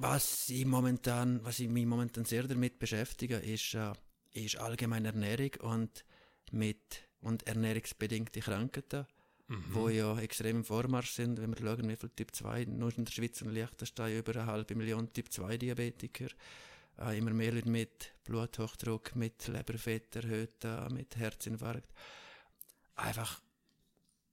was ich momentan, was ich mich momentan sehr damit beschäftige, ist, äh, ist allgemeine Ernährung und mit und ernährungsbedingte Krankheiten, mhm. wo ja extrem im Vormarsch sind, wenn wir schauen, wie viel Typ 2, nur in der Schweiz und Liechtenstein über eine halbe Million Typ 2 Diabetiker, äh, immer mehr Leute mit Bluthochdruck, mit Leberfett erhöht, äh, mit Herzinfarkt. Einfach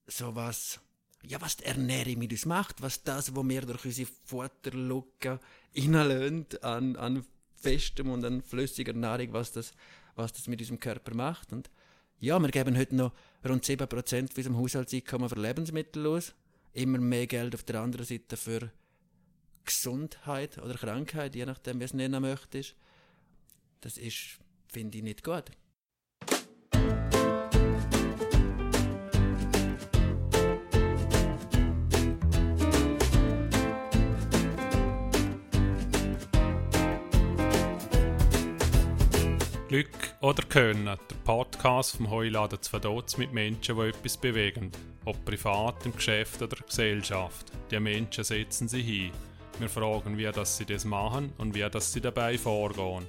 sowas ja, was die Ernährung mit uns macht, was das, was wir durch unsere Futterlücke reinlösen an, an festem und an flüssiger Nahrung, was das, was das mit unserem Körper macht. Und ja, wir geben heute noch rund 7% von unserem Haushaltseinkommen für Lebensmittel aus. Immer mehr Geld auf der anderen Seite für Gesundheit oder Krankheit, je nachdem, wie es nennen möchtest. Das ist, finde ich, nicht gut. Glück oder Können, der Podcast vom Heuladen zu Verdotz mit Menschen, die etwas bewegen. Ob privat, im Geschäft oder Gesellschaft. Die Menschen setzen sie hin. Wir fragen, wie das sie das machen und wie das sie dabei vorgehen.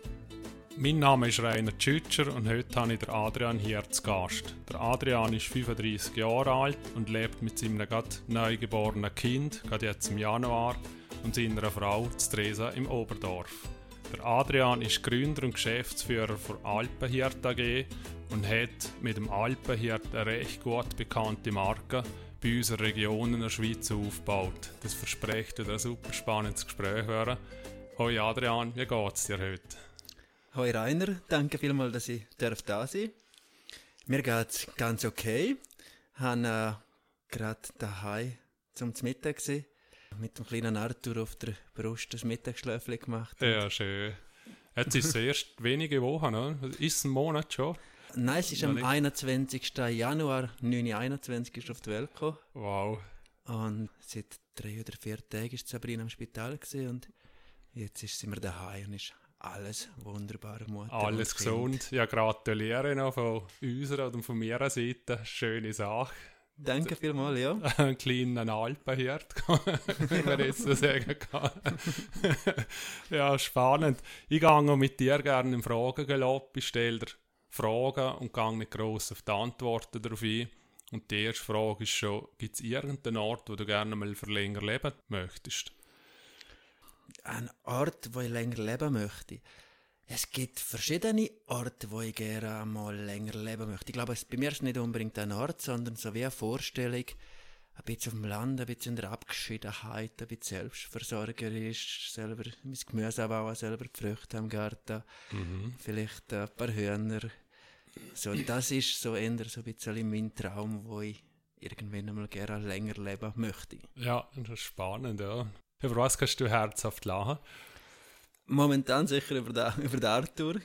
Mein Name ist Rainer Tschütscher und heute habe ich den Adrian hier zu Gast. Der Adrian ist 35 Jahre alt und lebt mit seinem gerade neugeborenen Kind, gerade jetzt im Januar, und seiner Frau, Theresa, im Oberdorf. Der Adrian ist Gründer und Geschäftsführer für Alpenhirt AG und hat mit dem Alpenhirt eine recht gut bekannte Marke bei unseren Regionen in der Schweiz aufgebaut. Das verspricht ein super spannendes Gespräch werden. Hoi Adrian, wie geht's dir heute? Hoi Rainer, danke vielmals, dass ich darf da sein Mir geht's ganz okay. Ich habe äh, gerade daheim zum Mittag gesehen mit dem kleinen Arthur auf der Brust das Mittagsschläfchen gemacht. Ja, schön. Jetzt ist es erst wenige Wochen, ne? Ist ein Monat schon? Nein, es ist am 21. Januar 2021 ist auf die Welt gekommen. Wow. Und seit drei oder vier Tagen ist Sabrina im Spital und jetzt ist, sind wir daheim und ist alles wunderbar. Mutter alles gesund. Ja, gratuliere noch von unserer und von meiner Seite. Schöne Sache. Danke vielmals, ja. Ein kleiner Alpenhirt, wie man jetzt so sagen kann. ja, spannend. Ich gehe mit dir gerne im Fragengelob. Ich stelle dir Fragen und gehe nicht gross auf die Antworten darauf ein. Und die erste Frage ist schon, gibt es irgendeinen Ort, wo du gerne mal für länger leben möchtest? Ein Ort, wo ich länger leben möchte? Es gibt verschiedene Orte, wo ich gerne mal länger leben möchte. Ich glaube, es, bei mir ist nicht unbedingt ein Ort, sondern so wie eine Vorstellung, ein bisschen auf dem Land, ein bisschen in der Abgeschiedenheit, ein bisschen selbstversorgerisch, selber mein Gemüse anbauen, selber die Früchte am Garten, mhm. vielleicht ein paar Hühner. So, das ist so eher so ein bisschen mein Traum, wo ich irgendwann einmal gerne länger leben möchte. Ja, das ist spannend, ja. Über was kannst du herzhaft lachen? Momentan sicher über den, über den Arthur.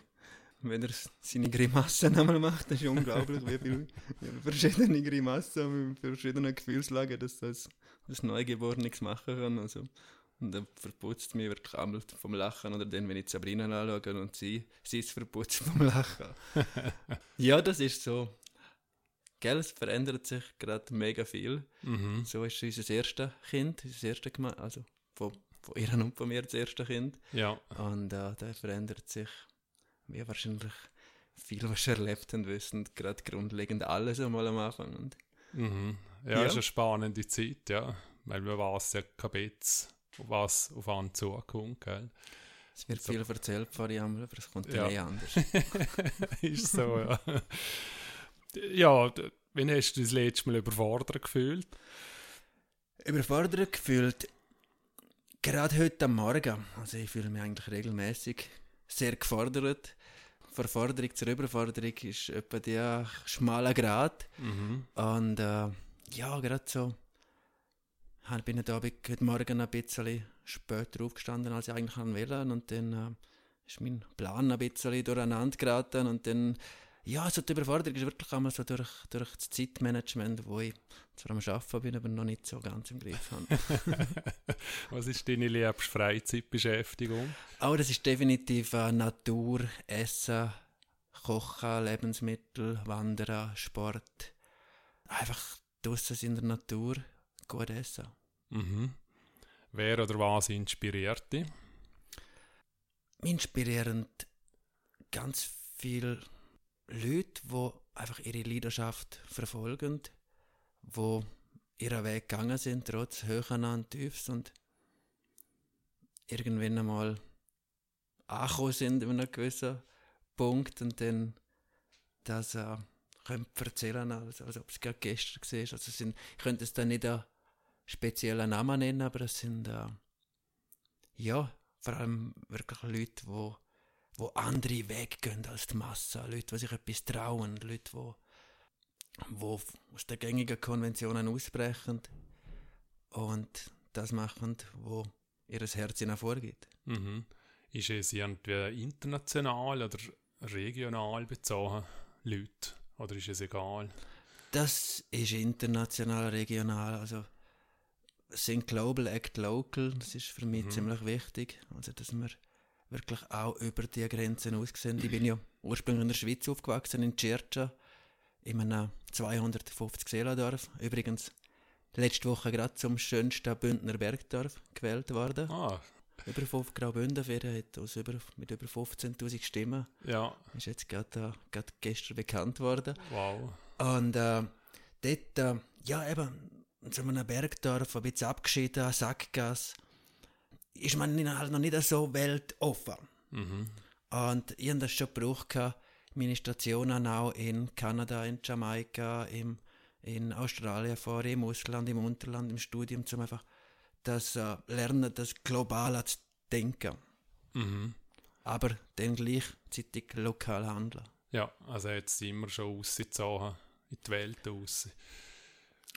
Wenn er seine Grimassen einmal macht, das ist unglaublich, wie viele verschiedene Grimassen mit verschiedenen Gefühlslagen, dass das, das Neugeborenes machen kann. Also, und dann verputzt mich wirklich einmal vom Lachen oder dann, wenn ich Sabrina anschaue und sie, sie ist verputzt vom Lachen. ja, das ist so. Gell, es verändert sich gerade mega viel. Mhm. So ist unser erstes Kind, unser erstes also von von ihr und von mir das erste Kind. Ja. Und äh, da verändert sich ja, wahrscheinlich viel, was wir erlebt haben, wissen gerade grundlegend alles einmal am Anfang. Und, mhm. Ja, ja, ist eine spannende Zeit, ja. Weil man weiß ja kein was auf einen zukommt, gell. Es wird so. viel erzählt von Jammer, aber es kommt ja eh anders. ist so, ja. ja, wann hast du das letzte Mal überfordert gefühlt? Überfordert gefühlt? Gerade heute am Morgen, also ich fühle mich eigentlich regelmäßig sehr gefordert. Von Forderung zur Überforderung ist etwa der schmale Grad. Mhm. Und äh, ja, gerade so ich bin heute, Abend, heute Morgen ein bisschen später aufgestanden, als ich eigentlich wollte. Und dann äh, ist mein Plan ein bisschen durcheinander geraten. Und dann ja, also die Überforderung ist wirklich einmal so durch, durch das Zeitmanagement, wo ich zwar am Arbeiten bin, aber noch nicht so ganz im Griff habe. Was ist deine liebste Freizeitbeschäftigung? Oh, das ist definitiv äh, Natur, Essen, Kochen, Lebensmittel, Wandern, Sport. Einfach draußen in der Natur gut essen. Mhm. Wer oder was inspiriert dich? mich inspirieren ganz viele Leute, die einfach ihre Leidenschaft verfolgen, die ihren Weg gegangen sind, trotz Höhen und Tiefs und irgendwann einmal angekommen sind an einem gewissen Punkt und dann das äh, können erzählen, als, als ob es gerade gestern war. Also sind, ich könnte es dann nicht einen speziellen Namen nennen, aber es sind äh, ja, vor allem wirklich Leute, die wo andere weggehen als die Masse, Leute, die sich etwas trauen, Leute, die wo aus den gängigen Konventionen ausbrechen und das machen, wo ihr Herz ihnen vorgeht. Mhm. Ist es irgendwie international oder regional bezogen, Leute? Oder ist es egal? Das ist international, regional. Also sind Global, Act Local. Das ist für mich mhm. ziemlich wichtig. Also, dass wir wirklich auch über die Grenzen aussehen. Ich bin ja ursprünglich in der Schweiz aufgewachsen, in Circa, in einem 250 Seelendorf. Übrigens letzte Woche gerade zum schönsten Bündner Bergdorf gewählt worden. Ah. Über 5 Graubünden hat aus über, mit über 15.000 Stimmen. Ja. Ist jetzt gerade, äh, gestern bekannt worden. Wow. Und äh, dort, äh, ja eben, in so einem Bergdorf, ein bisschen abgeschieden, Sackgasse, ist man halt noch nicht so weltoffen. Mhm. Und ich habe das schon gebraucht, meine Stationen auch in Kanada, in Jamaika, im, in Australien vor, im Ausland, im Unterland, im Studium, um einfach das äh, Lernen, das global zu denken. Mhm. Aber dann gleichzeitig lokal handeln. Ja, also jetzt sind wir schon rausgezogen, in die Welt raus.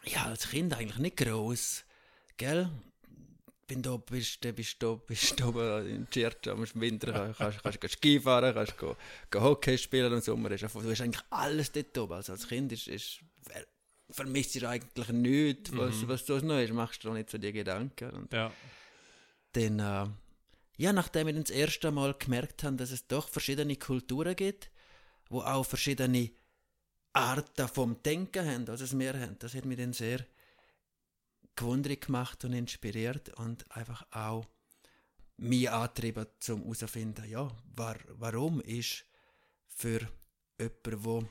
Ja, als Kind eigentlich nicht groß, gell? Wenn du bist, dann bist du, bist du in Circa im Winter, kannst, kannst, kannst Ski fahren, kannst go, go Hockey spielen und im Sommer ist du hast eigentlich alles dort oben. Also als Kind ist, ist, vermisst du eigentlich nichts, was, mhm. was das noch ist, machst du auch nicht so die Gedanken. Und ja. Dann, äh, ja, nachdem wir das erste Mal gemerkt haben, dass es doch verschiedene Kulturen gibt, wo auch verschiedene Arten vom Denken haben, als es wir haben, das hat mich dann sehr gewundert gemacht und inspiriert und einfach auch mich angetrieben, zum herauszufinden, ja, war, warum ist für jemanden, der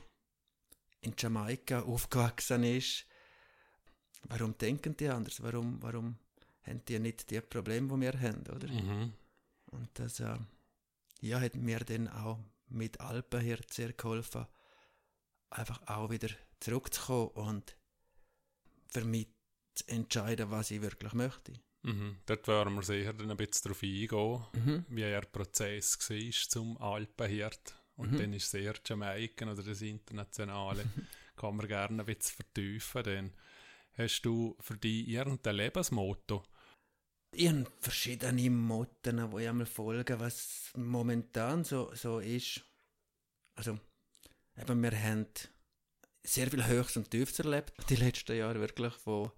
in Jamaika aufgewachsen ist, warum denken die anders? Warum, warum haben die nicht die Probleme, die wir haben, oder? Mhm. Und das äh, ja, hat mir dann auch mit Alpenhirt sehr geholfen, einfach auch wieder zurückzukommen und für mich zu entscheiden, was ich wirklich möchte. Mhm. Dort werden wir sicher dann ein bisschen darauf eingehen, mhm. wie der Prozess war zum Alpenhirt. Und mhm. dann ist sehr Jamaika oder das Internationale. Kann man gerne ein bisschen vertiefen. Dann hast du für dich irgendein Lebensmotto? Ich habe verschiedene Motten, die ich einmal folge, was momentan so, so ist. Also, eben, wir haben sehr viel Höchst und Tiefs erlebt, die letzten Jahre wirklich, wo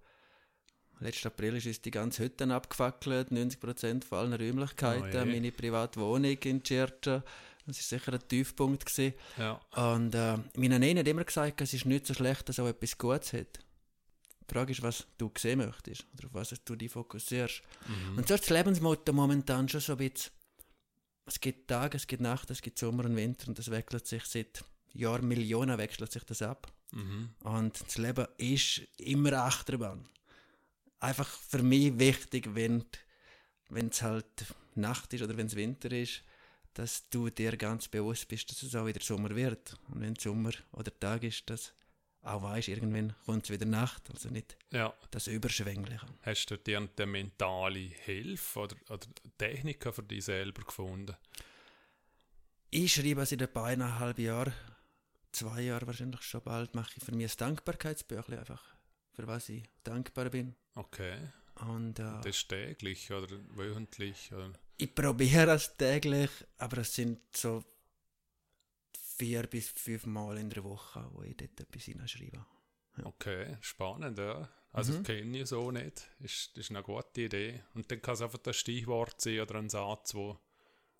Letzten April ist die ganze Hütte abgefackelt, 90% von allen Räumlichkeiten, oh meine private Wohnung in Circa. Das war sicher ein Tiefpunkt. Gewesen. Ja. Und äh, meine Nene hat immer gesagt, es ist nicht so schlecht, dass es auch etwas Gutes hat. Die Frage ist, was du sehen möchtest oder auf was du dich fokussierst. Mhm. Und so ist das Lebensmotto momentan schon so ein bisschen, es gibt Tage, es gibt Nacht, es gibt Sommer und Winter und das wechselt sich seit Jahren, Millionen wechselt sich das ab. Mhm. Und das Leben ist immer Achterbahn einfach für mich wichtig, wenn es halt Nacht ist oder wenn es Winter ist, dass du dir ganz bewusst bist, dass es auch wieder Sommer wird. Und wenn Sommer oder Tag ist, dass auch weißt, irgendwann kommt es wieder Nacht, also nicht ja. das Überschwängliche. Hast du dir eine mentale Hilfe oder, oder Techniker für dich selber gefunden? Ich schreibe seit etwa eineinhalb Jahren, zwei Jahre wahrscheinlich schon bald, mache ich für mich ein Dankbarkeitsbüchlein einfach, für was ich dankbar bin. Okay. Und, äh, das ist täglich oder wöchentlich? Oder? Ich probiere es täglich, aber es sind so vier bis fünf Mal in der Woche, wo ich dort etwas hineinschreibe. Ja. Okay, spannend, ja. Also, mhm. das kenne ich so nicht. Ist, das ist eine gute Idee. Und dann kann es einfach ein Stichwort sein oder ein Satz, wo,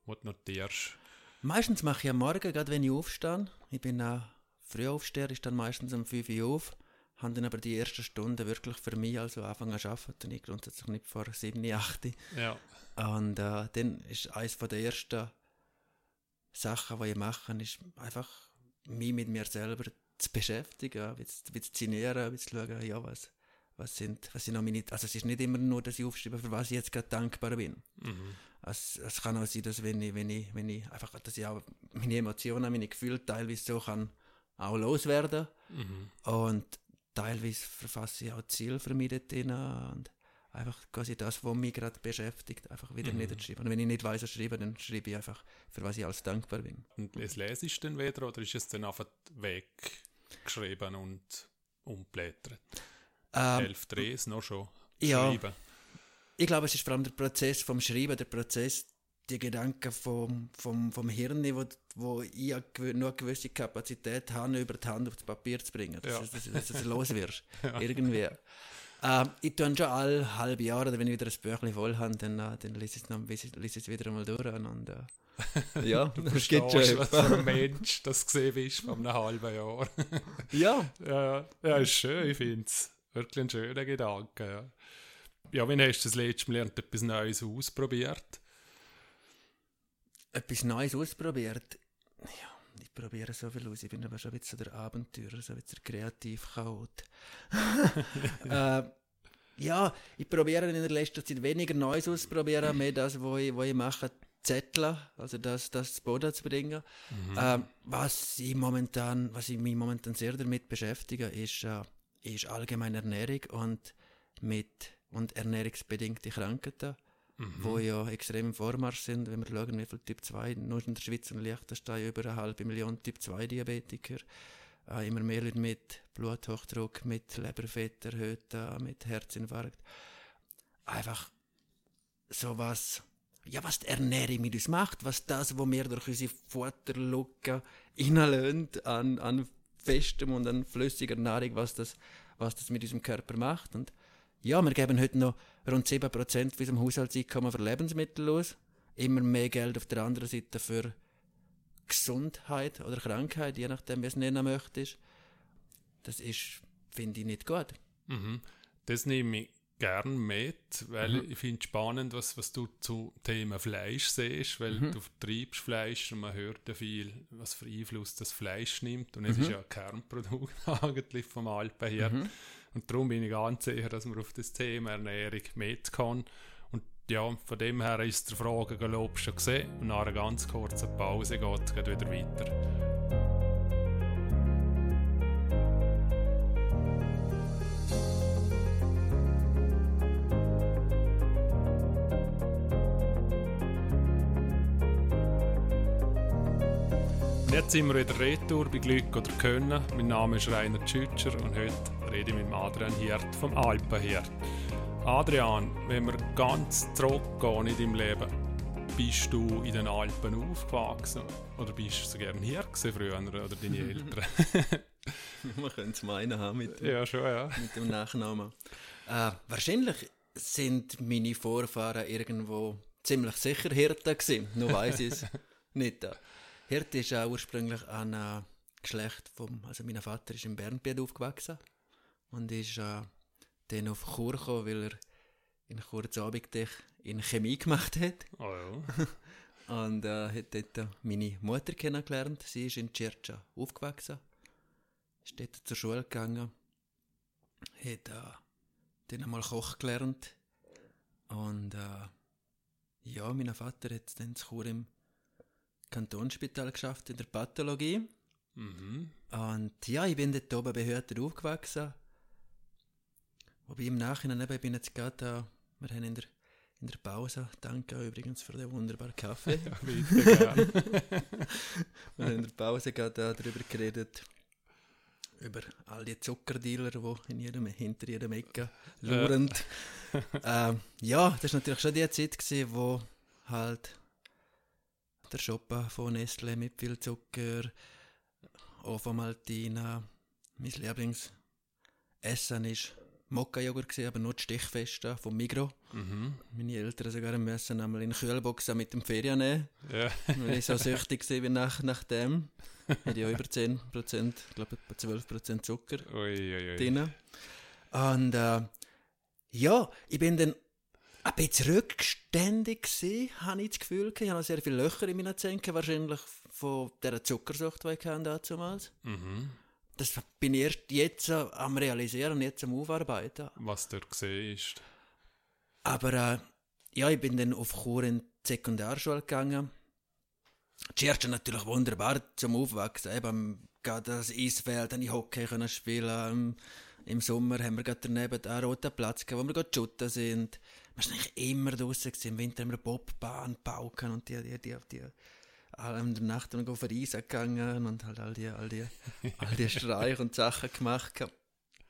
wo du notierst. Meistens mache ich am Morgen, gerade wenn ich aufstehe. Ich bin auch Frühaufsteher, ich dann meistens um 5 Uhr auf habe dann aber die ersten Stunden wirklich für mich also angefangen zu arbeiten und ich grundsätzlich nicht vor 7, 8. Ja. Und äh, dann ist eines der ersten Sachen, die ich mache, ist einfach mich mit mir selber zu beschäftigen, ein bisschen zu zinieren, bisschen zu schauen, ja, was, was sind, was sind noch meine, also es ist nicht immer nur, dass ich aufschreibe, für was ich jetzt gerade dankbar bin. Mhm. Es, es kann auch sein, dass wenn ich, wenn ich, wenn ich einfach, dass ich auch meine Emotionen, meine Gefühle teilweise so kann auch loswerden. Mhm. Und teilweise verfasse ich auch Ziele für mich dort drin und einfach quasi das, was mich gerade beschäftigt, einfach wieder mhm. niederschreiben. Und wenn ich nicht weiß, was schreibe, dann schreibe ich einfach, für was ich alles dankbar bin. Und es lese ich dann wieder oder ist es dann einfach weggeschrieben und umblättert? Ähm, Elf Drehs noch schon ja, schreiben? Ich glaube, es ist vor allem der Prozess vom Schreiben, der Prozess, die Gedanken vom, vom, vom Hirn, wo, wo ich nur eine gewisse Kapazität habe, über die Hand aufs Papier zu bringen, dass, ja. dass, dass, dass du los wirst. ja. Irgendwie. Ähm, ich tue schon alle halbe Jahre, wenn ich wieder ein Büchlein voll habe, dann, äh, dann lese ich es wieder einmal durch. Und, äh, ja, das geht schon. Was für ein Mensch das gesehen ist vor einem halben Jahr. ja. ja. Ja, ist schön, ich finde es. Wirklich ein schöner Gedanke. Ja. ja, wenn hast du das letzte Mal etwas Neues ausprobiert? Etwas Neues ausprobiert? Ja ich probiere so viel aus. Ich bin aber schon ein bisschen der Abenteurer, so ein bisschen der Kreativchaot. äh, ja, ich probiere in der letzten Zeit weniger Neues auszuprobieren, mehr das, was ich, was ich mache, Zettel, also das, das zu Boden zu bringen. Mhm. Äh, was, ich momentan, was ich mich momentan sehr damit beschäftige, ist, äh, ist allgemeine Ernährung und, mit, und ernährungsbedingte Krankheiten mhm. wo ja extrem im Vormarsch sind, wenn wir schauen, wie viel Typ 2, nur in der Schweiz und Liechtenstein über eine halbe Million Typ 2 Diabetiker, äh, immer mehr Leute mit Bluthochdruck, mit Leberfett erhöht, äh, mit Herzinfarkt. Einfach sowas, ja, was die Ernährung mit uns macht, was das, was wir durch unsere Futterlücke reinlösen an, an festem und an flüssiger Nahrung, was das, was das mit unserem Körper macht. Und ja, wir geben heute noch rund 7% von unserem Haushaltseinkommen für Lebensmittel aus. Immer mehr Geld auf der anderen Seite für Gesundheit oder Krankheit, je nachdem, wie es nennen möchtest. Das ist, finde ich, nicht gut. Mhm. Das nehme ich gern mit, weil mhm. ich finde es spannend, was, was du zu Thema Fleisch siehst, weil mhm. du vertreibst Fleisch und man hört ja viel, was für Einfluss das Fleisch nimmt und es mhm. ist ja ein Kernprodukt eigentlich vom Alpen her. Und darum bin ich ganz sicher, dass man auf das Thema Ernährung mit kann. Und ja, von dem her ist der Frage gelobt schon gesehen. Und nach einer ganz kurzen Pause geht es wieder weiter. Jetzt sind wir wieder retour bei Glück oder Können. Mein Name ist Rainer Tschütscher und heute rede ich mit Adrian Hirt vom Alpenhirt. Adrian, wenn wir ganz zurückgehen in deinem Leben, bist du in den Alpen aufgewachsen? Oder bist du so gerne hier früher oder deine Eltern? Man könnte es meinen haben mit, ja, schon, ja. mit dem Nachnamen. Äh, wahrscheinlich sind meine Vorfahren irgendwo ziemlich sicher Hirten gewesen. Nur weiß ich es nicht. Hirte ist auch ursprünglich ein äh, Geschlecht vom, also mein Vater ist in Bernbiet aufgewachsen und ist äh, dann auf Chur gekommen, weil er in Abend in Chemie gemacht hat. Oh ja. und äh, hat dort meine Mutter kennengelernt. Sie ist in Circa aufgewachsen, ist dort zur Schule gegangen, hat äh, dann einmal Koch gelernt und äh, ja, mein Vater hat dann zu Chur im Kantonsspital geschafft in der Pathologie. Mhm. Und ja, ich bin dort oben Behörde aufgewachsen. Wobei im Nachhinein eben, ich bin jetzt gerade, uh, wir haben in der, in der Pause, danke übrigens für den wunderbaren Kaffee. ja, bitte, wir haben in der Pause gerade darüber geredet, über all die Zuckerdealer, die in jedem, hinter jedem Ecke lauern. Äh. ähm, ja, das war natürlich schon die Zeit, gewesen, wo halt der Schoppen von Nestle mit viel Zucker, auch von Maltina. Mein Lieblingsessen war Mokka-Joghurt, aber nur die Stichfeste vom Migro. Mhm. Meine Eltern sogar müssen einmal in den Kühlbox mit dem Ferien nehmen, ja. weil ich so süchtig war nach, nach dem. Hätte ja über 10%, ich glaube etwa 12% Zucker ui, ui, ui. drin. Und äh, ja, ich bin dann ein bisschen rückständig gewesen, habe ich das Gefühl. Ich habe sehr viele Löcher in meinen Zähnen, wahrscheinlich von dieser Zuckersucht, die ich hatte damals. Mhm. Das bin ich erst jetzt am realisieren, jetzt am aufarbeiten. Was dort gesehen ist. Aber äh, ja, ich bin dann auf Chur in die Sekundarschule gegangen. Die erste natürlich wunderbar zum Aufwachsen. Eben, gerade das Eisfeld, dann ich Hockey können spielen. Im Sommer haben wir gerade daneben einen roten Platz gehabt, wo wir gerade shooten sind. Wir sind eigentlich immer draußen. Im Winter haben wir Bobbahn, Pauken und die, die, die, die in der Nacht dann auf Eis gegangen und halt all die, all die, all die Streiche und Sachen gemacht.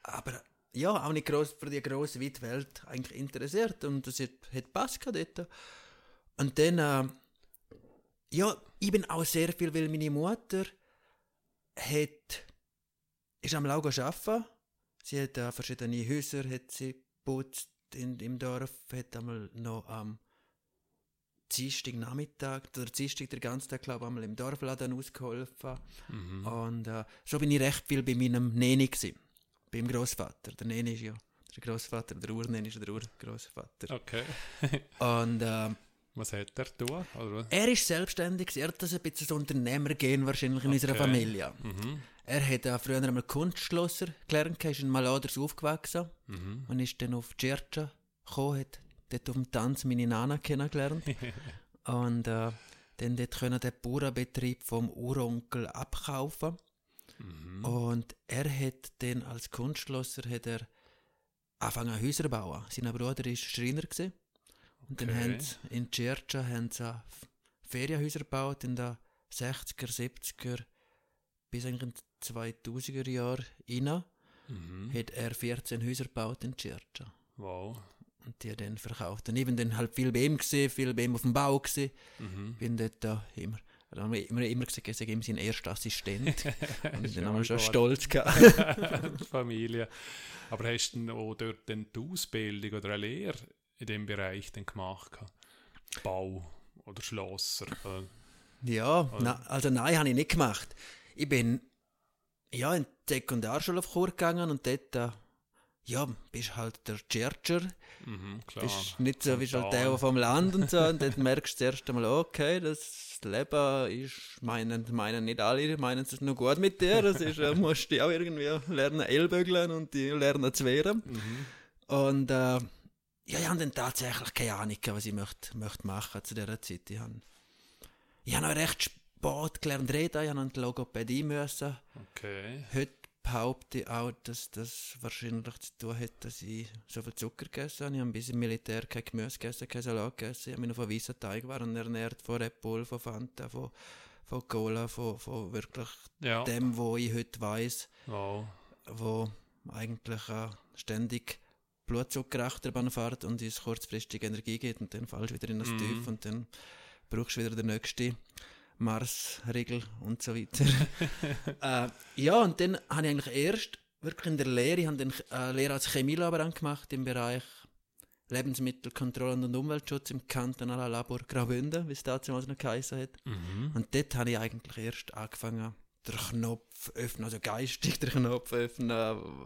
Aber ja, auch nicht gross, für die grosse, weite Welt eigentlich interessiert und das hat, hat Pass dort. Und dann, äh, ja, ich bin auch sehr viel, weil meine Mutter hat, ist am Lau arbeiten. Sie hat äh, verschiedene Häuser hat sie geputzt in, im Dorf, hat einmal noch ähm, Dienstag Nachmittag oder Dienstag der ganze Tag, glaube ich, einmal im Dorfladen ausgeholfen. Mhm. Und äh, so bin ich recht viel bei meinem Neni gewesen, beim Großvater. Der Neni ist ja der Großvater, der Urneni ist der Urgroßvater. Okay. und äh, was hat er tun? Er ist selbstständig, er hat das ein bisschen so Unternehmergehen wahrscheinlich in okay. unserer Familie. Mhm. Er hat äh, früher einmal Kunstschlosser gelernt, ist in Maladers aufgewachsen mhm. und ist dann auf Cerca gekommen, hat dort auf dem Tanz meine Nana kennengelernt. und äh, dann dort können den Bauernbetrieb vom Uronkel abkaufen. Mhm. Und er hat dann als Kunstschlosser hat er angefangen Häuser zu bauen. Sein Bruder war Schreiner. Gewesen. Und okay. dann haben sie in Cerca haben sie Ferienhäuser gebaut in den 60er, 70er bis eigentlich in die 2000er Jahre rein. Mhm. Hat er 14 Häuser gebaut in Cerca. Wow. Und die dann verkauft. Und ich bin dann halt viel bei ihm gesehen, viel bei ihm auf dem Bau gesehen. Mhm. Bin dort da immer er hat immer, immer gesagt, er sei ihm sein erster Assistent. und dann schon stolz gehabt. Familie. Aber hast du auch dort die Ausbildung oder eine Lehre in dem Bereich dann gemacht? Bau oder Schlosser? Ja, na, also nein, habe ich nicht gemacht. Ich bin ja in die Sekundarschule auf Chur gegangen und dort, äh, ja, bist halt der Churcher. Mhm, klar. Bist nicht so wie halt der vom Land und so. und dann merkst du das erste Mal, okay, das Leben ist, meinen, meinen nicht alle, meinen es ist nur gut mit dir. Das ist, äh, musst du auch irgendwie lernen Ellbögeln und die lernen zu wehren. Mhm. Und äh, ja, ich habe dann tatsächlich keine Ahnung, was ich möchte, möchte machen zu dieser Zeit. Ich habe, ich habe noch recht spät gelernt reden, ich habe an die Logopädie müssen. Okay. Heute behaupte auch, dass das wahrscheinlich zu tun hat, dass ich so viel Zucker gegessen habe. Ich habe bis im Militär kein Gemüse gegessen, kein Salat gegessen. Ich habe mich noch von weißen Teig waren ernährt, von Red Bull, von Fanta, von, von Cola, von, von wirklich ja. dem, was ich heute weiss. Wow. Wo eigentlich äh, ständig Blutzuckerachterbahn fährt und uns kurzfristig Energie gibt und dann fallst du wieder in das mm. Tief und dann brauchst du wieder den nächsten Mars-Regel und so weiter. äh, ja, und dann habe ich eigentlich erst wirklich in der Lehre, ich habe dann äh, Lehre als Chemielaborant gemacht im Bereich Lebensmittelkontrolle und Umweltschutz im kantonalen Labor Graubünden, wie es damals noch geheißen hat. Mhm. Und dort habe ich eigentlich erst angefangen, den Knopf öffnen, also geistig den Knopf öffnen,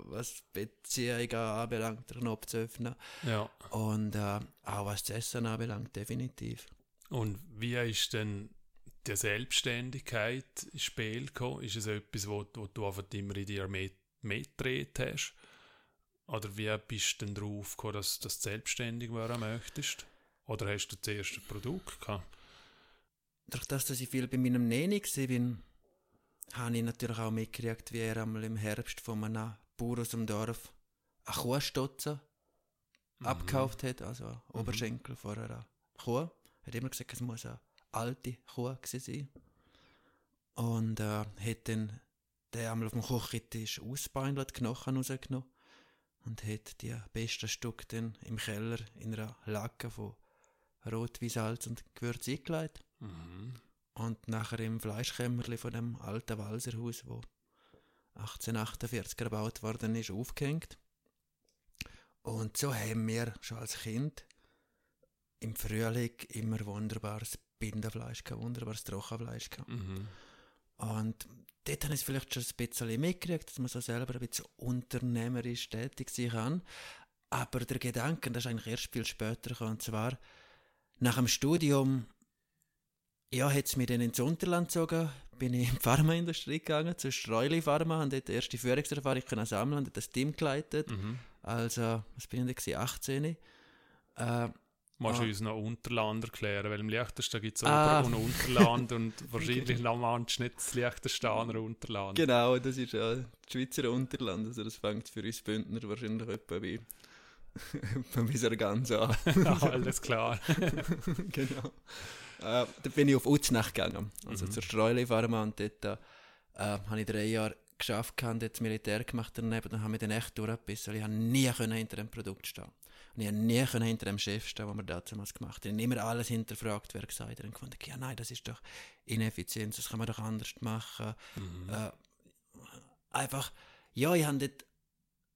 was Beziehungen anbelangt, den Knopf zu öffnen. Ja. Und äh, auch was das Essen anbelangt, definitiv. Und wie ist denn die Selbstständigkeit ins Spiel gekommen? Ist es etwas, wo, wo du einfach immer in dir mitgedreht hast? Oder wie bist du denn drauf gekommen, dass, dass du selbstständig werden möchtest? Oder hast du das erste Produkt gehabt? Durch das, dass ich viel bei meinem Neni war, habe ich natürlich auch mitgekriegt, wie er einmal im Herbst von einem Bauer aus dem Dorf eine Kuhstotze mhm. abgekauft hat, also einen mhm. Oberschenkel vor einer Kuh. Er hat immer gesagt, es muss eine alte Kuh sein. Und äh, hat dann der einmal auf dem Kochtisch ausbeindelt, Knochen rausgenommen und hat die besten Stücke dann im Keller in einer Lacke von Rotweinsalz und Gewürz eingelegt. Mhm und nachher im Fleischkämmerli von dem alten Walserhaus, wo 1848 gebaut worden ist, aufgehängt. Und so haben wir schon als Kind im Frühling immer wunderbares Bindenfleisch gehabt, wunderbares Trockenfleisch gehabt. Mhm. Und dort habe ich es vielleicht schon ein bisschen mitgekriegt, dass man so selber ein bisschen unternehmerisch tätig sein kann. Aber der Gedanke, das ist eigentlich erst viel später gekommen, und zwar nach dem Studium, ja, hat es mich dann ins Unterland gezogen, bin ich in die Pharmaindustrie gegangen, zu Streuli Pharma, und dort die erste Führungserfahrung können sammeln und das Team geleitet. Mhm. Also, was bin ich denn, 18? Äh, Musst du Ah. uns noch Unterland erklären, weil im Liechtenstein gibt es Ah. Ober- und Unterland und wahrscheinlich noch manchmal nicht das Liechtensteiner Unterland. Genau, das ist ja das Schweizer Unterland. Also das fängt für uns Bündner wahrscheinlich etwa wie etwa wie Sargans an. Alles klar. genau. Äh, da bin ich auf Uznach gegangen, also Mhm. zur Streuli Pharma und dort äh, habe ich drei Jahre geschafft, habe dort das Militär gemacht daneben und habe mich dann echt durchgebissen, weil ich habe nie können hinter dem Produkt stehen und ich habe nie können hinter dem Chef stehen, was wir damals gemacht haben. Ich habe immer alles hinterfragt, wer gesagt hat. Und gefunden, ja nein, das ist doch Ineffizienz, das kann man doch anders machen. Mhm. Äh, einfach, ja, ich habe dort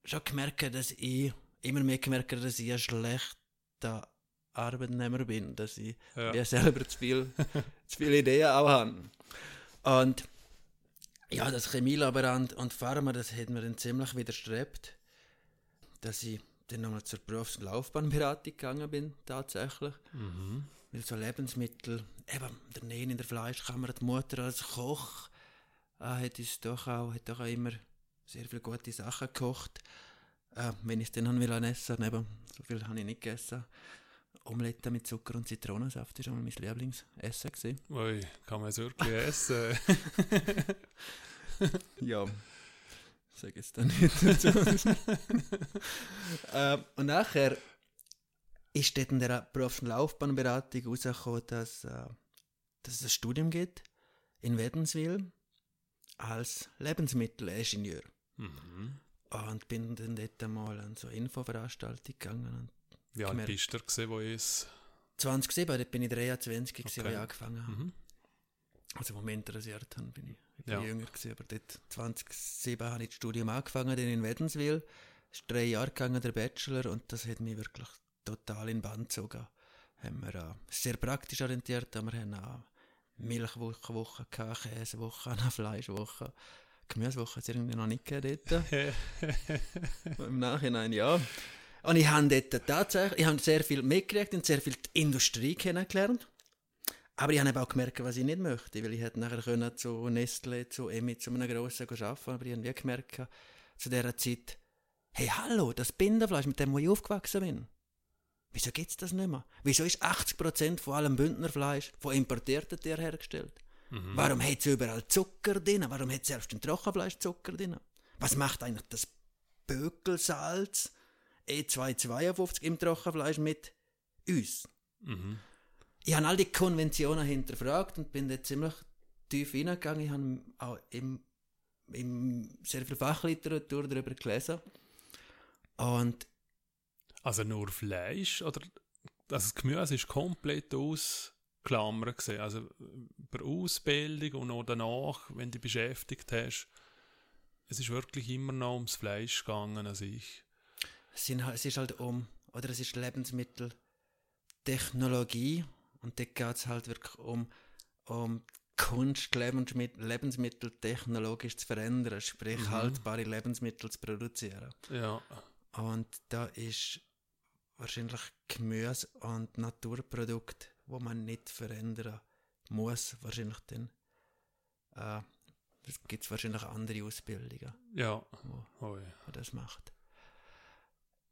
schon gemerkt, dass ich, immer mehr gemerkt, dass ich ein schlechter Arbeitnehmer bin, dass ich Ja. mir selber zu, viel, zu viele Ideen auch habe. Und ja, das Chemielaborant und Pharma, das hat mir dann ziemlich widerstrebt, dass ich dann nochmal zur Berufs- und Laufbahnberatung gegangen bin, tatsächlich. Mhm. Weil so Lebensmittel, eben daneben in der Fleischkammer, die Mutter als Koch, äh, hat uns doch auch, hat doch auch immer sehr viele gute Sachen gekocht. Äh, wenn ich es dann will essen, eben, so viel habe ich nicht gegessen. Omelette mit Zucker und Zitronensaft war mein Lieblingsessen. Gewesen. Ui, kann man es wirklich essen? Ja, sag es dann nicht dazu. äh, und nachher ist dort in der und Laufbahnberatung herausgekommen, dass, äh, dass es ein Studium gibt in Wädenswil als Lebensmittelingenieur. mhm. Und bin dann dort einmal an so eine Infoveranstaltung gegangen. Und Wie alt bist du, gewesen, wo es... 2007, dort bin ich 23, gewesen, Okay. ich angefangen habe. Mhm. Also, wo mich interessiert haben, bin ich, bin Ja. jünger gewesen, aber dort 2007 habe ich das Studium angefangen, dann in Wädenswil. Es ist drei Jahre gegangen, der Bachelor, und das hat mich wirklich total in den Band gezogen. Haben wir äh, sehr praktisch orientiert, aber wir haben auch Milchwoche, Woche gehabt, Käsewoche, eine Fleischwoche. Gemüsewoche hat es irgendwie noch nicht gegeben dort. Im Nachhinein ja. Und ich habe dort tatsächlich, ich habe sehr viel mitgekriegt und sehr viel die Industrie kennengelernt. Aber ich habe eben auch gemerkt, was ich nicht möchte, weil ich hätte nachher können zu Nestle, zu Emmy, zu einem grossen arbeiten aber ich habe gemerkt, zu dieser Zeit, hey, hallo, das Bindenfleisch, mit dem wo ich aufgewachsen bin. Wieso gibt es das nicht mehr? Wieso ist 80% von allem Bündnerfleisch von importierten Tieren hergestellt? Mhm. Warum hat es überall Zucker drin? Warum hat es selbst im Trockenfleisch Zucker drin? Was macht eigentlich das Bökelsalz E252 im Trockenfleisch mit uns? Mhm. Ich habe all die Konventionen hinterfragt und bin da ziemlich tief hineingegangen. Ich habe auch im, im sehr viel Fachliteratur darüber gelesen. Und Also nur Fleisch oder also das Gemüse ist komplett ausklammert gesehen. Also bei Ausbildung und auch danach, wenn du dich beschäftigt hast, es ist wirklich immer noch ums Fleisch gegangen an sich. es, sind, es ist halt um, oder es ist Lebensmitteltechnologie und dort geht es halt wirklich um, um Kunst, Lebensmittel, technologisch zu verändern, sprich Mhm. haltbare Lebensmittel zu produzieren. Ja, Und da ist wahrscheinlich Gemüse und Naturprodukt, wo man nicht verändern muss, wahrscheinlich dann. Äh, es gibt wahrscheinlich andere Ausbildungen, ja. wo Ui. man das macht.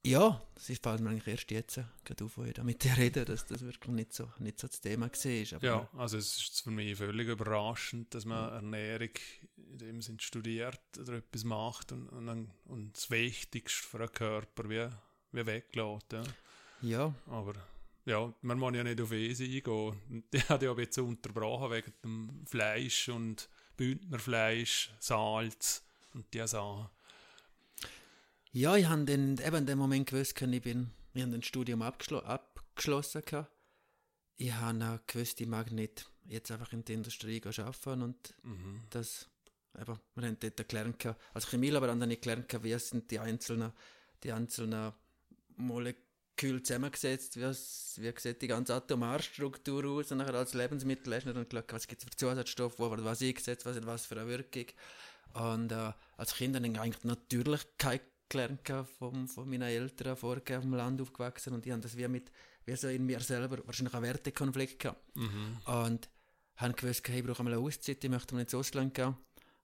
Ja, das ist fällt mir eigentlich erst jetzt gerade auf, wo ich da mit dir rede, dass das wirklich nicht so, nicht so das Thema war. Aber Ja, also es ist für mich völlig überraschend, dass man Ernährung in dem Sinn studiert oder etwas macht und, und, dann, und das Wichtigste für einen Körper wie, wie weglässt. Ja. ja, Aber ja, man muss ja nicht auf Eis eingehen. Die hat ja bisschen unterbrochen wegen dem Fleisch und Bündnerfleisch, Salz und die Sachen. Ja, ich habe dann eben in dem Moment gewusst, ich bin, ich habe das Studium abgeschlo abgeschlossen. Gehabt. Ich habe gewusst, ich mag nicht jetzt einfach in der Industrie arbeiten und Mhm. das, eben, wir haben dort gelernt, gehabt- als Chemielaborant habe ich gelernt, wie sind die einzelnen, die einzelnen Moleküle zusammengesetzt, wie, wie sieht die ganze Atomarstruktur aus und nachher als Lebensmittel hast du dann geschaut, was gibt es für Zusatzstoffe, wo wird was eingesetzt, was hat was für eine Wirkung. Und äh, als Kind habe ich eigentlich die Natürlichkeit gelernt von, von meinen Eltern, vorher auf dem Land aufgewachsen und die haben das wie mit, wie so in mir selber wahrscheinlich einen Wertekonflikt gehabt. Mhm. Und haben gewusst, hey, ich brauche mal eine Auszeit, ich möchte mal ins Ausland gehen.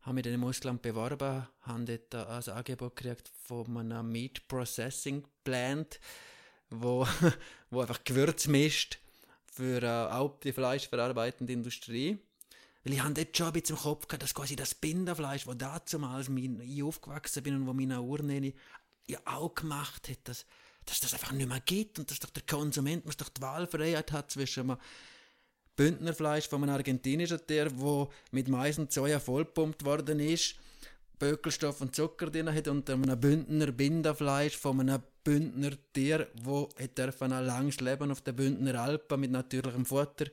Haben mich dann im Ausland beworben, haben dort ein Angebot gekriegt von einem Meat Processing Plant, wo, wo einfach Gewürz mischt für äh, auch die fleischverarbeitende Industrie. Weil ich habe dort schon ein bisschen im Kopf gehabt, dass quasi das Binderfleisch, das damals ich aufgewachsen bin und wo meine Urnene ja auch gemacht hat, dass, dass das einfach nicht mehr gibt und dass doch der Konsument muss doch die Wahlfreiheit hat zwischen einem Bündnerfleisch von einem argentinischen Tier, wo mit Mais und Soja vollpumpt worden ist, Bökelstoff und Zucker drin hat und einem Bündner Binderfleisch von einem Bündner Tier, wo ein langes Leben auf den Bündner Alpen mit natürlichem Futter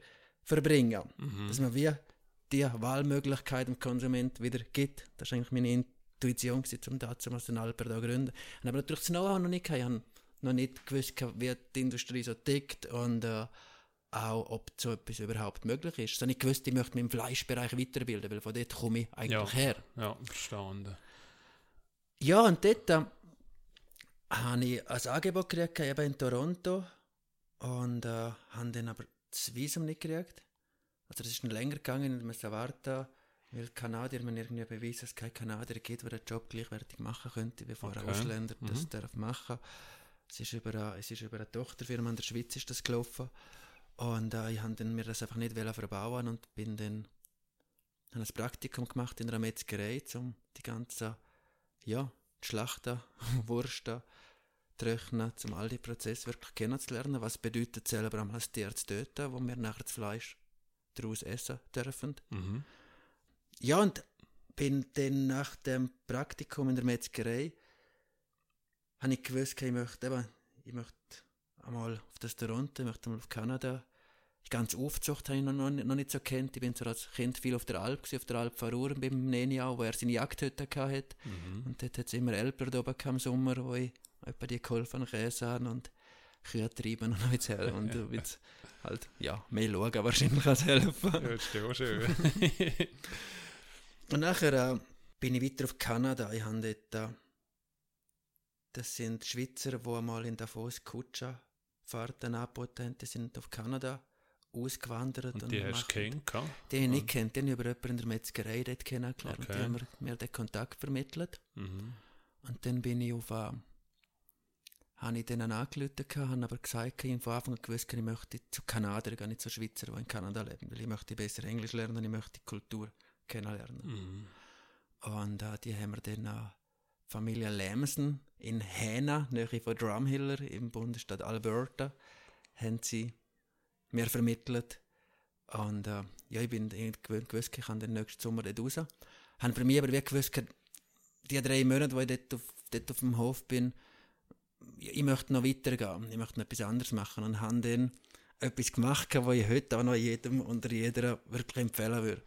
verbringen. Mhm. Dass man wie die Wahlmöglichkeit dem Konsument wieder gibt. Das ist eigentlich meine Intuition, um dazu den Alpen zu gründen. Aber natürlich das Know-how noch nicht gehabt. Ich habe noch nicht gewusst, wie die Industrie so tickt und äh, auch, ob so etwas überhaupt möglich ist. Ich habe nicht gewusst, ich möchte mich im Fleischbereich weiterbilden, weil von dort komme ich eigentlich ja, her. Ja, verstanden. Ja, und dort äh, habe ich ein Angebot gekriegt, eben in Toronto, und äh, habe dann aber das Visum nicht gekriegt. Also das ist noch länger gegangen, ich musste warten, weil Kanadier mir irgendwie beweisen, dass es kein Kanadier gibt, der den Job gleichwertig machen könnte, bevor okay. ein Ausländer mhm. das darf machen. Es ist, über eine, es ist über eine Tochterfirma in der Schweiz ist das gelaufen. Und äh, ich habe mir das einfach nicht verbauen und bin dann habe ein Praktikum gemacht in einer Metzgerei, um die ganzen, ja, Schlachten, Wursten, Trocknen, um all die Prozesse wirklich kennenzulernen. Was bedeutet selber einmal das Tier zu töten, wo wir nachher das Fleisch daraus essen dürfen. Mhm. Ja, und bin dann nach dem Praktikum in der Metzgerei, habe ich gewusst, ich möchte, eben, ich möchte einmal auf das Toronto, ich möchte einmal auf Kanada. Die ganze Aufzucht habe ich noch, noch, noch nicht so kennt. Ich bin so als Kind viel auf der Alp, auf der Alp Faruren beim Neniau, wo er seine Jagdhütte hatte. Mhm. Und dort hat es immer Elber da oben im Sommer, wo ich etwa die geholfen Käse haben und Kühe treiben und her und jetzt halt, ja, mehr schauen wahrscheinlich als helfen. Ja, das ist auch schön. und nachher äh, bin ich weiter auf Kanada. Ich habe dort, äh, das sind Schweizer, die einmal in Davos Kutscha Fahrten angeboten haben. Die sind auf Kanada ausgewandert. Und die und hast du kennengelernt? Die habe ich nicht kennt. Die habe ich über jemanden in der Metzgerei dort kennengelernt. Okay. Die haben mir, mir den Kontakt vermittelt. Mhm. Und dann bin ich auf... Äh, habe ich denen angerufen, habe aber gesagt, ich habe von Anfang an gewusst, ich möchte zu Kanadier, gar nicht zu Schweizer, die in Kanada leben, weil ich möchte besser Englisch lernen, ich möchte die Kultur kennenlernen. Mhm. Und äh, die haben wir dann äh, Familie Lamson in Hena, nahe von Drumhiller im Bundesstaat Alberta, haben sie mir vermittelt. Und äh, ja, ich bin gewöhnt gewusst, ich kann den nächsten Sommer dort raus. Haben für mich aber wie gewusst, die drei Monate, wo ich dort auf, dort auf dem Hof bin, ich möchte noch weitergehen, ich möchte noch etwas anderes machen und habe dann etwas gemacht, was ich heute auch noch jedem oder jeder wirklich empfehlen würde.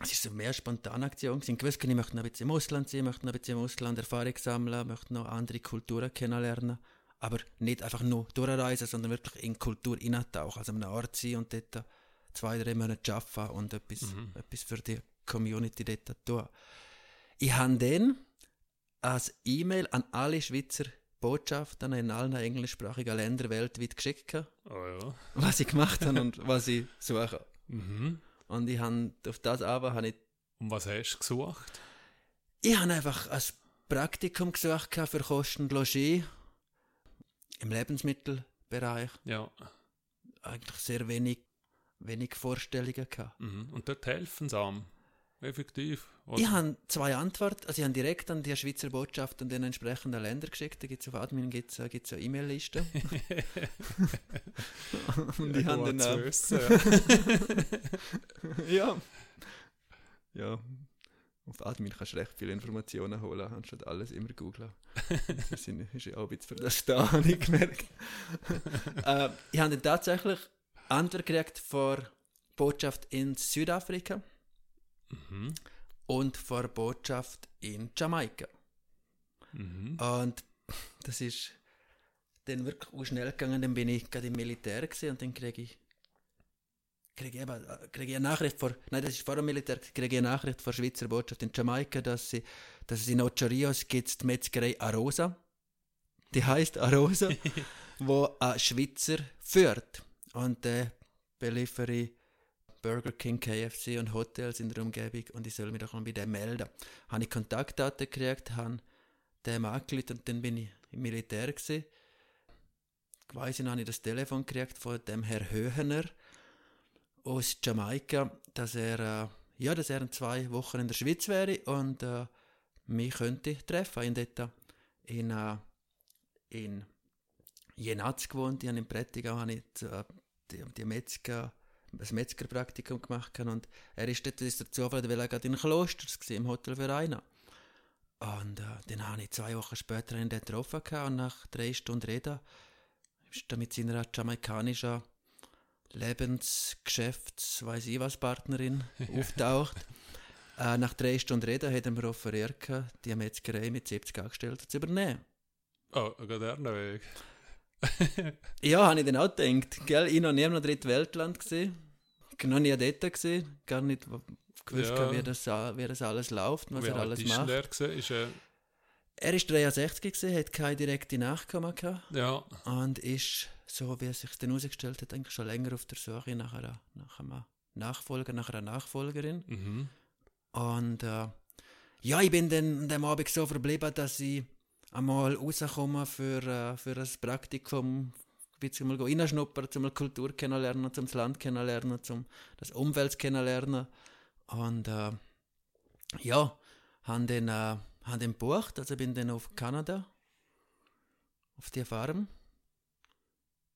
Es war so mehr spontane Aktion. Ich wusste, ich möchte noch ein bisschen im Ausland sein, ich möchte noch ein bisschen im Ausland Erfahrung sammeln, möchte noch andere Kulturen kennenlernen. Aber nicht einfach nur durchreisen, sondern wirklich in Kultur eintauchen. Also an einem Ort sein und dort zwei, drei Monate arbeiten und etwas, mhm. etwas für die Community dort tun. Ich habe dann als E-Mail an alle Schweizer Botschaften in allen englischsprachigen Ländern weltweit geschickt. Oh ja. Was ich gemacht habe und was ich suche. Mhm. Und ich habe auf das aber habe ich. Und was hast du gesucht? Ich habe einfach ein Praktikum gesucht für Kosten und Logis im Lebensmittelbereich. Ja. Eigentlich sehr wenig, wenig Vorstellungen gehabt. Mhm. Und dort helfen sie einem. Effektiv. Oder? Ich habe zwei Antworten. Also ich habe direkt an die Schweizer Botschaft und den entsprechenden Länder geschickt. Da gibt es auf Admin gibt's, äh, gibt's eine E-Mail-Liste. und ja, ich habe dann... Äh, ja. Ja. Auf Admin kannst du recht viele Informationen holen, anstatt alles immer googeln. das ist ja auch ein bisschen für das da, habe ich gemerkt. äh, ich habe dann tatsächlich Antwort gekriegt von Botschaft in Südafrika. Mhm. Und vor der Botschaft in Jamaika. Mhm. Und das ist dann wirklich auch schnell gegangen. Dann bin ich gerade im Militär und dann kriege ich kriege ich, eben, äh, kriege ich eine Nachricht vor, nein, das ist vor dem Militär, kriege ich eine Nachricht von der Schweizer Botschaft in Jamaika, dass sie, dass es in Ocho Rios gibt die Metzgerei Arosa. Die heißt Arosa, wo ein Schweizer führt. Und äh, beliefere ich Burger King, KFC und Hotels in der Umgebung und ich soll mich doch mal bei dem melden. Habe ich Kontaktdaten gekriegt, habe dem angerufen und dann bin ich im Militär gewesen. Ich weiss nicht, habe ich das Telefon gekriegt von dem Herr Höhener aus Jamaika, dass er, äh, ja, dass er in zwei Wochen in der Schweiz wäre und äh, mich könnte treffen. Ich dort in, äh, in Jenatz gewohnt, ich habe in Prättigau habe ich äh, die, die Metzger ein Metzgerpraktikum gemacht habe. Und er ist dort, ist der Zufall, weil er gerade in Klosters war, im Hotel Vereina. Und äh, dann habe ich zwei Wochen später ihn dort getroffen und nach drei Stunden Reden ist er mit seiner jamaikanischen Lebensgeschäfts-, weiß ich was, Partnerin auftaucht. Äh, nach drei Stunden Reden hat er mir offeriert, die Metzgerei mit 70 Angestellten zu übernehmen. Oh, geht er noch weg? Ja, habe ich dann auch gedacht. Gell? Ich noch nie im dritten Weltland gesehen. Noch nie dort gesehen. Gar nicht gewusst, ja. wie, das, wie das alles läuft, was wie er alles macht. Er, gewesen? ist, äh... er ist 63 gewesen, hat keine direkte Nachkommen gehabt. Ja. Und ist, so wie es sich dann herausgestellt hat, eigentlich schon länger auf der Suche nach, einer, nach einem Nachfolger, nach einer Nachfolgerin. Mhm. Und äh, ja, ich bin dann an dem Abend so verblieben, dass ich einmal rauskommen für, äh, für ein Praktikum, ein mal reinschnuppern, um die Kultur kennenlernen, um das Land kennenlernen, um das Umwelt kennenlernen. Und äh, ja, haben den, äh, haben den gebucht, also bin dann auf Kanada, auf die Farm,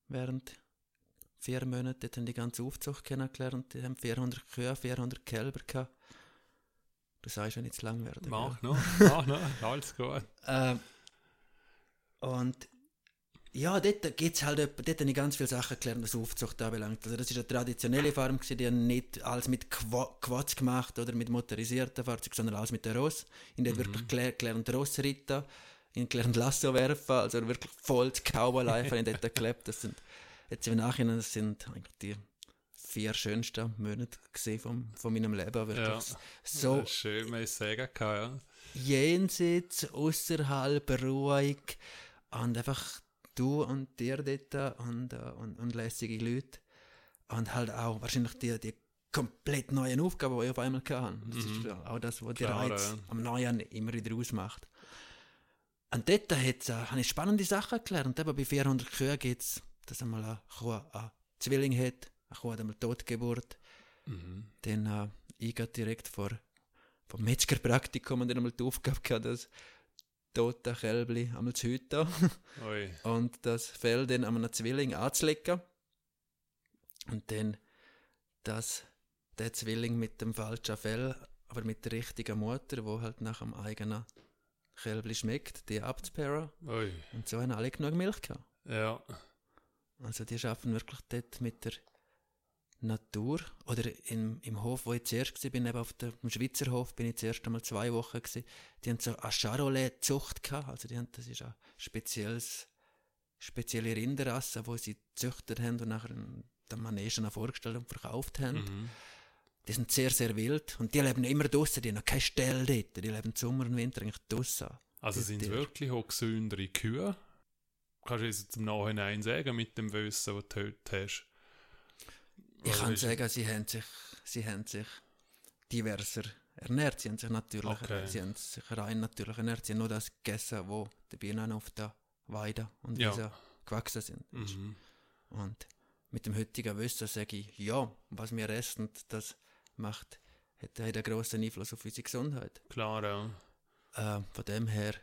während vier Monate dann die ganze Aufzucht kennengelernt. Die haben 400 Kühe, 400 Kälber gehabt. Du sagst, wenn ich zu lang werde. Mach noch, mach noch, alles gut. äh, und ja, dort gibt's halt, dort habe ich ganz viele Sachen gelernt, was Aufzucht anbelangt. Also das ist eine traditionelle Farm, die haben nicht alles mit Quads gemacht oder mit motorisierten Fahrzeugen, sondern alles mit der Ross. In der mhm. wirklich gelernt, gelernt Rossreiten, in gelernt Lasso werfen, also wirklich voll das Cowboy-Life in dort gelebt. Das sind, jetzt im Nachhinein, das sind eigentlich die vier schönsten Monate gesehen von, von meinem Leben. Wirklich ja, so schön, man sagen kann, ja. Jenseits, außerhalb, ruhig, und einfach du und dir dort und, äh, und, und lässige Leute. Und halt auch wahrscheinlich die, die komplett neuen Aufgaben, die ich auf einmal hatte. Das mhm. ist auch das, was die Reiz ja. am Neuen immer wieder ausmacht. Und dort äh, habe ich spannende Sachen gelernt. Eben bei 400 Kühen gibt es, dass einmal eine Kuh einen Zwilling hat, eine Kuh hat einmal Totgeburt. Mhm. Dann äh, ich direkt vor vom Metzgerpraktikum und dann einmal die Aufgabe gehabt, dass toten Kälbli einmal zu hüten und das Fell dann an einem Zwilling anzulegen und dann das, der Zwilling mit dem falschen Fell, aber mit der richtigen Mutter, wo halt nach dem eigenen Kälbli schmeckt, die abzupaaren. Und so haben alle genug Milch gehabt. Ja. Also die schaffen wirklich dort mit der Natur oder im, im Hof, wo ich zuerst war, bin eben auf dem Schweizer Hof, bin ich zuerst einmal zwei Wochen gewesen. Die haben so eine Charolais-Zucht gehabt, also die haben, das ist eine spezielles, spezielle Rinderrasse, wo sie gezüchtet haben und nachher den Manegen vorgestellt und verkauft haben. Mhm. Die sind sehr, sehr wild und die leben immer draußen, die haben keine Stelle dort, die leben Sommer und Winter eigentlich draußen. Also sind es wirklich auch gesündere Kühe? Kannst du jetzt im Nachhinein sagen, mit dem Wissen, was du heute hast? Ich kann sagen, sie haben sich, sie haben sich diverser ernährt. Sie haben sich natürlich, okay. sie haben sich rein natürlich ernährt. Sie haben nur das gegessen, wo die Bienen auf der Weide und ja. Wiese gewachsen sind. Mhm. Und mit dem heutigen Wissen sage ich, ja, was wir essen, das macht, hat, hat einen grossen Einfluss auf unsere Gesundheit. Klar, ja. Äh, von dem her,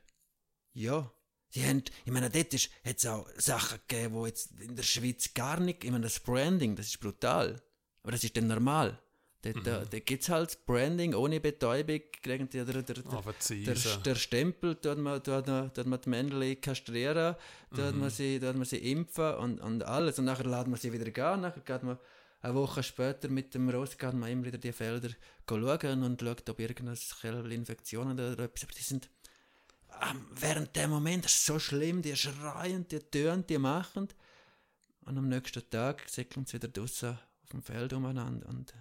ja, Sie haben, ich meine, dort hat es auch Sachen gegeben, die jetzt in der Schweiz gar nicht, ich meine, das Branding, das ist brutal. Aber das ist dann normal. Dort, mhm. da, da gibt es halt Branding ohne Betäubung, kriegen die, der, der, der, der, der Stempel, tut man, tut, man, tut man die Männchen kastrieren, tut, mhm. man sie, tut man sie impfen und, und alles. Und nachher laden wir sie wieder gehen, nachher geht man eine Woche später mit dem Ross geht man immer wieder die Felder schauen und schaut, ob irgendeine Infektion oder etwas, aber die sind während dem Moment ist es so schlimm, die schreien, die tönen, die machen. Und am nächsten Tag säckeln sie wieder draußen auf dem Feld umeinander. Und äh,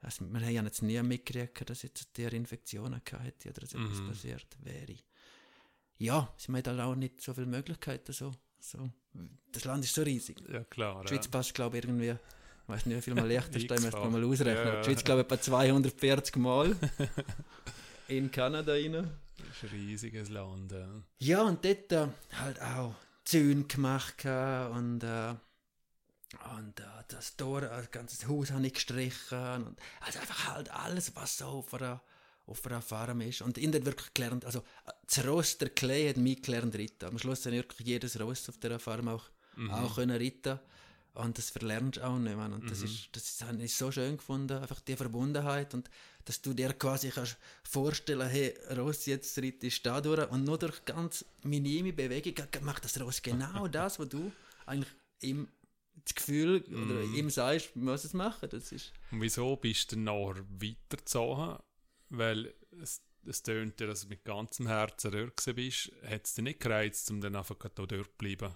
also, wir haben jetzt nie mitgekriegt, dass jetzt der Infektionen hatte oder dass etwas Mhm. passiert wäre. Ja, sie haben halt auch nicht so viele Möglichkeiten. So, so. Das Land ist so riesig. Ja, klar. Die Schweiz passt, glaube ich, irgendwie, ich weiß nicht, wie viel mal Liechtenstein, X-fach. müsste man mal ausrechnen. Ja. Die Schweiz, glaube ich, etwa 240 Mal in Kanada rein. Das ist ein riesiges Land. Ja. Ja, und dort äh, halt auch Zäune gemacht und, äh, und äh, das Tor, äh, das ganze Haus habe ich gestrichen. Und, also einfach halt alles, was so auf einer, auf einer Farm ist. Und in der wirklich gelernt, also das Ross, der Klee hat mich gelernt reiten. Am Schluss habe ich wirklich jedes Ross auf dieser Farm auch, auch können reiten und das verlernst du auch nicht, man. Und das, ist, das ist, habe ich so schön gefunden, einfach die Verbundenheit und dass du dir quasi kannst vorstellen, hey, Ross jetzt reitest da durch und nur durch ganz minime Bewegung macht das Ross genau das, was du eigentlich ihm das Gefühl oder ihm sagst, du musst es machen. Das ist, Und wieso bist du nachher weitergezogen? Weil es, es tönt ja, dass du mit ganzem Herzen dort bist. Hat es dich nicht gereizt, um dann einfach dort zu bleiben?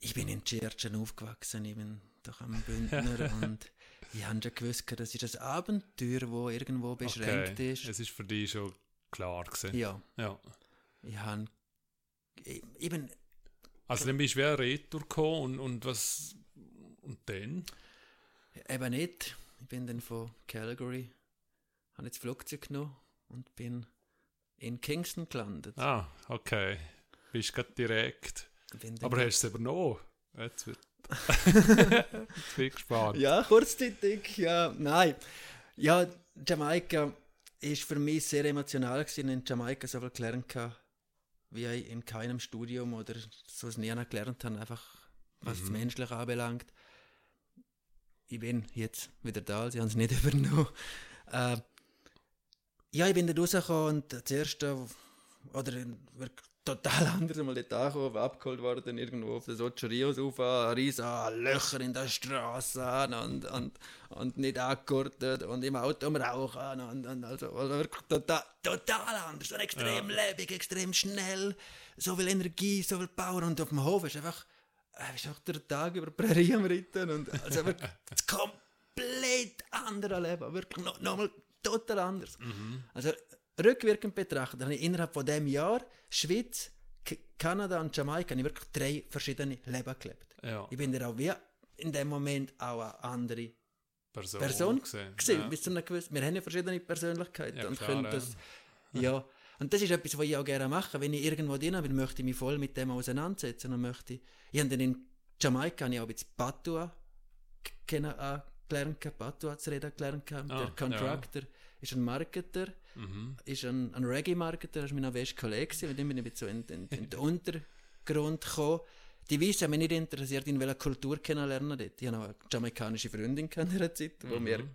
Ich bin in Tschirtschen aufgewachsen, ich bin doch am Bündner und ich habe schon gewusst, das ist ein Abenteuer, das irgendwo beschränkt okay. ist. Es ist für dich schon klar gewesen. Ja, Ja. ich habe bin Also dann bist du wie ein Retour gekommen und, und was... Und dann? Eben nicht. Ich bin dann von Calgary, habe jetzt Flugzeug genommen und bin in Kingston gelandet. Ah, okay. Bist gerade direkt... Dann- Aber hast du es übernommen? Jetzt wird... Jetzt bin ich gespannt. ja, kurzzeitig, ja, nein. Ja, Jamaika ist für mich sehr emotional gewesen. In Jamaika so viel gelernt gehabt, wie ich in keinem Studium oder so nie gelernt habe, einfach was das Menschliche anbelangt. Ich bin jetzt wieder da, sie haben es nicht übernommen. Äh, ja, ich bin da rausgekommen und das erste, oder wirklich total anders mal dort angekommen, abgeholt worden, irgendwo auf der Socio Rios rauf, riesen Löcher in der Straße und, und, und nicht angegurtet und im Auto am Rauchen und, und also, also wirklich total, total anders, und extrem lebendig, extrem schnell, so viel Energie, so viel Power und auf dem Hof ist einfach, äh, ist auch der Tag über die Prärie am Ritten und also wirklich das komplett andere Leben, wirklich noch, noch total anders. Also rückwirkend betrachtet, habe ich innerhalb von dem Jahr Schweiz, K Kanada und Jamaika habe ich wirklich drei verschiedene Leben gelebt. Ja, Ich bin da auch wie in dem Moment auch eine andere Person, Person gesehen. gesehen, Ja. bis zu einer gewissen, wir haben ja verschiedene Persönlichkeiten Ja, und klar, können ja. das, ja. Und das ist etwas, was ich auch gerne mache. Wenn ich irgendwo drin bin, möchte ich mich voll mit dem auseinandersetzen und möchte, ich habe dann in Jamaika habe ich auch bisschen Patua k- kennen, äh, Patua zu reden gelernt. Ah, der Contractor ist ein Marketer, Mhm. ist ein, ein Reggae-Marketer, das war mein bester Kollege, mit dem bin ich ein bisschen so in, in, in den Untergrund gekommen. Die Weißen haben mich nicht interessiert, in welcher Kultur kennenlernen dort. Ich hatte eine jamaikanische Freundin in dieser Zeit, wo mir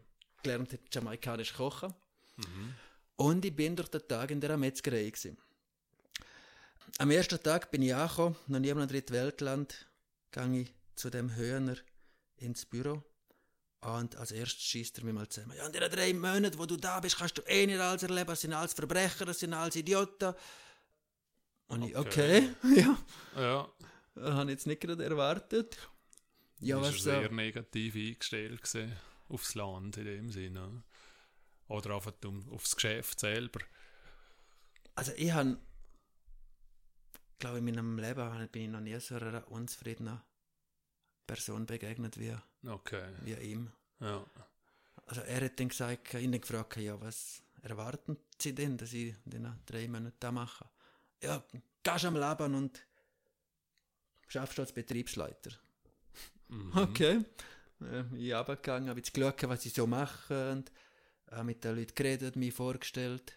gelernt hat, jamaikanisch kochen. Und ich bin durch den Tag in der Metzgerei. Gewesen. Am ersten Tag bin ich angekommen, noch nie in einem Drittweltland, gehe ich zu dem Höhner ins Büro. Und als erstes schießt er mir mal zusammen. Ja, in den drei Monaten, wo du da bist, kannst du eh nicht alles erleben. Das sind alles Verbrecher, das sind alles Idioten. Und ich, okay, Okay. ja, Ja, das habe ich jetzt nicht gerade erwartet. Ja, ist so. er sehr negativ eingestellt gewesen, aufs Land in dem Sinne. Oder um, aufs Geschäft selber. Also ich habe, glaube in meinem Leben bin ich noch nie so einer unzufriedenen Person begegnet wie, Okay, wie ihm. ja. Also er hat dann gesagt, ich habe ihn gefragt, ja, was erwarten Sie denn, dass ich den drei Monaten da mache? Ja, gehst am Leben und schaffst als Betriebsleiter. Mhm. Okay. Äh, ich bin runtergegangen, habe jetzt geschaut, was ich so mache und habe mit den Leuten geredet, mich vorgestellt,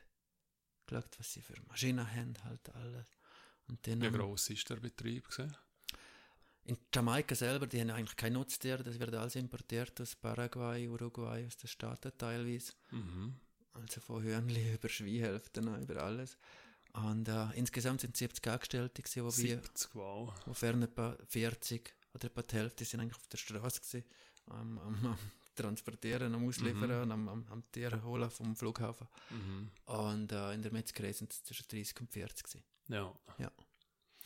geschaut, was sie für Maschinen haben, halt alles. Und dann Wie gross ist der Betrieb? Gewesen? In Jamaika selber, die haben eigentlich kein Nutztier, das wird alles importiert aus Paraguay, Uruguay, aus den Staaten teilweise. Mhm. Also von Hörnli über Schweinhälften, über alles. Und äh, insgesamt sind 70 Angestellte, gewesen, wo wir, 70, wow. wofern etwa 40 oder etwa die Hälfte sind eigentlich auf der Straße gewesen, am, am, am Transportieren, am Ausliefern, und am, am, am Tier holen vom Flughafen. Mhm. Und äh, in der Metzgerei sind es zwischen 30 und 40 gewesen. Ja. Ja.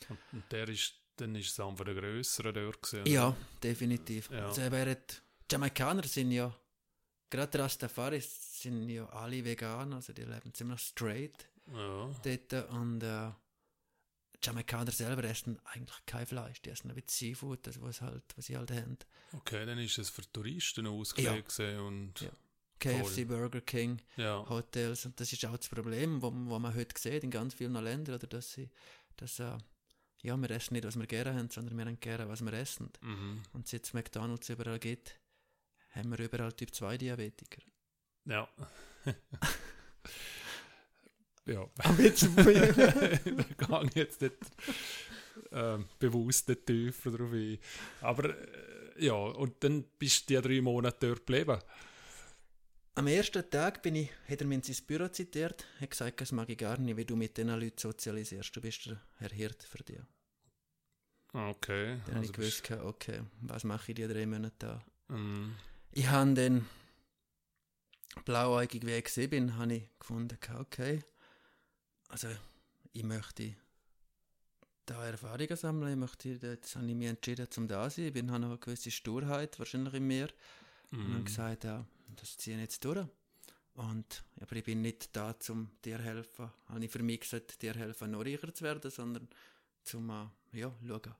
Und, und der ist dann ist es einfach der grössere dort gewesen. Ja, definitiv. Ja. Also, hat, Jamaikaner sind ja, gerade Rastafaris sind ja alle vegan, also die leben ziemlich straight Ja. dort und äh, Jamaikaner selber essen eigentlich kein Fleisch, die essen ein bisschen Seafood, das was, halt, was sie halt haben. Okay, dann ist es für Touristen ausgelegt gewesen und Ja. KFC, Burger King, ja. Hotels und das ist auch das Problem, wo, wo man heute sieht in ganz vielen Ländern, oder dass sie, dass, äh, ja, wir essen nicht, was wir gerne haben, sondern wir haben gerne, was wir essen. Mhm. Und seit es McDonalds überall gibt, haben wir überall Typ 2 Diabetiker. Ja. ja. Aber jetzt, da ich jetzt nicht ähm, bewusst nicht tiefer drauf ein. Aber äh, ja, und dann bist du die drei Monate dort geblieben. Am ersten Tag bin ich, hat er mich ins Büro zitiert, hat gesagt, das mag ich gar nicht, wie du mit diesen Leuten sozialisierst. Du bist der Herr Hirt für dich. Okay. Dann habe ich also gewusst, okay, was mache ich die drei Monate da? Mhm. Ich habe dann blauäugig, wie ich gesehen bin, habe ich gefunden, okay, also ich möchte da Erfahrungen sammeln, ich möchte, jetzt habe ich mich entschieden, zum da zu sein, ich bin, habe noch eine gewisse Sturheit wahrscheinlich in mir und habe Mhm. gesagt, ja, das ziehe ich jetzt durch. Und, aber ich bin nicht da, um dir helfen, habe ich für mich gesagt, dir helfen, noch reicher zu werden, sondern zum, äh, ja, schauen,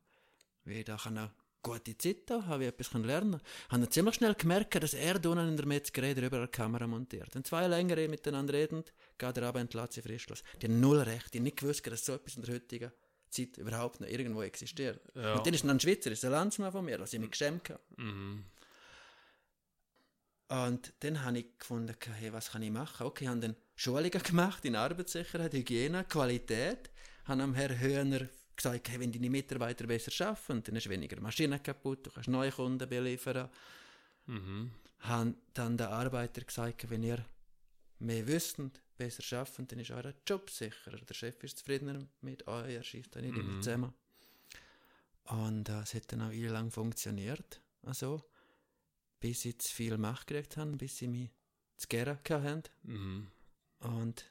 wie ich da eine gute Zeit habe, wie ich etwas lernen kann. Habe dann ziemlich schnell gemerkt, dass er da unten in der Metzgerei drüber eine Kamera montiert. Wenn zwei längere miteinander reden, geht er runter und lässt sie frisch los. Die haben null Recht, die haben nicht gewusst, dass so etwas in der heutigen Zeit überhaupt noch irgendwo existiert. Ja. Und dann ist dann ein Schweizer, ist ein Landsmann von mir, was ich mich geschämt habe. Mhm. Und dann habe ich gefunden, hey, was kann ich machen? Okay, ich habe dann Schulungen gemacht in Arbeitssicherheit, Hygiene, Qualität. Habe am Herrn Höhner gesagt, hey, wenn deine Mitarbeiter besser arbeiten, dann ist weniger Maschinen kaputt, du kannst neue Kunden beliefern. Mhm. Habe dann den Arbeiter gesagt, wenn ihr mehr wüsstet, besser arbeiten, dann ist euer Job sicherer. Der Chef ist zufriedener mit euch, er schießt dann nicht immer Mhm. zusammen. Und äh, es hat dann auch lang funktioniert. Also, bis ich zu viel Macht gekriegt habe, bis sie mich zu gern hatten. Mhm. Und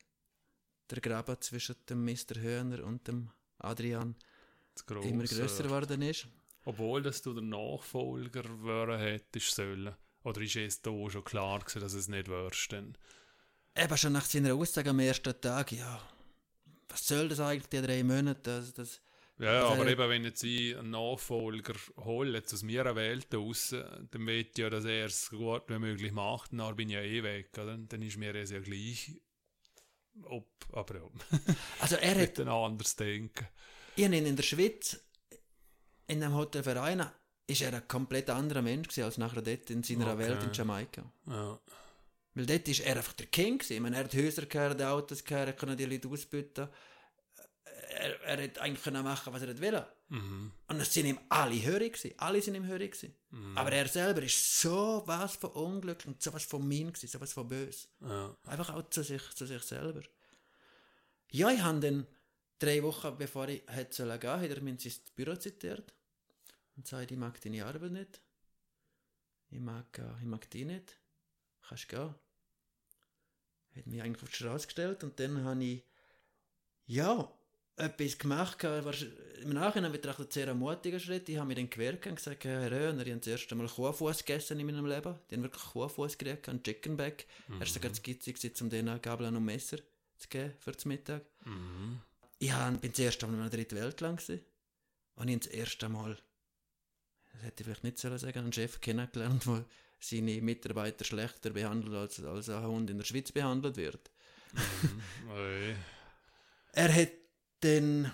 der Graben zwischen dem Mr. Höhner und dem Adrian immer grösser geworden ist. Obwohl, dass du der Nachfolger werden hättest sollen. Oder ist es da schon klar gewesen, dass es nicht wirst? Denn? Eben schon nach seiner Aussage am ersten Tag, ja, was soll das eigentlich, die drei Monate? Das, das, Ja, ja, Also, aber äh, eben, wenn jetzt ich einen Nachfolger hole, jetzt aus meiner Welt raus, dann will ich ja, dass er es so gut wie möglich macht, und dann bin ich ja eh weg, oder? Dann ist mir das ja gleich, ob, aber ja, also er hat ein anders denken. Ich habe ihn in der Schweiz, in einem Hotelverein, ist er ein komplett anderer Mensch gewesen, als nachher dort in seiner Okay. Welt in Jamaika. Ja, Weil dort ist er einfach der King gewesen. Ich meine, er hat Häuser gehabt, Autos gehabt, er konnte die Leute ausbüten. Er, er hat eigentlich können machen, was er wollte. mhm. Und es sind ihm alle hörig gewesen. Alle sind ihm hörig gewesen. Mhm. Aber er selber ist so was von Unglück und so was von mean gewesen, so was von böse. ja, Einfach auch zu sich, zu sich selber. Ja, ich habe dann drei Wochen bevor ich hätte sollen gehen, hat er mich ins Büro zitiert und gesagt, ich mag deine Arbeit nicht. Ich mag, äh, ich mag dich nicht. Kannst gehen. Hat mich eigentlich auf die Straße gestellt und dann habe ich, ja, etwas gemacht. wahrsch- Im Nachhinein betrachtet sehr ein mutiger Schritt. Ich habe mich dann gewehrt und gesagt, Herr Röhner, ich habe das erste Mal Kuhfuß gegessen in meinem Leben. Die haben wirklich Kuhfuß gekriegt, einen Chickenback. Er war sogar zu gitzig, um denen Gabeln und Messer zu geben für das Mittag. mhm. Ich bin das erste Mal in einer dritten Welt lang gewesen. und ich habe das erste Mal, das hätte ich vielleicht nicht sollen sagen, einen Chef kennengelernt, der seine Mitarbeiter schlechter behandelt als, als ein Hund in der Schweiz behandelt wird. Mhm. Er hat dann,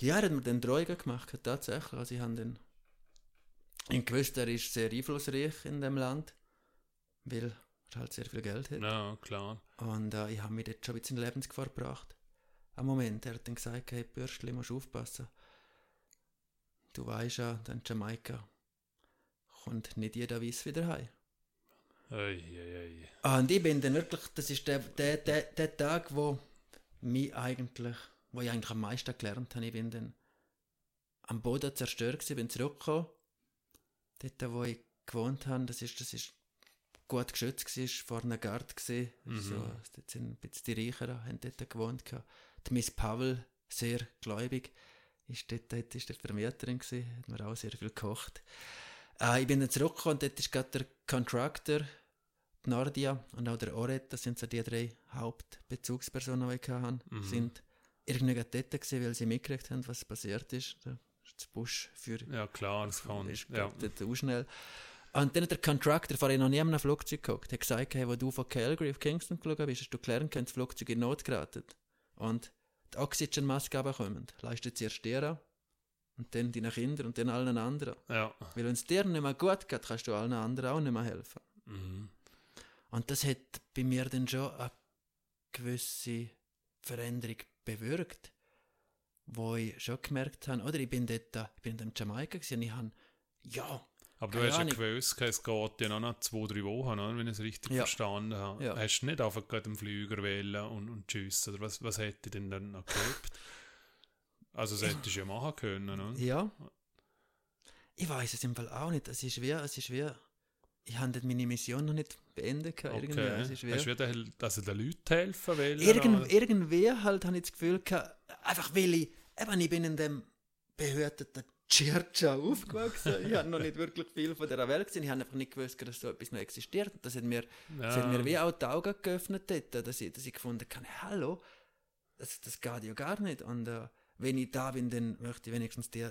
ja, er hat mir dann Drohungen gemacht, tatsächlich. Also ich habe dann ich gewusst, er ist sehr einflussreich in dem Land, weil er halt sehr viel Geld hat. Ja, klar. Und äh, ich habe mich dort schon ein bisschen in Lebensgefahr gebracht. Ein Moment, er hat dann gesagt, hey Bürstli, musst aufpassen. Du weißt ja, dann Jamaika kommt nicht jeder Weiss wieder heim. Oi, oi, oi. Und ich bin dann wirklich, das ist der, der, der, der Tag, wo mich eigentlich, wo ich eigentlich am meisten gelernt habe. Ich bin dann am Boden zerstört gewesen, bin zurückgekommen. Dort, wo ich gewohnt habe, das ist, das ist gut geschützt gewesen, vor einem Garten gewesen. Mhm. So, dort sind ein bisschen die Reicheren, haben dort gewohnt gehabt. Die Miss Pavel, sehr gläubig. ist dort, dort ist dort Vermieterin gewesen, hat mir auch sehr viel gekocht. Äh, ich bin dann zurückgekommen und dort ist gerade der Contractor, die Nardia und auch der Oret, das sind so die drei Hauptbezugspersonen, die ich hatte, mhm. sind irgendwie dort gewesen, weil sie mitgekriegt haben, was passiert ist. Der, das Busch für... Ja klar, das kann... Ist ja. dort auch schnell. Und dann hat der Contractor vorher noch nie in einem Flugzeug geguckt. Er hat gesagt, hey, wo du von Calgary auf Kingston geschaut bist, hast du klären können, das Flugzeug in Not geraten. Und die Oxygenmaske bekommen, leistet zuerst dir an und dann deinen Kindern und dann allen anderen. Ja. Weil wenn es dir nicht mehr gut geht, kannst du allen anderen auch nicht mehr helfen. Mhm. Und das hat bei mir dann schon eine gewisse Veränderung bewirkt, wo ich schon gemerkt habe, oder ich bin dort, ich bin in Jamaika gewesen, und ich habe, ja, aber du hast ja gewusst, es geht ja noch nach zwei, drei Wochen, oder? wenn ich es richtig ja. verstanden habe. Ja. Hast du nicht einfach gerade den Flüger wählen und, und tschüss? Oder was, was hätte denn dann noch gehabt? Also, das hättest du ja machen können, oder? Ja. Ich weiß es im Fall auch nicht. Es ist wie, es ist wie, ich habe meine Mission noch nicht beendet. Okay. Irgendwie. Es ist wie, Hast du wieder, dass den Leuten helfen will? Irgend, irgendwie halt habe ich das Gefühl gehabt, einfach weil ich, eben, ich bin in dem behüteten Churcha aufgewachsen. ich habe noch nicht wirklich viel von dieser Welt gesehen. Ich habe einfach nicht gewusst, dass so etwas noch existiert. Das hat mir, ja. das hat mir wie auch die Augen geöffnet, dort, dass, ich, dass ich gefunden habe, hallo, das, das geht ja gar nicht. Und äh, wenn ich da bin, dann möchte ich wenigstens die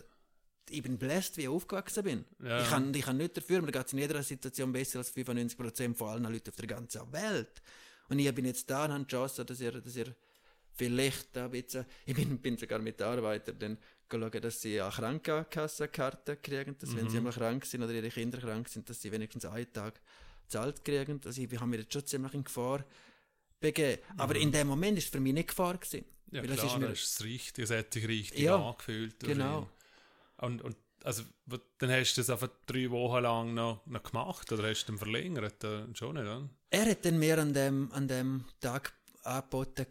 ich bin blessed, wie ich aufgewachsen bin. Ja. Ich, kann, ich kann nicht dafür, mir geht es in jeder Situation besser als 95% von allen Leuten auf der ganzen Welt. Und ich bin jetzt da und habe die Chance, dass ihr, dass ihr vielleicht ein bisschen, ich bin, bin sogar Mitarbeiter, dann schauen, dass sie eine Krankenkassenkarte kriegen, dass mhm. wenn sie mhm. einmal krank sind oder ihre Kinder krank sind, dass sie wenigstens einen Tag zahlt kriegen. Also ich habe mich jetzt schon ziemlich in Gefahr begeben. Aber mhm. in dem Moment ist es für mich nicht Gefahr gewesen. Ja weil klar, ist mir, das ist es richtig, es hat sich richtig ja, angefühlt. Genau. Und, und also, dann hast du das einfach drei Wochen lang noch, noch gemacht oder hast du den verlängert? Äh, schon nicht, oder? Er hat dann mir an dem, an dem Tag angeboten,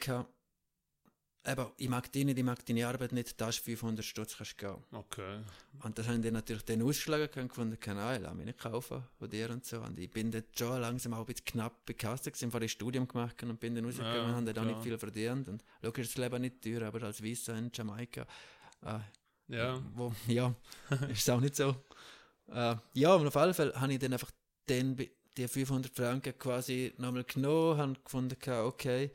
eben, ich mag dich nicht, ich mag deine Arbeit nicht, da hast 500 Stutz kannst gehen. Okay. Und das haben die natürlich dann ausgeschlagen und gefunden, keine Ahnung, lass mich nicht kaufen von dir und so. Und ich bin dann schon langsam auch ein bisschen knapp bekastet gewesen, vorher Studium gemacht und bin dann rausgegangen ja, und habe dann auch nicht viel verdient. Und logisch ist das Leben nicht teuer, aber als Weißer in Jamaika, äh, ja. Wo, ja, ist auch nicht so. Äh, ja, und auf alle Fälle habe ich dann einfach den, die 500 Franken quasi nochmal genommen, habe gefunden, okay,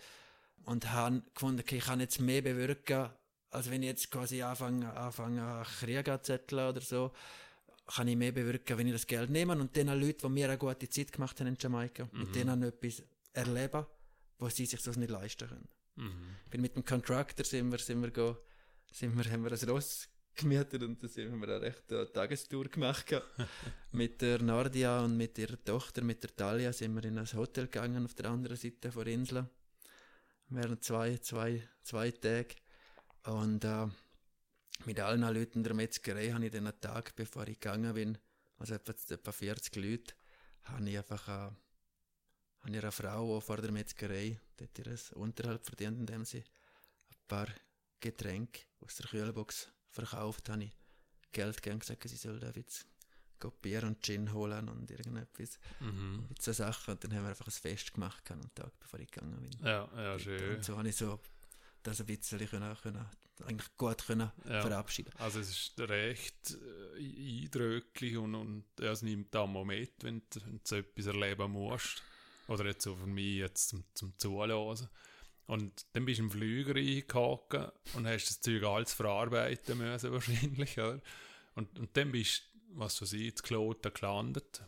und habe gefunden, okay, ich kann jetzt mehr bewirken, als wenn ich jetzt quasi anfange, anfange Krieg zetteln oder so, kann ich mehr bewirken, wenn ich das Geld nehme und den Leuten, die mir eine gute Zeit gemacht haben in Jamaika, mhm. mit denen etwas erleben, was sie sich sonst nicht leisten können. Mhm. bin mit dem Contractor sind wir, sind wir, go, sind wir, haben wir ein Ross gemietet und da sind wir eine rechte Tagestour gemacht. mit der Nardia und mit ihrer Tochter, mit der Talia, sind wir in ein Hotel gegangen auf der anderen Seite der Insel während zwei, zwei, zwei Tage. Und äh, mit allen Leuten der Metzgerei habe ich einen Tag, bevor ich gegangen bin, also etwa, etwa 40 Leute, habe ich einfach äh, habe ich eine Frau, die vor der Metzgerei dort ihr Unterhalt verdient, indem sie ein paar Getränke aus der Kühlbox verkauft, habe ich Geld gegeben und gesagt, sie soll da jetzt Bier und Gin holen und irgendetwas. Mhm. Mit so Sachen. Und dann haben wir einfach ein Fest gemacht am Tag, bevor ich gegangen bin. Ja, ja, schön. Und so habe ich so das ein bisschen können, können, eigentlich gut können ja. verabschieden Also es ist recht äh, eindrücklich und, und ja, es nimmt da mal mit, wenn du, wenn du so etwas erleben musst. Oder jetzt so für mich jetzt zum, zum Zuhören. Und dann bist du im Flüger eingehakt und hast das Zeug alles verarbeiten müssen wahrscheinlich, oder? Und, und dann bist du was weiß ich, Kloten gelandet.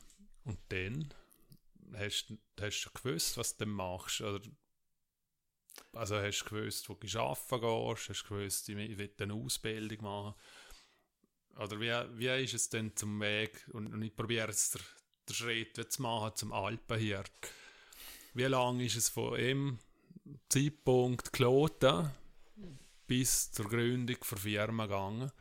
Und dann hast du schon gewusst, was du machst. Oder, also hast du gewusst, wo du arbeiten gehst, hast du gewusst, ich will eine Ausbildung machen. Oder wie, wie ist es denn zum Weg? Und, und ich probiere jetzt den, den Schritt zu machen zum Alpenhirt. Wie lange ist es von dem Zeitpunkt Kloten bis zur Gründung der Firma gegangen?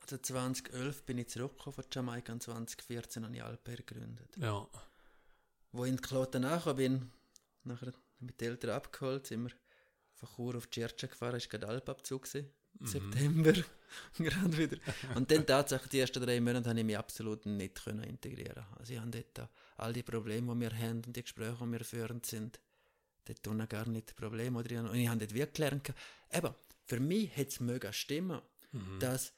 Also 2011 bin ich zurückgekommen von Jamaika und 2014 habe ich Alper gegründet. Ja. Wo ich in Kloten nachgekommen bin, nachher mit den Eltern abgeholt, sind wir von Chur auf Tschirtscha gefahren, ist gerade Alpabzug im mhm. September, gerade wieder. Und dann tatsächlich die ersten drei Monate habe ich mich absolut nicht können integrieren. Also ich habe dort all die Probleme, die wir haben und die Gespräche, die wir führen, sind dort unten gar nicht Probleme drin. Und ich habe dort wirklich gelernt, eben, für mich hätte es mega stimmen, Mhm. dass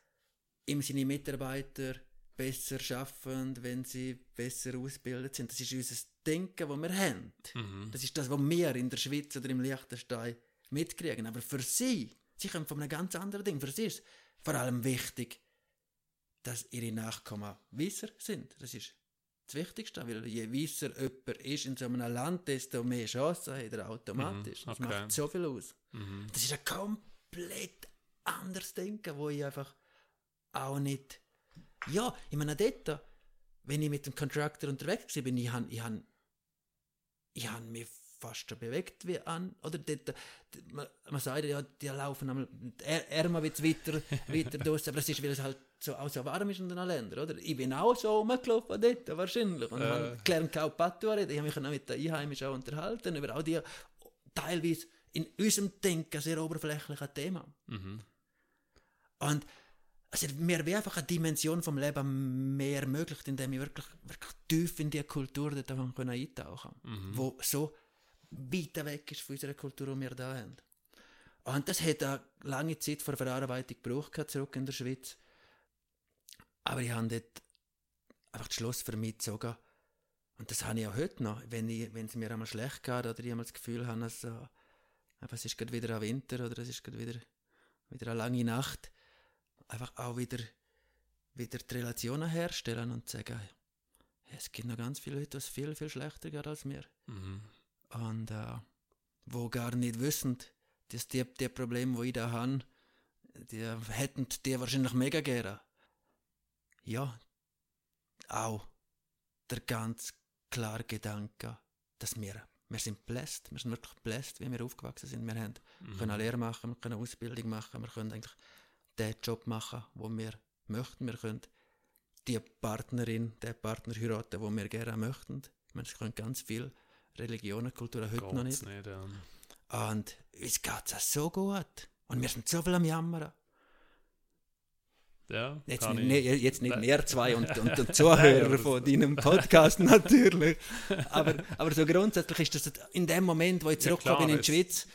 ihm seine Mitarbeiter besser schaffen, wenn sie besser ausgebildet sind. Das ist unser Denken, das wir haben. Mhm. Das ist das, was wir in der Schweiz oder im Liechtenstein mitkriegen. Aber für sie, sie kommen von einem ganz anderen Ding. Für sie ist vor allem wichtig, dass ihre Nachkommen weiser sind. Das ist das Wichtigste, weil je weiser jemand ist in so einem Land, desto mehr Chancen hat er automatisch. Mhm, Das okay. macht so viel aus. Mhm. Das ist ein komplett anderes Denken, wo ich einfach auch nicht. Ja, ich meine, dort, wenn ich mit dem Contractor unterwegs war, bin, ich han, ich han, ich han mich fast schon bewegt wie an. Oder dort, man, man sagt ja, die laufen einmal, er, Ärmel weiter, weiter durch, aber das ist, weil es halt so, auch so warm ist in den Ländern, oder? Ich bin auch so rumgelaufen dort, wahrscheinlich. Und Äh. habe gelernt, kaum Patois reden. Ich habe mich auch mit den Einheimischen auch unterhalten, über all die teilweise in unserem Denken sehr oberflächlichen Themen. Mhm. Und also mir wäre einfach eine Dimension vom Leben mehr ermöglicht, indem ich wirklich, wirklich tief in die Kultur dort können eintauchen konnte, wo so weit weg ist von unserer Kultur, die wir da haben. Und das hat eine lange Zeit vor Verarbeitung gebraucht, zurück in der Schweiz. Aber ich habe dort einfach das Schluss für mich gezogen. Und das habe ich auch heute noch, wenn, ich, wenn es mir einmal schlecht geht oder ich einmal das Gefühl habe, dass, eben, es ist gerade wieder ein Winter oder es ist gerade wieder, wieder eine lange Nacht, einfach auch wieder, wieder die Relationen herstellen und sagen, es gibt noch ganz viele Leute, die es viel, viel schlechter geht als mir. Mhm. Und äh, wo gar nicht wissen, dass die, die Probleme, die ich da habe, die hätten die wahrscheinlich mega gerne. Ja, auch der ganz klare Gedanke, dass wir, wir sind bläst, wir sind wirklich bläst, wie wir aufgewachsen sind. Wir haben, Mhm. können eine Lehre machen, wir können Ausbildung machen, wir können eigentlich den Job machen, wo wir möchten. Wir können die Partnerin, den Partner heiraten, wo wir gerne möchten. Wir können ganz viel Religionen, Kulturen heute noch Geht's nicht. nicht ja. Und uns geht es so gut. Und wir sind so viel am Jammern. Ja, Jetzt nicht, ich- nicht, jetzt nicht mehr zwei und, und, und Zuhörer von deinem Podcast natürlich. Aber, aber so grundsätzlich ist das in dem Moment, wo ich Ja, zurückgekommen bin in die Schweiz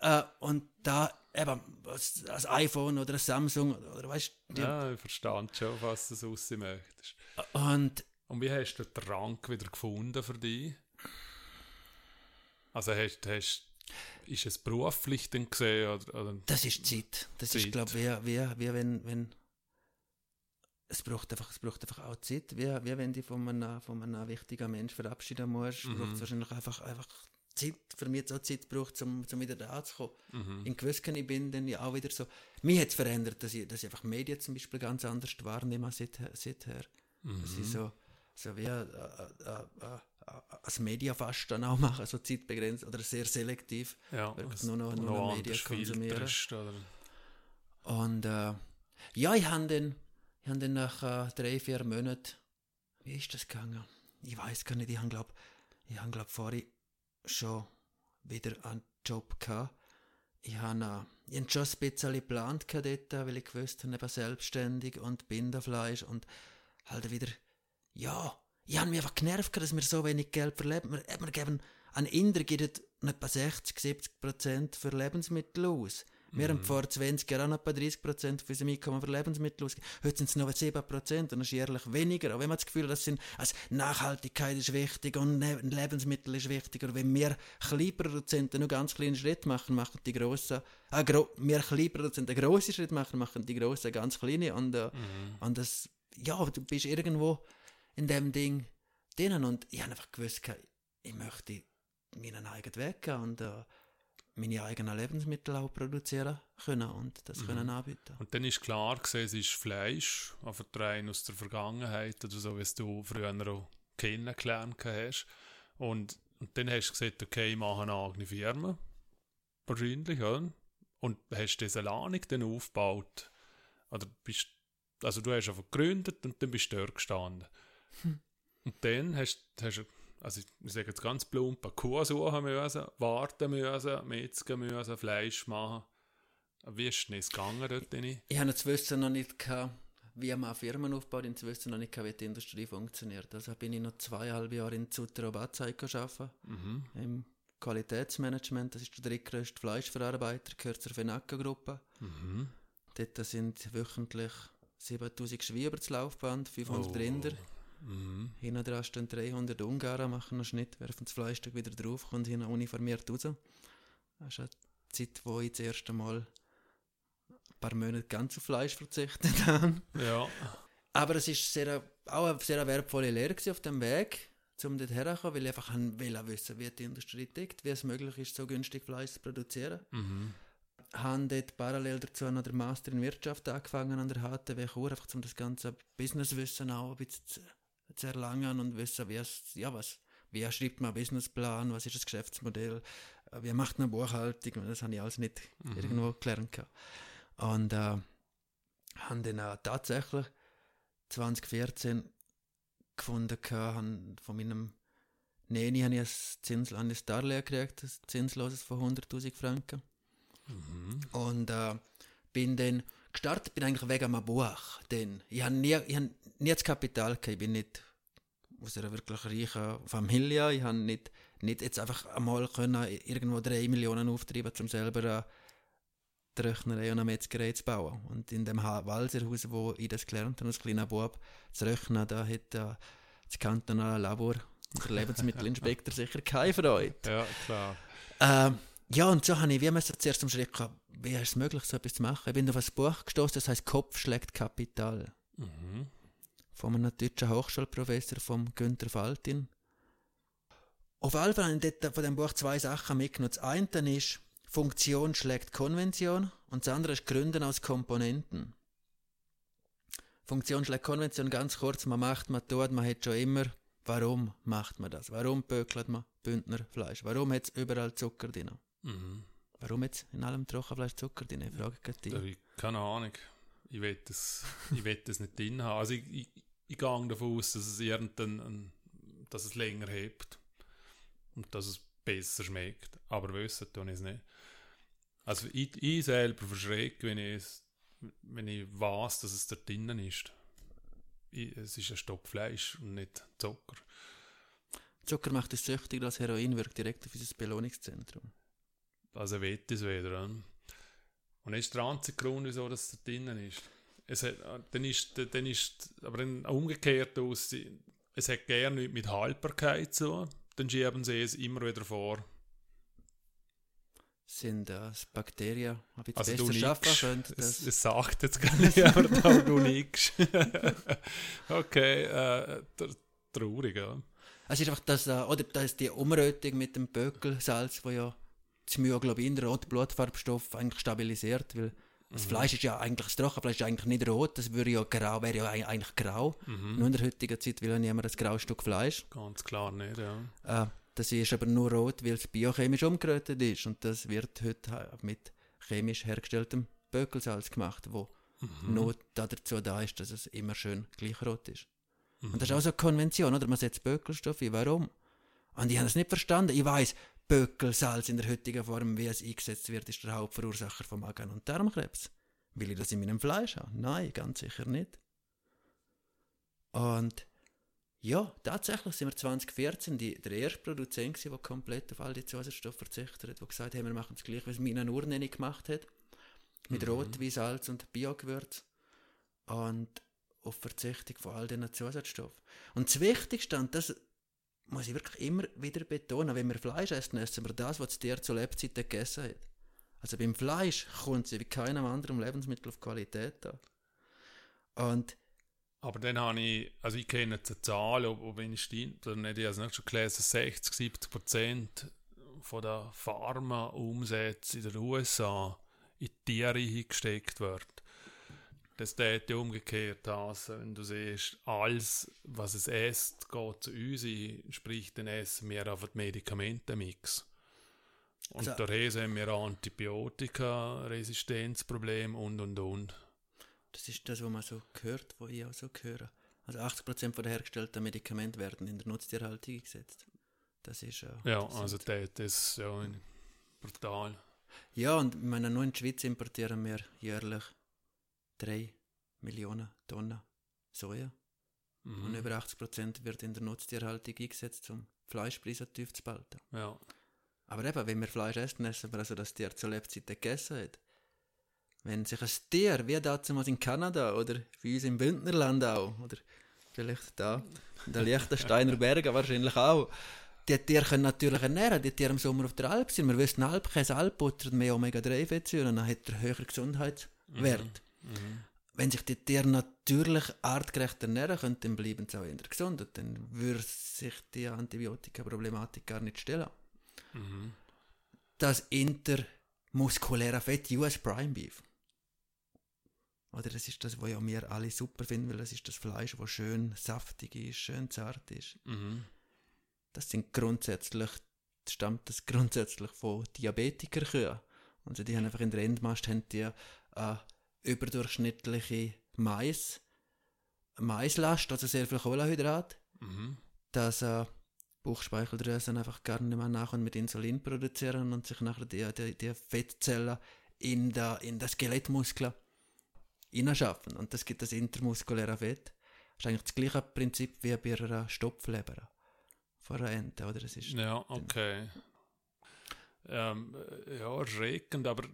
äh, und da eben als, als iPhone oder ein Samsung oder weißt du, Ja, ich verstand schon, was du raus möchtest. und Und wie hast du den Rang wieder gefunden für dich? Also hast, hast, ist es beruflich dann gesehen? Oder, oder? das ist Zeit. Das ist, Zeit. glaube ich, wie, wie, wie wenn, wenn es braucht einfach, es braucht einfach auch Zeit, wie, wie wenn du von einem, von einem wichtigen Menschen verabschieden musst, Mhm. braucht es wahrscheinlich einfach, einfach Zeit, für mich es auch Zeit gebraucht, um, um wieder da zu kommen. Mhm. In gewissen ich bin dann ja auch wieder so, mich hat es verändert, dass ich, dass ich einfach Medien zum Beispiel ganz anders wahrnehme seither. seither. Dass ich Mhm. so, so wie ein, ein, ein, ein, ein Medienfasten auch mache, so zeitbegrenzt oder sehr selektiv. Ja, wirklich nur noch- nur noch Medien konsumieren. Und äh, ja, ich habe dann, ich hab dann nach äh, drei, vier Monaten, wie ist das gegangen? Ich weiß gar nicht, ich habe glaube ich hab, glaub, vorher schon wieder einen Job gehabt. Ich habe äh, ich hab schon ein bisschen geplant dort, weil ich wusste, eben selbstständig und Bindenfleisch und halt wieder, ja, ich habe mich einfach genervt, dass wir so wenig Geld für Leben, wir, wir geben, an Inder gibt etwa 60, 70 Prozent für Lebensmittel aus. Wir haben vor 20 Jahren auch etwa 30 Prozent von unserem Einkommen für Lebensmittel ausgegeben. Heute sind es noch 7 Prozent und das ist jährlich weniger. Auch wenn man das Gefühl hat, das sind, also Nachhaltigkeit ist wichtig und Ne- Lebensmittel ist wichtiger. Wenn wir Kleinproduzenten nur ganz kleinen Schritt machen, machen die Grossen, äh, gro wir Kleinproduzenten einen grossen Schritt machen, machen die Grossen ganz kleine. Und, äh, Mhm. und das, ja, du bist irgendwo in dem Ding drinnen und ich habe einfach gewusst, ich möchte meinen eigenen Weg gehen und äh, meine eigenen Lebensmittel auch produzieren können und das Mhm. können anbieten. Und dann ist klar gewesen, es ist Fleisch, einfach rein aus der Vergangenheit oder so, wie es du früher auch kennengelernt hast. Und, und dann hast du gesagt, okay, ich mache eine eigene Firma. Wahrscheinlich, oder? Und hast diese Lanik dann aufgebaut. Oder bist, also du hast einfach gegründet und dann bist du dort gestanden. Und dann hast du, also ich, ich sage jetzt ganz plump, eine Kuh suchen müssen, warten müssen, metzgen müssen, Fleisch machen. Wie ist denn es gegangen dort rein? Ich habe Wissen noch nicht gehabt, wie man Firmen aufbaut, und Wissen noch nicht gehabt, wie die Industrie funktioniert. Also bin ich noch zweieinhalb Jahre in Zutter Abazai gearbeitet, Mhm. im Qualitätsmanagement. Das ist der drittgrößte Fleischverarbeiter, gehört zur Fenaca-Gruppe. Mhm. Dort sind wöchentlich 7000 Schweine über das Laufband, 500 Oh. Rinder. Mhm. Hinten dran stehen 300 Ungarn, machen einen Schnitt, werfen das Fleischstück wieder drauf, kommt hinten uniformiert raus. Das ist eine Zeit, wo ich das erste Mal ein paar Monate ganz auf Fleisch verzichtet habe. Ja. Aber es ist sehr, auch eine sehr wertvolle Lehre auf dem Weg, um dort herzukommen, weil ich einfach wollte wissen, wie die Industrie tickt, wie es möglich ist, so günstig Fleisch zu produzieren. Mhm. Habe dort parallel dazu noch den Master in Wirtschaft angefangen an der HTW Chur, einfach um das ganze Businesswissen auch ein bisschen zu, erlangen und wissen, wie es, ja, was, wie schreibt man einen Businessplan, was ist das Geschäftsmodell, äh, wie macht man Buchhaltung, das habe ich alles nicht Mhm. irgendwo gelernt. gehabt. Und äh, habe dann äh, tatsächlich 2014 gefunden, han von meinem Neni habe ich ein zinslandes Darlehen gekriegt, ein zinsloses von 100'000 Franken. Mhm. Und äh, bin dann gestartet, bin eigentlich wegen einem Buch. Denn ich habe nie, ich hab nie das Kapital gehabt. Ich bin nicht aus einer wirklich reichen Familie. Ich habe nicht, nicht jetzt einfach einmal können irgendwo drei Millionen auftreiben, um selber eine Rechnerei und eine Metzgerei zu bauen. Und in dem Ha- Walserhaus, wo ich das gelernt habe, als kleiner Bub, zu rechnen, da hat äh, das kantonale Labor der Lebensmittelinspektor sicher keine Freude. Ja, klar. Ähm, ja, und so habe ich wie müssen zuerst am Schritt gehabt, wie ist es möglich, so etwas zu machen. Ich bin auf ein Buch gestoßen, das heißt Kopf schlägt Kapital. Mhm. Von einem deutschen Hochschulprofessor, vom Günther Faltin. Auf jeden Fall habe ich von dem Buch zwei Sachen mitgenommen. Das eine ist, Funktion schlägt Konvention und das andere ist Gründen aus Komponenten. Funktion schlägt Konvention, ganz kurz, man macht, man tut, man hat schon immer, warum macht man das? Warum böckelt man Bündnerfleisch? Warum hat es überall Zucker drin? Mhm. Warum jetzt in allem Trockenfleisch Zucker drin? Ich frage dich. ich keine Ahnung. Ich will das, ich will das nicht drin haben. Also ich, ich, ich gehe davon aus, dass es irgendein, ein, dass es länger hebt und dass es besser schmeckt. Aber wissen tue ich es nicht. Also ich, ich selber verschrecke, wenn ich, wenn ich weiß, dass es da drinnen ist. Ich, es ist ein Stock Fleisch und nicht Zucker. Zucker macht es süchtig, das Heroin wirkt direkt auf unser Belohnungszentrum. Also wird es wieder. hm? Und das ist der einzige Grund, wieso das da drinnen ist. Es hat, äh, dann ist, dann ist aber dann umgekehrt aus, es hat gerne nichts mit Haltbarkeit zu. Dann schieben sie es immer wieder vor. Sind äh, das Bakterien, ob ich Also besser schaffen könnte? Es, Das, es sagt jetzt gar nicht, aber da du nickst. okay, äh, tr- traurig, ja. es ist einfach das, äh, oder das die Umrötung mit dem Böckelsalz, wo ja das Myoglobin, der rote Blutfarbstoff, eigentlich stabilisiert, weil das Fleisch ist ja eigentlich, das Trockenfleisch ist eigentlich nicht rot, das würde ja grau, wäre ja eig- eigentlich grau. Nur in der heutigen Zeit will ja niemand ein graues Stück Fleisch. Ganz klar nicht, ja. Äh, das ist aber nur rot, weil es biochemisch umgerötet ist und das wird heute mit chemisch hergestelltem Böckelsalz gemacht, wo nur da dazu da ist, dass es immer schön gleich rot ist. Und das ist auch so eine Konvention, oder? Man setzt Böckelstoff ein. Warum? Und ich habe das nicht verstanden. Ich weiß, Böckelsalz in der heutigen Form, wie es eingesetzt wird, ist der Hauptverursacher von Magen- und Darmkrebs. Will ich das in meinem Fleisch haben? Nein, ganz sicher nicht. Und ja, tatsächlich sind wir 2014 die, der erste Produzent, gewesen, der komplett auf all die Zusatzstoffe verzichtet hat, der gesagt hat, wir machen es gleich, es meine Urneni gemacht hat. Mit Rotwein, Salz und Biogewürz. Und auf Verzichtung von all diesen Zusatzstoffen. Und das Wichtigste, und das muss ich wirklich immer wieder betonen, wenn wir Fleisch essen, essen wir das, was das Tier zu Lebzeiten gegessen hat. Also beim Fleisch kommt sie wie keinem anderen Lebensmittel auf Qualität an. Und Aber dann habe ich, also ich kenne jetzt eine Zahl, ob, ob ich stimmt, oder nicht, ich habe es nicht schon gelesen, 60, 70 Prozent von der Pharma-Umsätze in den USA in die Tiere gesteckt wird. Das täte umgekehrt heißen, wenn du siehst, alles, was es esst, geht zu uns sprich, dann essen wir auf den Medikamentenmix. Und Also- daher haben wir Antibiotika-Resistenzprobleme und und und. Das ist das, was man so hört, was ich auch so höre. Also 80% von der hergestellten Medikamente werden in der Nutztierhaltung eingesetzt. Das ist äh, Ja, also das, das ja brutal. Ja, und ich meine, nur in die Schweiz importieren wir jährlich 3 Millionen Tonnen Soja. Und Mhm. über 80% wird in der Nutztierhaltung eingesetzt, um Fleischpreise tief zu behalten. Ja. Aber eben, wenn wir Fleisch essen, essen wir also das Tier zur Lebzeit gegessen hat. Wenn sich ein Tier, wie damals in Kanada oder bei uns im Bündnerland auch, oder vielleicht da, in den Liechtensteiner Bergen wahrscheinlich auch, die Tiere können natürlich ernähren, die Tiere im Sommer auf der Alp sind. Wir wissen, Alpkäse, Alpbutter und mehr Omega-3-Fettsäuren, dann hat er höheren Gesundheitswert. Mhm. Mhm. Wenn sich die Tiere natürlich artgerecht ernähren können, dann bleiben sie auch in der Gesundheit. Dann würde sich die Antibiotika-Problematik gar nicht stellen. Mhm. Das intermuskuläre Fett, US Prime Beef. Oder das ist das, was ja wir alle super finden, weil das ist das Fleisch, das schön saftig ist, schön zart ist. Mhm. Das sind grundsätzlich, stammt das grundsätzlich von Diabetikerkühen. Also die haben einfach in der Endmast haben die eine überdurchschnittliche Mais, Maislast, also sehr viel Kohlenhydrat. Mhm. Dass äh, Bauchspeicheldrüsen einfach gar nicht mehr nach und mit Insulin produzieren und sich nachher die, die, die Fettzellen in, der, in den Skelettmuskeln hineinschaffen. Und das gibt das intermuskuläre Fett. Das ist eigentlich das gleiche Prinzip wie bei einer Stopfleber von einer Ente, oder? Das ist ja, okay. Ähm, ja, erschreckend, aber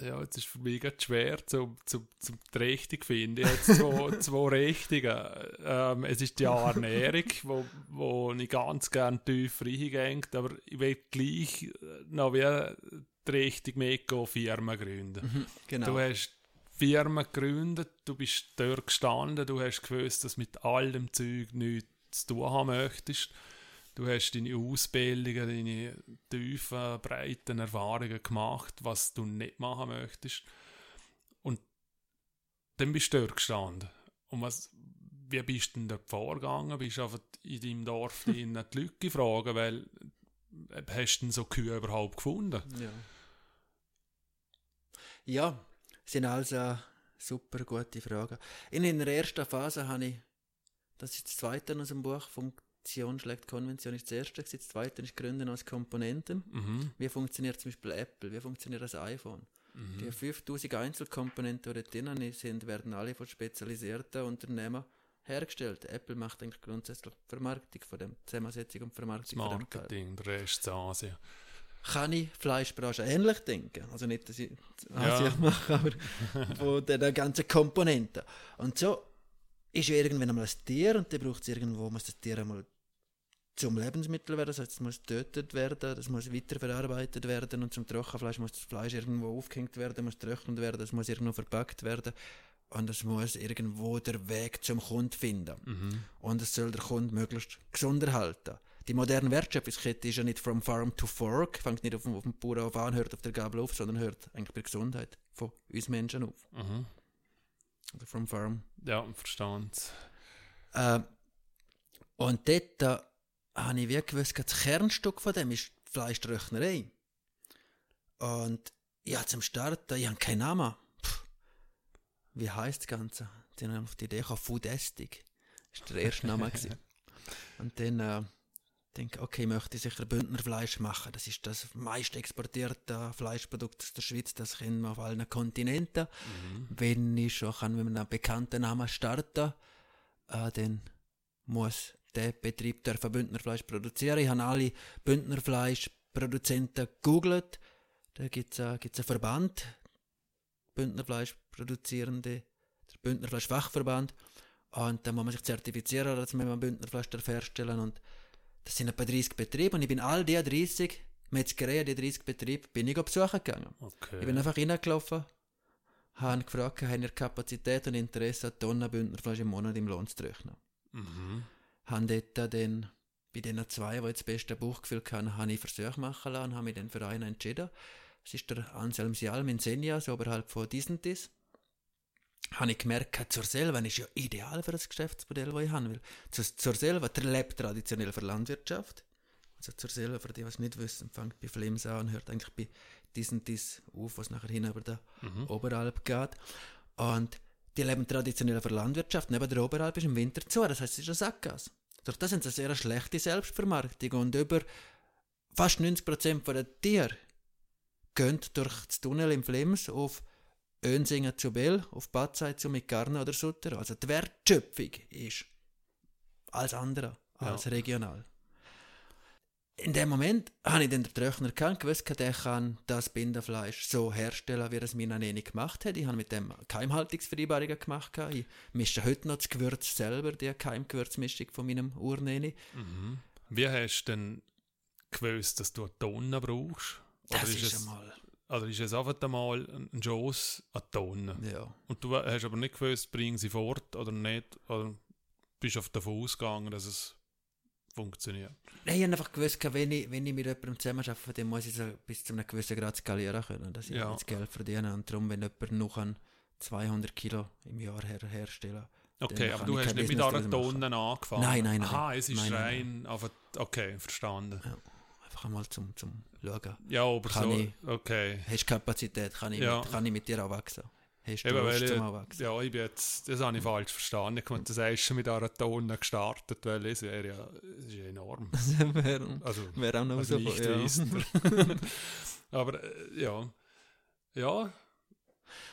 ja, jetzt ist für mich ganz schwer zum, zum, zum die Richtung finden. Jetzt zwei, zwei Richtungen. Ähm, es ist die Ernährung, wo, wo ich ganz gerne tief reingehe, aber ich will gleich noch wie die Richtung mitgehen, Firmen gründen. Mhm, genau. Du hast Firmen gegründet, du bist dort gestanden, du hast gewusst, dass du mit all dem Zeug nichts zu tun haben möchtest. Du hast deine Ausbildungen, deine tiefen, breiten Erfahrungen gemacht, was du nicht machen möchtest. Und dann bist du dort gestanden. Und was, wie bist du denn dort vorgegangen? Bist du einfach in deinem Dorf die Leute gefragt, weil äh, hast du denn so Kühe überhaupt gefunden? Ja. Ja, sind also super gute Fragen. In der ersten Phase habe ich, das ist das zweite aus dem Buch, Funktion schlägt Konvention ist das erste, das zweite ist Gründen als Komponenten. Mhm. Wie funktioniert zum Beispiel Apple, wie funktioniert das iPhone? Mhm. Die 5000 Einzelkomponenten, die drin sind, werden alle von spezialisierten Unternehmen hergestellt. Apple macht eigentlich grundsätzlich Vermarktung von dem, Zusammensetzung und Vermarktung das Marketing, der Rest ist Asien kann ich Fleischbranche ähnlich denken. Also nicht, dass ich Asien ja. mache, aber von den ganzen Komponenten. Und so ist ja irgendwann einmal ein Tier und dann braucht es irgendwo, muss das Tier einmal zum Lebensmittel werden, das heißt, es muss getötet werden, das muss weiterverarbeitet werden und zum Trockenfleisch muss das Fleisch irgendwo aufgehängt werden, muss getrocknet werden, es muss irgendwo verpackt werden und es muss irgendwo der Weg zum Kunden finden. Mhm. Und es soll der Kunde möglichst gesund erhalten. Die moderne Wertschöpfungskette ist ja nicht from farm to fork, fängt nicht auf dem, auf dem Bauern auf an, hört auf der Gabel auf, sondern hört eigentlich bei Gesundheit von uns Menschen auf. Mhm. Also from farm. Ja, verstand. Äh, und dort äh, habe ich wie gewusst, das Kernstück von dem ist die Fleischröchnerei. Und ja, zum Starten, ich habe keinen Namen. Puh, wie heisst das Ganze? Die haben auf die Idee gekommen, Foodestic. Das war der erste Name. Und dann äh, denke, okay, ich möchte sicher Bündnerfleisch machen. Das ist das meist exportierte Fleischprodukt aus der Schweiz. Das kennen wir auf allen Kontinenten. Mhm. Wenn ich schon kann mit einem bekannten Namen starten, äh, dann muss der Betrieb dürfen Bündnerfleisch produzieren. Ich habe alle Bündnerfleischproduzenten gegoogelt. Da gibt es einen Verband, Bündnerfleisch produzierende, der Bündnerfleischfachverband. Und da muss man sich zertifizieren, dass man Bündnerfleisch herstellen und das sind etwa 30 Betriebe und ich bin all die 30 Metzgereien, die 30 Betriebe, bin ich besuchen gegangen. Okay. Ich bin einfach reingelaufen, habe gefragt, haben ihr Kapazität und Interesse, eine Tonne Bündnerfleisch im Monat im Lohn zu rechnen. Mhm. Haben dort dann, bei den zwei, die jetzt das beste Buchgefühl hatten, habe ich Versuche machen lassen und habe mich dann für einen entschieden. Das ist der Anselm Sialm in Senja, so oberhalb von Disentis habe ich gemerkt, zur Selva ist ja ideal für das Geschäftsmodell, das ich haben will. Zur, zur Selva, der lebt traditionell für Landwirtschaft. Also zur Selva, für die, die es nicht wissen, fängt bei Flims an und hört eigentlich bei diesen dies auf, was nachher hin über der mhm. Oberalp geht. Und die leben traditionell für Landwirtschaft. Neben der Oberalp ist im Winter zu, das heißt, es ist ein Sackgas. Durch das sind sie eine sehr schlechte Selbstvermarktung und über fast 90% der Tiere gehen durch das Tunnel im Flims auf Önsingen zu Bell, auf Batzei zu Mikarna oder Sutter. Also die Wertschöpfung ist als andere, als ja. regional. In dem Moment habe ich den Tröchner gekannt, gewusst, der kann das Bindenfleisch so herstellen, wie er es mir noch nie gemacht hat. Ich habe mit dem Keimhaltungsvereinbarungen gemacht. Ich mische heute noch das Gewürz selber, die Keimgewürzmischung von meinem Urneni. Mhm. Wie hast du denn gewusst, dass du eine Tonne brauchst? Oder das ist, ist es, einmal... Oder ist es einfach einmal ein Schoss an Tonne? Ja. Und du hast aber nicht gewusst, bringen sie fort oder nicht? Oder bist du davon ausgegangen, dass es funktioniert? Nein, ich habe einfach gewusst, wenn ich, wenn ich mit jemandem zusammenarbeite, dann muss ich so bis zu einem gewissen Grad skalieren können, dass ich Ja. das Geld verdiene. Und darum, wenn jemand noch an 200 Kilo im Jahr her herstellen Okay, aber du hast nicht mit einer. Tonne angefangen? Nein, nein, nein. Aha, es ist Nein, nein, rein auf Okay, verstanden. Einfach einmal zum, zum Schauen. Ja, aber Kann so, ich- okay. Hast Kapazität, kann ich, Ja. mit, kann ich mit dir auch wachsen. Hast du Eben, Lust weil zum ich, Anwachsen? ja, ich bin jetzt, das habe ich falsch verstanden. Ich meine, das hast schon mit einer Tonne gestartet, weil es wäre ja, es ist enorm. Wäre Also, wär auch noch also so. nicht Ja. Aber äh, ja, ja,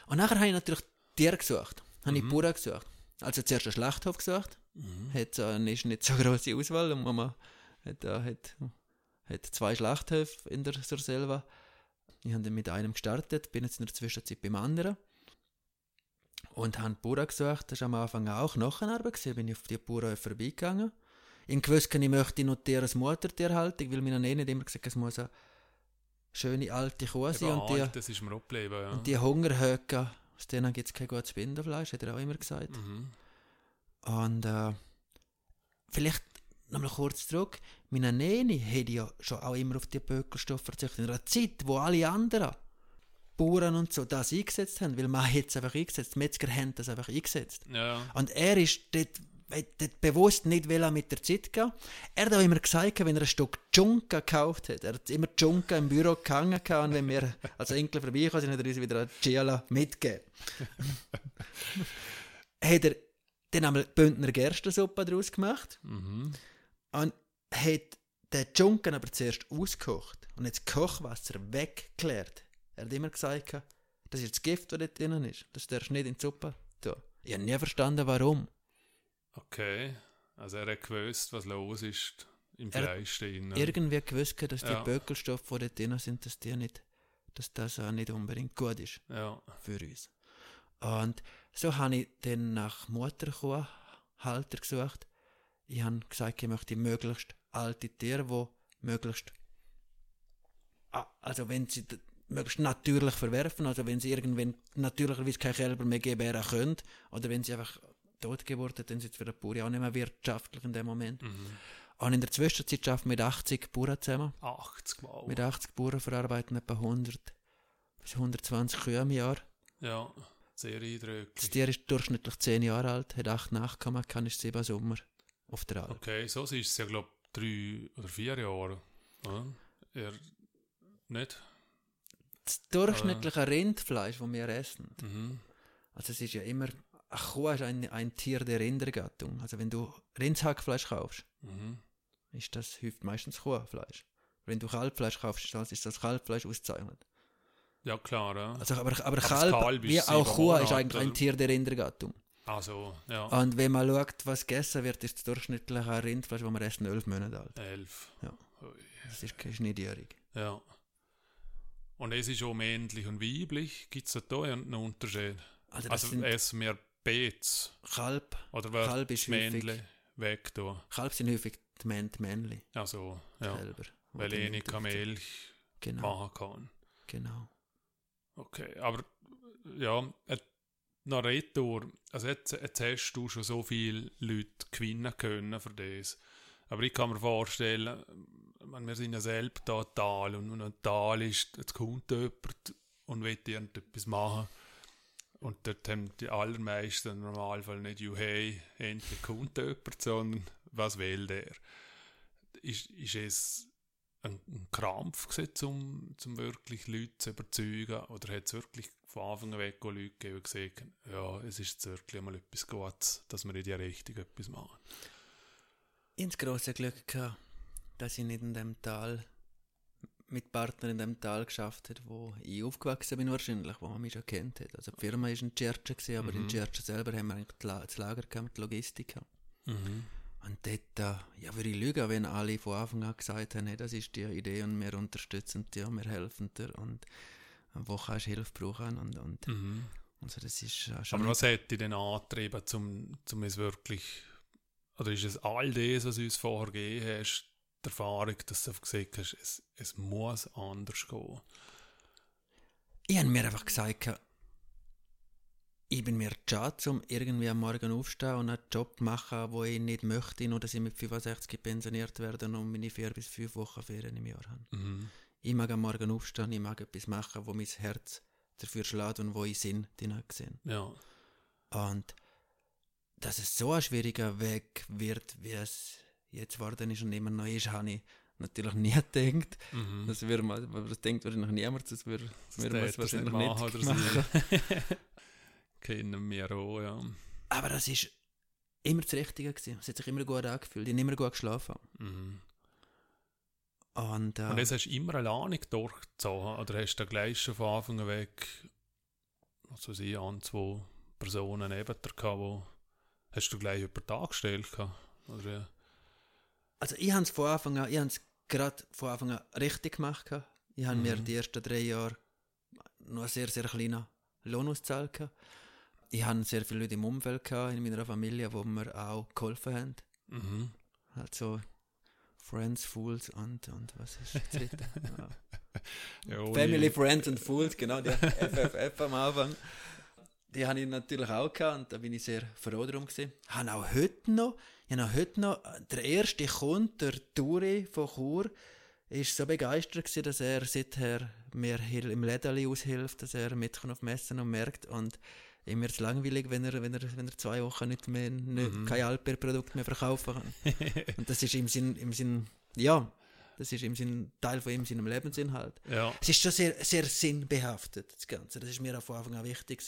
Und nachher habe ich natürlich Tiere gesucht. Habe ich Mhm. Bauern gesucht. Also zuerst einen Schlachthof gesucht. mhm. Hat äh, ist nicht so große Auswahl. Und Mama hat, äh, hat, hat zwei Schlachthöfe in der Surselva. Ich habe dann mit einem gestartet, bin jetzt in der Zwischenzeit beim anderen. Und habe Bauern gesucht. Das war am Anfang auch Knochenarbeit. gewesen. Bin ich auf die Bauern vorbeigegangen. Ich wusste, ich möchte noch Tier als Muttertierhaltung, weil mir nicht immer gesagt es muss eine schöne alte Kuh sein. Eben Und die, alt, das ist mir auch geblieben, ja. und die Hungerhöcke, aus denen gibt es kein gutes Bindenfleisch, hat er auch immer gesagt. mhm. Und äh, vielleicht nochmal kurz zurück. Meine Nene hat ja schon auch immer auf die Bökelstoffe verzichtet. In einer Zeit, wo alle anderen Bauern und so das eingesetzt haben, weil man hat es einfach eingesetzt, die Metzger haben das einfach eingesetzt. Ja, Und er ist dort, hat dort bewusst nicht will er mit der Zeit gehen. Er hat auch immer gesagt, wenn er ein Stück Junka gekauft hat, er hat immer Junka im Büro gehangen und wenn wir als Enkel vorbeikommen sind, hat er uns wieder eine Giala mitgegeben. hat er dann einmal Bündner Gerstensuppe daraus gemacht mhm. und hat den Junken aber zuerst ausgekocht und jetzt das Kochwasser weggeklärt. Er hat immer gesagt, das ist das Gift, das dort drin ist. Das darfst du nicht in die Suppe tun. Ich habe nie verstanden, warum. okay. Also er hat gewusst, was los ist im Er- Fleisch drin. Irgendwie gewusst, dass die Ja. Bökelstoffe, die dort drin sind, dass, die nicht, dass das auch nicht unbedingt gut ist Ja, für uns. Und so habe ich dann nach Mutterkuhhalter gesucht. Ich habe gesagt, ich möchte möglichst alte Tiere, die möglichst, also wenn sie möglichst natürlich verwerfen, also wenn sie irgendwann natürlicherweise keine Kälber mehr gebären können, oder wenn sie einfach Totgeburt haben, dann sind sie für den Bauern auch nicht mehr wirtschaftlich in dem Moment. mhm. Und in der Zwischenzeit arbeiten wir mit 80 Bauern zusammen. 80 Mal. Mit 80 Bauern verarbeiten etwa 100 bis 120 Kühe im Jahr. Ja, sehr Das eindrücklich. Tier ist durchschnittlich 10 Jahre alt, hat 8 Nachkommen, kann ist 7 Sommer auf der Alp. Okay, so ist es ja, glaube ich, drei oder vier Jahre. Ja? Er, nicht? Das durchschnittliche Rindfleisch, das wir essen, Mhm. also es ist ja immer, eine Kuh ist ein, ein Tier der Rindergattung. Also wenn du Rindshackfleisch kaufst, Mhm. ist das häufig meistens Kuhfleisch. Wenn du Kalbfleisch kaufst, dann ist das Kalbfleisch ausgezeichnet. Ja, klar, ja. Also, aber, aber das Kalb, Kalb ist wie auch Kuh, ist eigentlich ein oder? Tier der Rindergattung. Also, ja, Und wenn man schaut, was gegessen wird, ist das durchschnittliche Rindfleisch, das wir essen, 11 Monate alt. elf. Ja. Das ist, ist nicht jährig. Ja. Und es ist auch männlich und weiblich. Gibt es da einen Unterschied? Also das Also sind essen wir Beets? Kalb. Oder wird Kalb ist Männle weg da? Kalb sind häufig die, Män die Also, ja. Die Weil ich nicht nicht Milch Genau, machen kann. genau. Okay, aber ja, äh, noch retour. Also jetzt, jetzt hast du schon so viele Leute gewinnen können für das. Aber ich kann mir vorstellen, man, wir sind ja selbst da ein Tal und wenn ein Tal ist, jetzt kommt jemand und will irgendetwas machen. Und dort haben die allermeisten im Normalfall nicht, you hey, endlich kommt jemand, sondern was will der? Ist, ist es ein, ein Krampf gewesen, um, um wirklich Leute zu überzeugen? Oder hat es wirklich von Anfang an weg Leute gegeben, die gesagt haben, ja, es ist jetzt wirklich mal etwas Gutes, dass wir in die Richtung etwas machen? Ins große Glück gehabt, dass ich nicht in dem Tal mit Partnern in dem Tal geschafft hat, wo ich aufgewachsen bin wahrscheinlich, wo man mich schon kennt hat. Also die Firma war in Tscherchen, gewesen, aber Mhm. in Tscherchen selber haben wir eigentlich das Lager gehabt, die Logistik gehabt. Mhm. Und dort, äh, ja, würde ich lügen, wenn alle von Anfang an gesagt haben, hey, das ist die Idee und wir unterstützen dich und wir helfen dir und wo kannst du Hilfe brauchen und, und Mhm. also das ist äh, schon Aber was hätte dich denn angetrieben, um, um es wirklich, oder ist es all das, was du uns vorher gegeben hast, die Erfahrung, dass du gesagt hast, es, es muss anders gehen? Ich habe mir einfach gesagt, ich bin mir schade, um irgendwie am Morgen aufzustehen und einen Job machen, den ich nicht möchte, nur dass ich mit 65 pensioniert werde und meine vier bis fünf Wochen Ferien im Jahr habe. Mhm. Ich mag am Morgen aufstehen, ich mag etwas machen, wo mein Herz dafür schlägt und wo ich Sinn drin gesehen Ja. Und dass es so ein schwieriger Weg wird, wie es jetzt geworden ist und immer noch ist, habe ich natürlich nie gedacht. Mhm. Das, würde man, das denkt wahrscheinlich niemand, das würde Das würde man es wahrscheinlich nicht nicht machen oder sie. Kennen wir auch, ja. Aber das ist immer das Richtige gewesen. Es hat sich immer gut angefühlt. Ich habe immer gut geschlafen. Mhm. Und, äh, Und das hast du immer alleine durchgezogen? Oder hast du gleich schon von Anfang an weg, was weiß ich, an zwei Personen neben dir gehabt, wo hast du gleich über den Tag gestellt gehabt? Oder, also ich habe es von Anfang an, ich habe es gerade von Anfang an richtig gemacht. Ich habe mir Mhm. die ersten drei Jahre noch einen sehr, sehr kleinen Lohn ausgezahlt. Ich hatte sehr viele Leute im Umfeld gehabt, in meiner Familie, wo mir auch geholfen haben. mhm. Also Friends, Fools und, und was ist das dritte? ja. Family, Friends and Fools, genau, die FFF am Anfang. Die habe ich natürlich auch gehabt und da bin ich sehr froh darum gewesen. Habe auch heute noch, ich habe auch heute noch, der erste Kunde, der Turi von Chur, ist so begeistert gewesen, dass er seither mir im Lädeli aushilft, dass er mitkommt auf Messen und merkt und ihm wird es langweilig, wenn er, wenn, er, wenn er zwei Wochen nicht mehr, nicht, Mhm. kein Alper-Produkt mehr verkaufen kann. und das ist im Sinn, im Sinn, ja, das ist im Sinn Teil von ihm, seinem Lebensinhalt. ja. Es ist schon sehr, sehr sinnbehaftet, das Ganze. Das ist mir von Anfang an wichtig.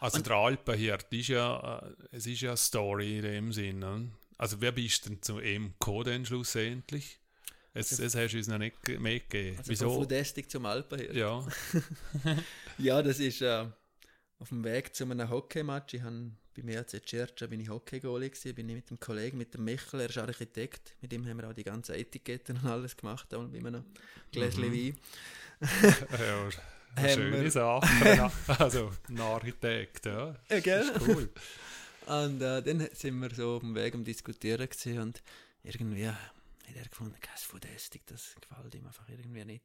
Also der Alpenhirt ist ja, äh, es ist ja eine Story in dem Sinn. Ne? Also wer bist denn zu ihm gekommen denn schlussendlich? Es, es hast du uns noch nicht ge- mitgegeben. Also von Wieso? Foodestic zum Alpen her. Ja. Ja, das ist äh, auf dem Weg zu einem Hockeymatch. Ich habe bei mir als Cerca bin ich Hockey-Goalie gewesen, bin ich mit dem Kollegen, mit dem Michel, er ist Architekt. Mit ihm haben wir auch die ganzen Etiketten und alles gemacht, auch bei einem Gläschen Mhm. Wein. ja eine schöne Sache. also ein Architekt, ja. Ja, gell? Das ist cool. Und äh, dann sind wir so auf dem Weg am Diskutieren gewesen und irgendwie hat er gefunden, das Foodestic, das gefällt ihm einfach irgendwie nicht.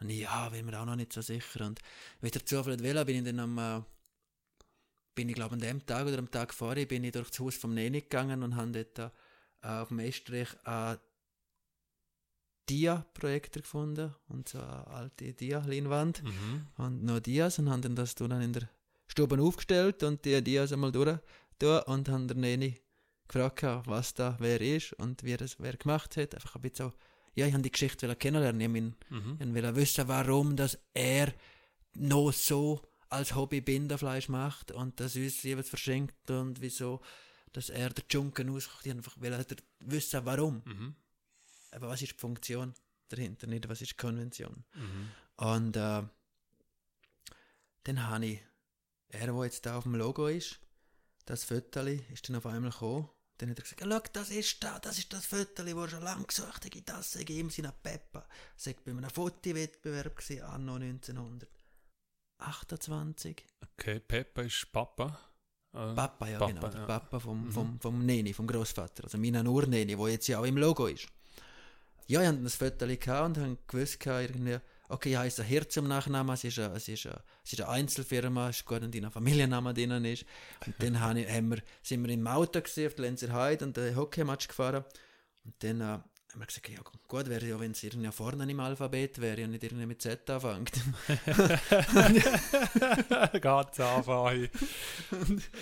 Und ich, ja, bin mir auch noch nicht so sicher. Und wie der Zufall will, bin ich dann am, äh, bin ich glaube an dem Tag oder am Tag vorher, bin ich durch das Haus vom Neni gegangen und habe dort äh, auf dem Estrich einen Dia-Projektor gefunden und so eine alte Dia-Leinwand Mhm. und noch Dias und haben dann das dann in der Stube aufgestellt und die Dias einmal durch tun und haben der Neni gefragt, was da wer ist und wie das wer gemacht hat. Einfach ein bisschen so, ja, ich habe die Geschichte kennenlernen. Ich mein, Mhm. ich wollte wissen, warum dass er noch so als Hobby Bindenfleisch macht und das uns jeweils verschenkt und wieso, dass er den Junken auskocht, einfach will er wissen, warum. Mhm. Aber was ist die Funktion dahinter, nicht was ist die Konvention? Mhm. Und äh, dann habe ich, er, der jetzt da auf dem Logo ist, das Fötterli ist dann auf einmal gekommen. Dann hat er gesagt, schau, das ist da, das ist das Fötterli, das schon lange gesucht habe, das sei ihm seiner Peppa. Das war bei einem Fotowettbewerb, anno 1900. 28. Okay, Peppa ist Papa. Äh, Papa, ja Papa, genau. Der ja. Papa vom, mhm. vom, mhm. vom Neni, vom Großvater. Also meiner Urneni, der jetzt ja auch im Logo ist. Ja, ich hatte ein Foto und habe gewusst, irgendwie, okay, ich heiße Herz im Nachnamen, es ist eine, es ist eine, es ist eine Einzelfirma, es ist gut, dass ein Familienname drin ist. Und dann haben wir, sind wir im Auto gesehen, auf der Lenzer Heide und den Hockeymatch gefahren. Und dann äh, haben wir gesagt, ja gut wäre ja, wenn es irgendwie vorne im Alphabet wäre und nicht irgendwie mit Z anfängt. Ganz Anfang.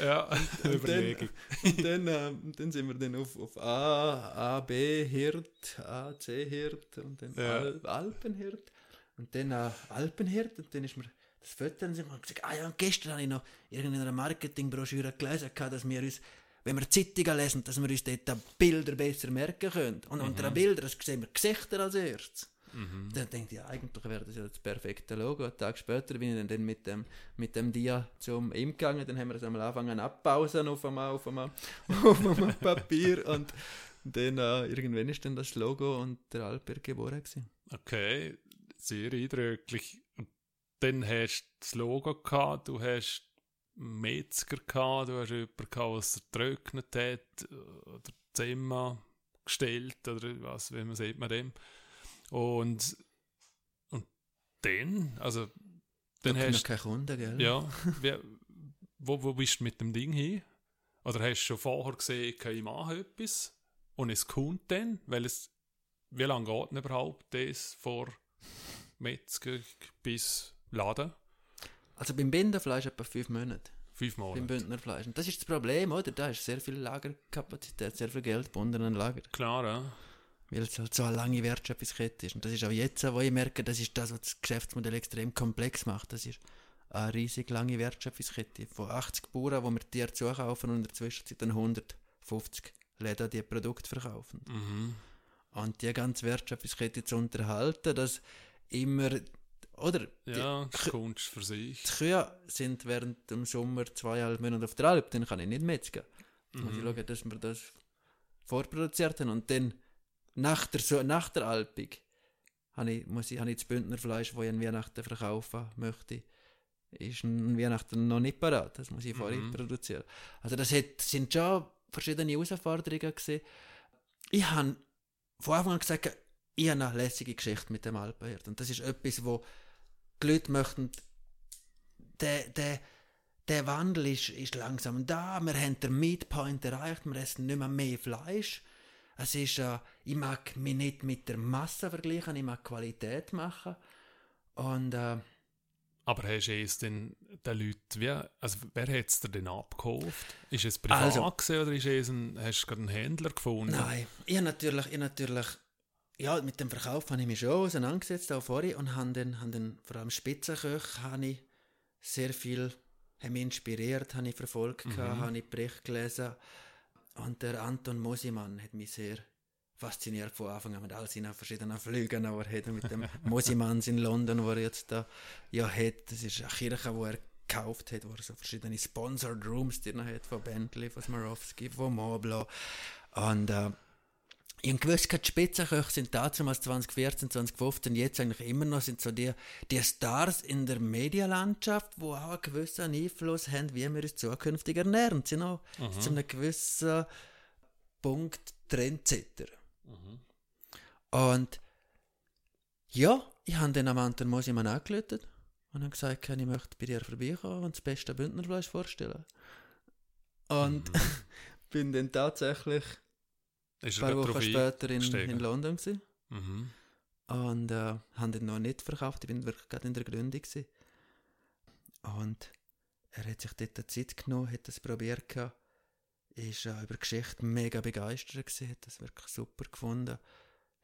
ja, und Überlegung. und dann, äh, und dann sind wir dann auf, auf A, A, B, Hirt, A, C, Hirt und dann Ja. Al Alpenhirt. Und dann äh, Alpenhirt und dann ist mir das Foto und sind wir gesagt, ah ja, und gestern habe ich noch in einer Marketingbroschüre gelesen, dass wir uns, wenn wir Zeitungen lesen, dass wir uns dort Bilder besser merken können. Und unter den Bildern sehen wir Gesichter als erstes. Mhm. Dann denke ich, ja, eigentlich wäre das ja das perfekte Logo. Einen Tag später bin ich dann mit dem, mit dem Dia zum ihm gegangen. Dann haben wir es einmal angefangen abpausen auf einmal, auf einmal, auf einmal Papier. Und dann äh, irgendwann ist dann das Logo und der Alper geboren gewesen. Okay, sehr eindrücklich. Und dann hast du das Logo gehabt, du hast Metzger gehabt, du hast jemanden gehabt, es getrocknet hat, oder Zimmer gestellt, oder was, wie man sieht man dem. Und, und dann, also, dann Da hast keine Kunden, gell? ja, wie, wo, wo bist du mit dem Ding hin? Oder hast du schon vorher gesehen, okay, ich mache etwas und es kommt dann, weil es, wie lange geht denn überhaupt das vor Metzger bis Laden? Also beim Bindenfleisch etwa fünf Monate. Fünf Beim Monate. Bündnerfleisch. Und das ist das Problem, oder? Da ist sehr viel Lagerkapazität, sehr viel Geld gebunden an Lager. Klar, ja. Weil es halt so eine lange Wertschöpfungskette ist. Und das ist auch jetzt, wo ich merke, das ist das, was das Geschäftsmodell extrem komplex macht. Das ist eine riesig lange Wertschöpfungskette von 80 Bauern, wo wir Tiere zukaufen und in der Zwischenzeit dann 150 Läden die Produkte verkaufen. Mhm. Und die ganze Wertschöpfungskette zu unterhalten, dass immer, oder? Ja, Die, kommt für sich. die Kühe sind während dem Sommer zweieinhalb Monate auf der Alp, dann kann ich nicht metzgen. Dann muss ich Mhm. schauen, dass wir das vorproduziert haben. Und dann, nach der, so, nach der Alpung, habe ich, muss ich, habe ich das Bündnerfleisch, das ich an Weihnachten verkaufen möchte, ist an Weihnachten noch nicht parat. Das muss ich vorher Mhm. produzieren. Also das hat, sind schon verschiedene Herausforderungen gewesen. Ich habe von Anfang an gesagt, ich habe eine lässige Geschichte mit dem Alpenhirt. Und das ist etwas, wo die Leute möchten, der, der, der Wandel ist, ist langsam da. Wir haben den Midpoint erreicht. Wir essen nicht mehr mehr Fleisch. Es ist, äh, ich mag mich nicht mit der Masse vergleichen, ich mag Qualität machen. Und äh, Aber hast du es denn den Leuten, wie, also wer hat es dir denn abgekauft? Ist es privat Also- gewesen, oder ist es ein, hast du gerade einen Händler gefunden? Nein, ich habe natürlich, ich natürlich, ja, mit dem Verkauf habe ich mich schon auseinandergesetzt, auch vorher, und habe dann, habe dann vor allem Spitzenköche, habe ich sehr viel, haben mich inspiriert, habe ich verfolgt, Mhm. habe ich Berichte gelesen, und der Anton Mosimann hat mich sehr fasziniert von Anfang an mit all seinen verschiedenen Flügen, die er hat, mit dem Mosimanns in London, wo er jetzt da ja hat, das ist eine Kirche, wo er gekauft hat, wo er so verschiedene Sponsored Rooms drin hat, von Bentley, von Swarovski, von Moblo, und äh, ich habe gewusst, die Spitzenköche sind damals 2014, 2015, jetzt eigentlich immer noch, sind so die, die Stars in der Medienlandschaft, die auch einen gewissen Einfluss haben, wie wir uns zukünftig ernähren. Sie sind auch Mhm. zu einem gewissen Punkt Trendsetter. Mhm. Und ja, ich habe dann am Anton Mosimann angerufen und habe gesagt, ich möchte bei dir vorbeikommen und das beste Bündnerfleisch vorstellen. Und Mhm. bin dann tatsächlich Ist ein paar Wochen drauf später in, in London gewesen. Mhm. und äh, haben den noch nicht verkauft. Ich bin wirklich gerade in der Gründung gewesen. und er hat sich dort Zeit genommen, hat das probiert gehabt, ist äh, über die Geschichte mega begeistert gewesen, hat das wirklich super gefunden,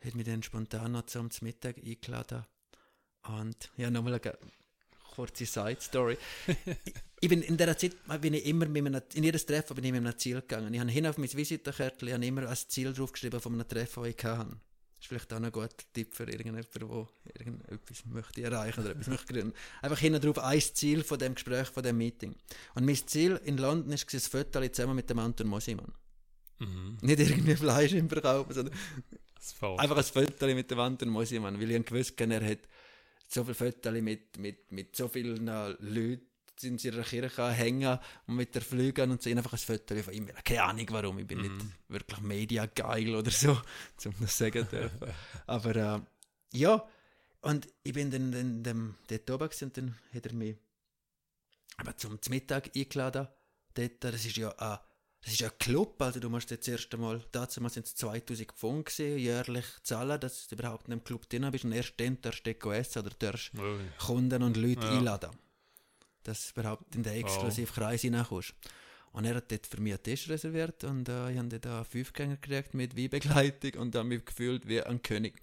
hat mich dann spontan noch zum Mittag eingeladen und ja nochmal eine kurze Side Story. ich bin in dieser Zeit bin ich immer mit einem, in jedes Treffen bin ich mit einem Ziel gegangen. Ich habe hin auf mein Visitenkärtchen ich habe immer ein Ziel draufgeschrieben von einem Treffen, das ich hatte. Das ist vielleicht auch ein guter Tipp für irgendjemanden, der irgendetwas möchte erreichen oder etwas möchte gründen. Einfach hinten drauf ein Ziel von dem Gespräch, von dem Meeting. Und mein Ziel in London war ein Foto zusammen mit dem Anton Mosimann. Mhm. Nicht irgendwie Fleisch im Verkauf, sondern Das einfach ein Foto mit dem Anton Mosimann, weil ich gewusst habe, er hat so viele Fotos mit, mit, mit so vielen äh, Leuten in seiner Kirche hängen und mit der Flügen und so einfach ein Foto von ihm. Keine Ahnung warum, ich bin Mhm. nicht wirklich mediageil oder so, um das sagen zu dürfen. Aber äh, ja, und ich bin dann, dann, dann dort oben und dann hat er mich aber zum Mittag eingeladen. Dort, das ist ja ein, das ist ja ein Club, also du musst jetzt erst einmal, dazu sind es 2000 Pfund gewesen, jährlich zahlen, dass du überhaupt in einem Club drin bist und erst dann darfst du essen oder darfst Ui. Kunden und Leute Ja. einladen. Dass du überhaupt in den exklusiven Kreis hineinkommst. Und er hat dort für mich einen Tisch reserviert und äh, ich habe dort einen Fünfgänger gekriegt mit Weinbegleitung und habe mich gefühlt wie ein König.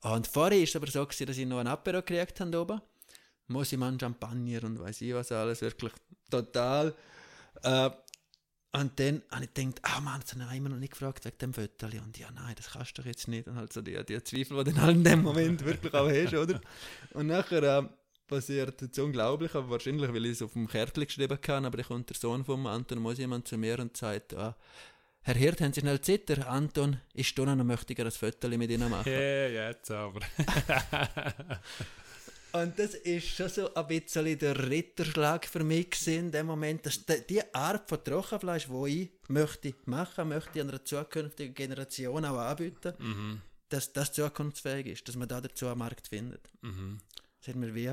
Und vorher war es aber so, gewesen, dass ich noch ein Apero gekriegt habe oben. Mosimann Champagner und weiß ich was alles, wirklich total. Äh, und dann habe ich gedacht, ah Mann, jetzt habe ich immer noch nicht gefragt wegen dem Fötterli. Und ja, nein, das kannst du doch jetzt nicht. Und halt so die, die Zweifel, die du dann in dem Moment wirklich auch hast, oder? Und nachher äh, passiert das unglaublich, aber wahrscheinlich, weil ich es auf dem Kärtchen geschrieben habe, aber da kommt der Sohn von Anton Mosimann zu mir und sagt, ah, Herr Hirt, haben Sie schnell Zeit? Der Anton ist da noch möchte ein Foto mit Ihnen machen. Ja, yeah, jetzt aber. Und das ist schon so ein bisschen der Ritterschlag für mich in dem Moment, dass die Art von Trockenfleisch, die ich möchte machen, möchte ich einer zukünftigen Generation auch anbieten, mhm. dass das zukunftsfähig ist, dass man da dazu einen Markt findet. Mhm. Das hat mir wie,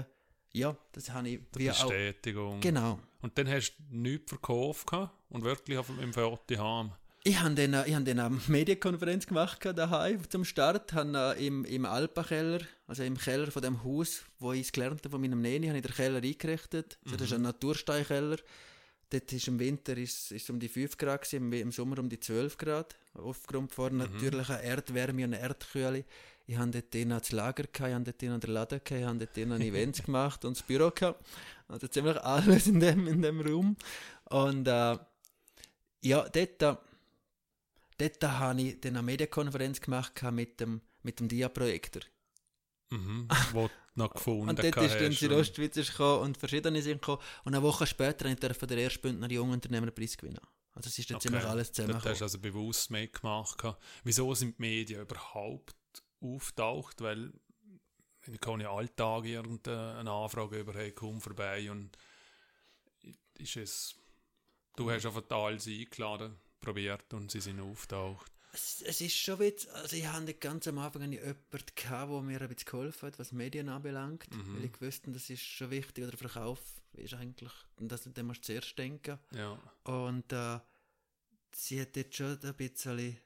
ja, das habe ich wie Bestätigung. Auch, genau. Und dann hast du nichts verkauft und wirklich auf dem Foto haben. Ich habe dann, ich hab dann eine Medienkonferenz gemacht daheim zum Start, habe äh, im, im Alpenkeller, also im Keller von dem Haus, wo ich es gelernt habe von meinem Neni, habe ich den Keller eingerichtet. Also das ist ein mhm. Natursteinkeller. Dort ist im Winter ist, ist um die 5 Grad, gewesen, im Sommer um die 12 Grad, aufgrund von mhm. natürlicher Erdwärme und Erdkühle. Ich habe dort das Lager gehabt, ich habe dort den Laden gehabt, ich habe dort ein Events gemacht und das Büro gehabt. Also ziemlich alles in dem, in dem Raum. Und äh, ja, dort dort habe ich dann eine Medienkonferenz gemacht mit dem, mit dem Dia-Projektor. Mhm, wo noch gefunden Und dort ist dann die Ostschweizer gekommen und verschiedene sind gekommen. Und eine Woche später durfte der erste Bündner Jungunternehmerpreis gewinnen. Also es ist dann okay. ziemlich alles zusammen. Das hast du also bewusst mitgemacht. Wieso sind die Medien überhaupt auftaucht? Weil ich kann ja alltag irgendeine Anfrage über hey, komm vorbei und ist es, du hast einfach alles eingeladen probiert und sie sind auftaucht. Es, es ist schon wieder, also ich hatte ganz am Anfang jemanden der mir ein bisschen geholfen hat, was Medien anbelangt, mhm. weil ich wusste, das ist schon wichtig, oder Verkauf ist eigentlich, das, dem musst du zuerst denken. Ja. Und äh, sie hat jetzt schon ein bisschen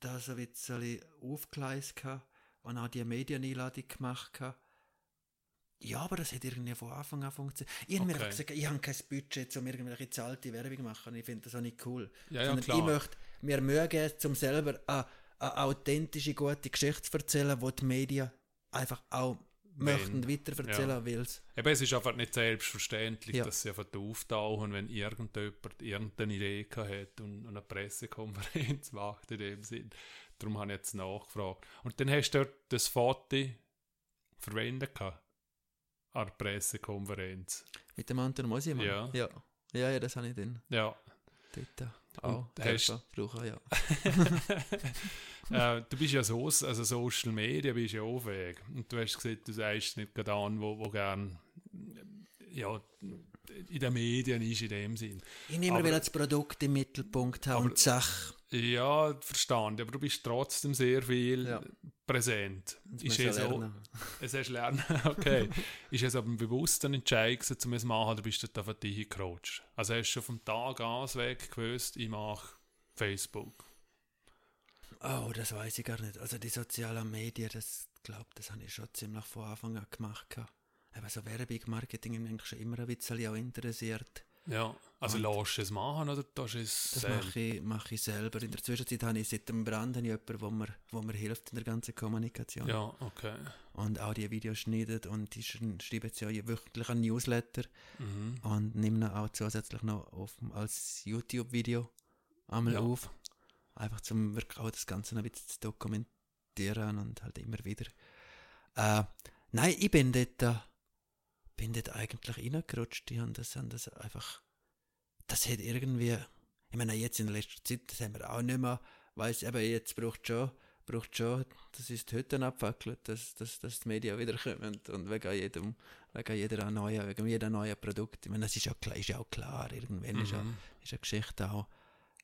das ein bisschen aufgeleistet und auch die Medieneinladung gemacht ja, aber das hat irgendwie von Anfang an funktioniert. Ich habe okay. mir gesagt, ich habe kein Budget, um irgendwelche zahlte Werbung zu machen. Ich finde das auch nicht cool. Ja, ja, klar. ich möchte mir mögen, um selber eine, eine authentische, gute Geschichte zu erzählen, die die Medien einfach auch möchten weitererzählen, ja. weil es... Eben, es ist einfach nicht selbstverständlich, ja. dass sie einfach auftauchen, wenn irgendjemand irgendeine Idee hat und eine Pressekonferenz macht in dem Sinn. Darum habe ich jetzt nachgefragt. Und dann hast du dort das Foto verwendet an der Pressekonferenz. Mit dem Anton Mosimann? Ja. ja. Ja, ja, das habe ich dann. Ja. Dort auch hast, brauchen, ja. äh, du bist ja so, also Social Media bist ja auch weg. Und du hast gesagt, du sagst nicht gerade an, wo, wo gern ja, in den Medien ist in dem Sinn. Ich nehme aber, das Produkt im Mittelpunkt haben und die Sache. Ja, verstanden, aber du bist trotzdem sehr viel ja. präsent. Ist es so, es hast lernen, okay. ist es aber ein bewusster Entscheid gewesen, um es zu machen, oder bist du da auf dich gerutscht? Also hast du schon vom Tag an weg gewusst, ich mache Facebook? Oh, das weiß ich gar nicht. Also die sozialen Medien, das glaube das habe ich schon ziemlich von Anfang an gemacht. Aber so Werbung, Marketing mich schon immer ein bisschen auch interessiert. Ja, also lässt du es machen oder tust es Das mache ich, mache ich selber. In der Zwischenzeit habe ich seit dem Brand jemanden, wo mir, wo mir hilft in der ganzen Kommunikation. Ja, okay. Und auch die Videos schneidet und ich schreibe jetzt ja wöchentlich ein Newsletter mhm. und nehme ihn auch zusätzlich noch auf, als YouTube-Video einmal ja. auf. Einfach zum wirklich auch das Ganze noch ein bisschen zu dokumentieren und halt immer wieder. Äh, nein, ich bin dort... Äh, bin dort eigentlich reingerutscht. Die haben das, haben das einfach, das hat irgendwie, ich meine, jetzt in der letzten Zeit, das haben wir auch nicht mehr, weil es eben jetzt braucht schon, braucht schon, das ist heute abfackelt, dass, dass, dass die Medien wieder kommen und wegen jedem, wegen jeder neuen, wegen jedem neuen Produkt. Ich meine, das ist ja klar, ist ja auch klar, irgendwann mhm. ist, ja, ist eine Geschichte auch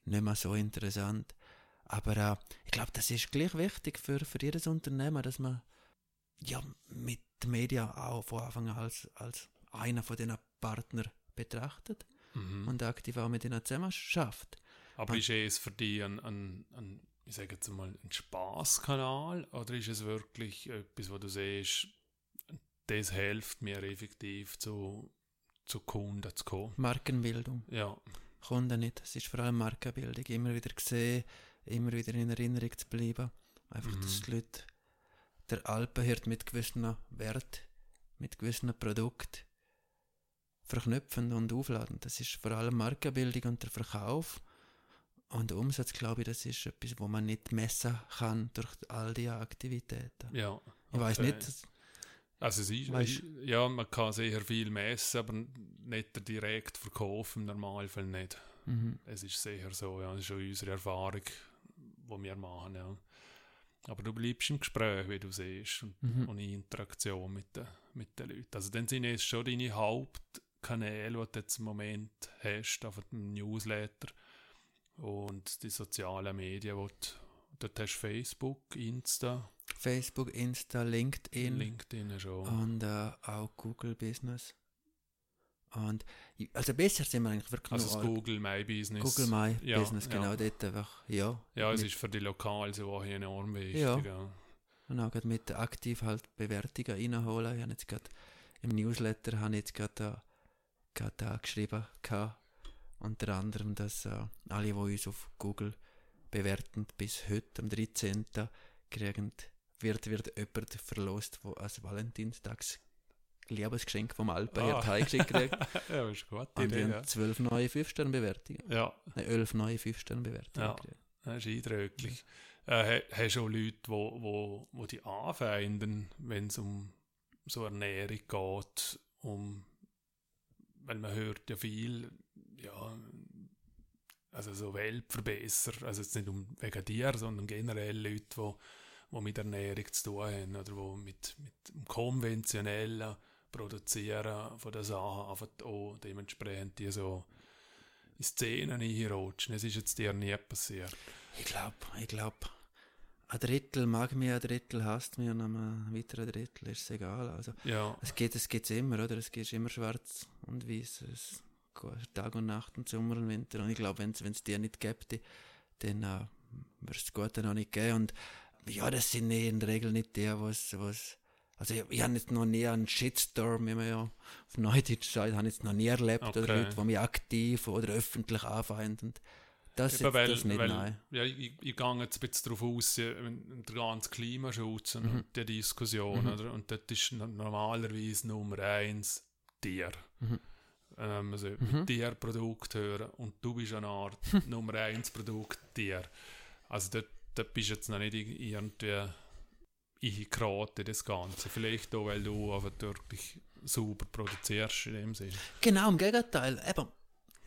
nicht mehr so interessant. Aber äh, ich glaube, das ist gleich wichtig für, für jedes Unternehmen, dass man ja, mit den Medien auch von Anfang an als, als einer von diesen Partner betrachtet mhm. und aktiv auch mit ihnen zusammen schafft. Aber ist es für dich ein, ein, ein ich sage jetzt mal, ein Spaßkanal oder ist es wirklich etwas, wo du siehst, das hilft mir effektiv zu, zu Kunden zu kommen? Markenbildung. Ja. Kunden nicht. Es ist vor allem Markenbildung. Immer wieder gesehen, immer wieder in Erinnerung zu bleiben. Einfach, mhm. dass die Leute der Alpenhirt mit gewissen Wert, mit gewissen Produkt verknüpfen und aufladen. Das ist vor allem Markenbildung und der Verkauf. Und der Umsatz, glaube ich, das ist etwas, wo man nicht messen kann durch all diese Aktivitäten. Ja. Ich weiß nicht. Also es ist, weißt, ja, man kann sehr viel messen, aber nicht direkt verkaufen, im Normalfall nicht. Mhm. Es ist sicher so, ja. Das ist schon unsere Erfahrung, die wir machen, ja. Aber du bleibst im Gespräch, wie du siehst, und, mhm. und in Interaktion mit den, mit den Leuten. Also dann sind es schon deine Hauptkanäle, die du jetzt im Moment hast, auf dem Newsletter und die sozialen Medien, wo du, dort hast Facebook, Insta. Facebook, Insta, LinkedIn. LinkedIn schon. Und äh, auch Google Business. Und also besser sind wir eigentlich wirklich Also Google My Business. Google My ja, Business, genau, ja. dort einfach, ja. Ja, es ist für die Lokalen so hier enorm wichtig. Ja. ja. Und auch gerade mit aktiv halt Bewertungen reinholen. Ich habe jetzt gerade im Newsletter habe ich jetzt gerade gerade da geschrieben gehabt, unter anderem, dass äh, alle, die uns auf Google bewerten, bis heute, am 13. kriegen, wird, wird jemand verlost, der als Valentinstags Liebesgeschenk vom Alpenherd ah. heimgeschickt ja, ist gut. Und wir haben zwölf neue 5-Sterne-Bewertungen. Ja. Nein, elf neue 5-Sterne-Bewertungen ja. Das ist eindrücklich. Äh, hast du auch Leute, die wo, wo, wo die anfeinden, wenn es um so Ernährung geht, um, weil man hört ja viel, ja, also so Weltverbesser, also jetzt nicht um wegen dir, sondern generell Leute, die wo mit Ernährung zu tun haben oder wo mit, mit konventionellen Produzieren von den Sachen einfach auch dementsprechend die so in Szenen einrutschen. Es ist jetzt dir nie passiert. Ich glaube, ich glaube, ein Drittel mag mich, ein Drittel hasst mich und ein weiterer Drittel ist es egal. Also, ja. Es geht es geht's immer, oder? Es geht immer schwarz und weiß. Es geht Tag und Nacht und Sommer und Winter. Und ich glaube, wenn es dir nicht gäbe, dann äh, wird es gut noch nicht geben. Und ja, das sind in der Regel nicht die, was, was also ich, ich habe jetzt noch nie einen Shitstorm, wie man ja auf Neudeutsch sagt, habe jetzt noch nie erlebt, okay. oder Leute, die mich aktiv oder öffentlich anfeinden. Das ist das nicht, weil, nein. Ja, ich, ich gehe jetzt ein bisschen darauf aus, der ganze Klimaschutz und mhm. die Diskussion, mhm. oder? Und das ist normalerweise Nummer eins Tier. Mhm. Ähm, also mhm. Tierprodukt hören und du bist eine Art Nummer eins Produkt Tier. Also dort, dort bist du jetzt noch nicht irgendwie ich gerate das Ganze. Vielleicht auch, weil du einfach wirklich sauber produzierst in dem Sinne. Genau, im Gegenteil. Eben,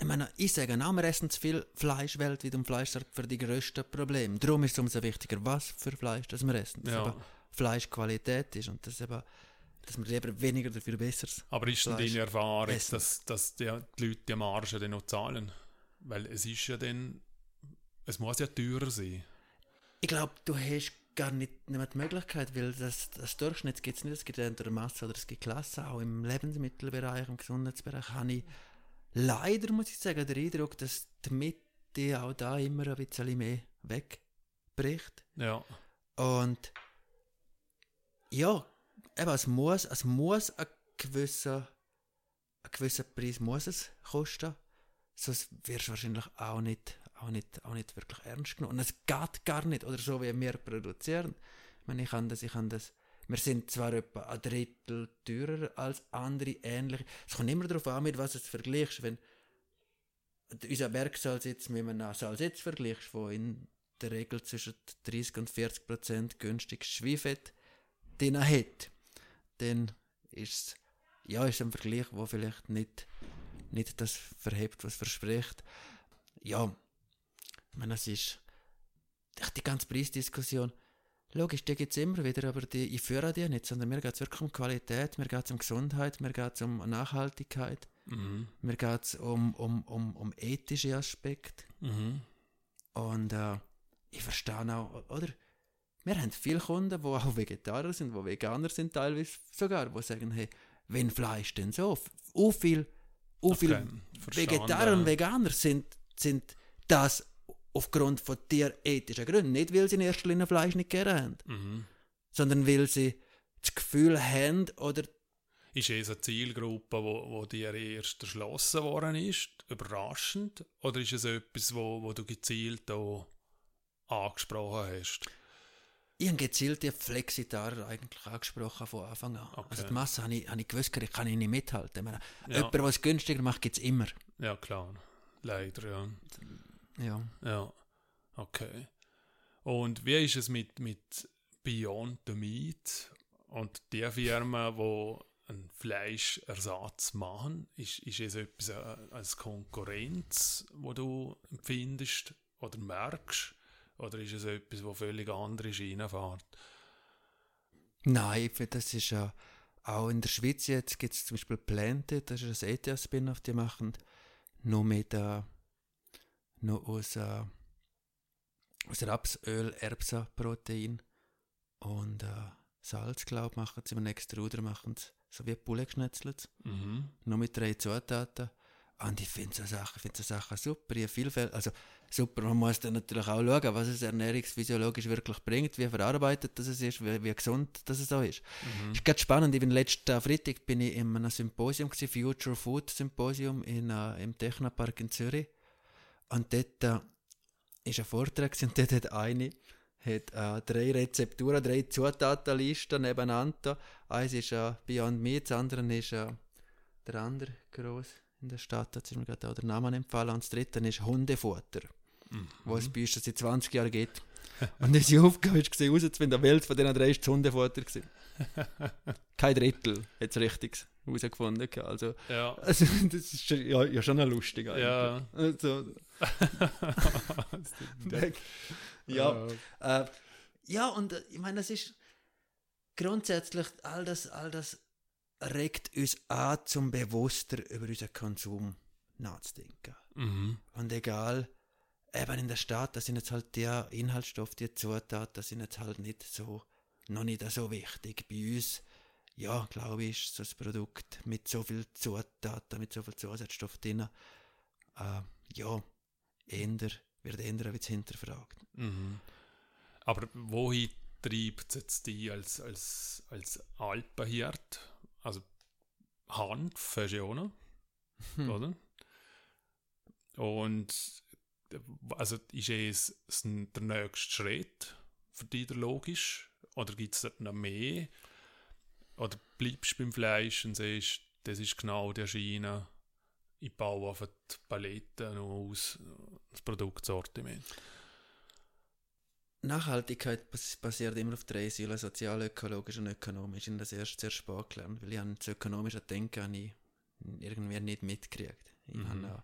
ich meine, ich sage essen zu viel Fleisch weltweit und Fleisch sorgt für die grössten Probleme. Darum ist es umso wichtiger, was für Fleisch das wir essen. Dass ja. Fleischqualität ist und das eben, dass wir lieber weniger dafür besseres Aber ist denn deine Erfahrung, dass, dass die, die Leute die Marge dann noch zahlen? Weil es ist ja dann, es muss ja teurer sein. Ich glaube, du hast gar nicht, nicht mehr die Möglichkeit, weil das, das Durchschnitt gibt es nicht, es gibt entweder Masse oder es gibt Klasse, auch im Lebensmittelbereich, im Gesundheitsbereich habe ich leider, muss ich sagen, den Eindruck, dass die Mitte auch da immer ein bisschen mehr wegbricht. Ja. Und ja, eben, es muss, es muss ein gewisser, ein gewisser Preis muss es kosten, sonst wirst du wahrscheinlich auch nicht auch nicht, auch nicht wirklich ernst genommen. Und es geht gar nicht, oder so wie wir produzieren. Ich meine, ich kann das, ich kann das, wir sind zwar etwa ein Drittel teurer als andere ähnliche. Es kommt immer darauf an, mit was du es vergleichst. Wenn unser Bergsalzsitz mit einem Salzsitz vergleichst, wo in der Regel zwischen 30 und 40 Prozent günstiges Schweifett drin hat, dann ist es ja, ist ein Vergleich, wo vielleicht nicht, nicht das verhebt, was verspricht. Ja, ich meine, es ist die ganze Preisdiskussion. Logisch, die gibt es immer wieder, aber die, ich führe die nicht, sondern mir geht es wirklich um Qualität, mir geht es um Gesundheit, mir geht es um Nachhaltigkeit, mhm. mir geht es um, um, um, um ethische Aspekte. Mhm. Und äh, ich verstehe auch, oder? Wir haben viele Kunden, die auch Vegetarier sind, die Veganer sind teilweise sogar, die sagen, hey, wenn Fleisch denn so? Auch viel, auch okay. viel Vegetarier und Veganer sind, sind das aufgrund von tierethischen Gründen. Nicht, weil sie in erster Linie Fleisch nicht gerne haben, mhm. sondern weil sie das Gefühl haben oder ist es eine Zielgruppe, wo, wo dir erst erschlossen worden ist, überraschend? Oder ist es etwas, wo, wo du gezielt auch angesprochen hast? Ich habe gezielt die Flexitarer eigentlich angesprochen von Anfang an. Okay. Also die Masse habe ich, habe ich gewusst, ich kann ich nicht mithalten. Meine, ja. Jemand, der es günstiger macht, gibt es immer. Ja, klar. Leider, ja. Ja. Ja, okay. Und wie ist es mit, mit Beyond the Meat und der Firma, wo ein Fleischersatz machen? Ist, ist es etwas äh, als Konkurrenz, wo du empfindest oder merkst? Oder ist es etwas, wo völlig andere Schiene fährt? Nein, das ist ja auch in der Schweiz jetzt gibt es zum Beispiel Planted, das ist ein ETH-Spin-Off, die machen nur mit äh, nur aus, äh, aus Rapsöl, Erbsenprotein und äh, Salz, glaube ich, machen sie im nächsten Ruder, machen sie so wie Bulle geschnetzelt. Mhm. Nur mit drei Zutaten. Und ich finde so Sachen, find so Sachen super. Ich Vielfalt, also super, man muss dann natürlich auch schauen, was es ernährungsphysiologisch wirklich bringt, wie verarbeitet das ist, wie, wie gesund das so ist. Mhm. Es ist ganz spannend, ich bin letzten Freitag bin ich in einem Symposium, gewesen, Future Food Symposium in, uh, im Technopark in Zürich. Und dort uh, ist ein Vortrag und dort hat eine hat äh, drei Rezepturen, drei Zutatenlisten nebeneinander. Eins ist äh, Beyond Meat, das andere ist äh, der andere groß in der Stadt, da ist mir gerade auch der Name empfallen. Und das dritte ist Hundefutter, mhm. wo es bei uns seit 20 Jahren gibt. Und unsere Aufgabe war herauszufinden, welches von diesen drei ist das Hundefutter war. Kein Drittel hat es richtig herausgefunden. Also, ja. also das ist ja, ja schon lustig eigentlich. Ja. Also, ja. Äh, ja, und äh, ich meine, das ist grundsätzlich all das, all das regt uns an, zum bewusster über unseren Konsum nachzudenken. Mhm. Und egal, eben in der Stadt, das sind jetzt halt die Inhaltsstoffe, die Zutaten, das sind jetzt halt nicht so, noch nicht so wichtig. Bei uns, ja, glaube ich, ist das Produkt mit so viel Zutaten, mit so viel Zusatzstoff drin, äh, ja, eher, wird eher ein bisschen hinterfragt. Mhm. Aber wohin treibt es jetzt die als, als, als Alpenhirt? Also Hanf hast du ja auch noch, hm. oder? Und also ist es der nächste Schritt für dich der logisch? Oder gibt es dort noch mehr? Oder bleibst du beim Fleisch und siehst, das ist genau der Schiene, ich baue auf die Palette noch aus, das Produktsortiment? Nachhaltigkeit basiert immer auf drei Säulen, sozial, ökologisch und ökonomisch. Ich habe das erst sehr spät gelernt, weil ich das ökonomische Denken habe ich irgendwie nicht mitgekriegt. Ich mhm. habe auch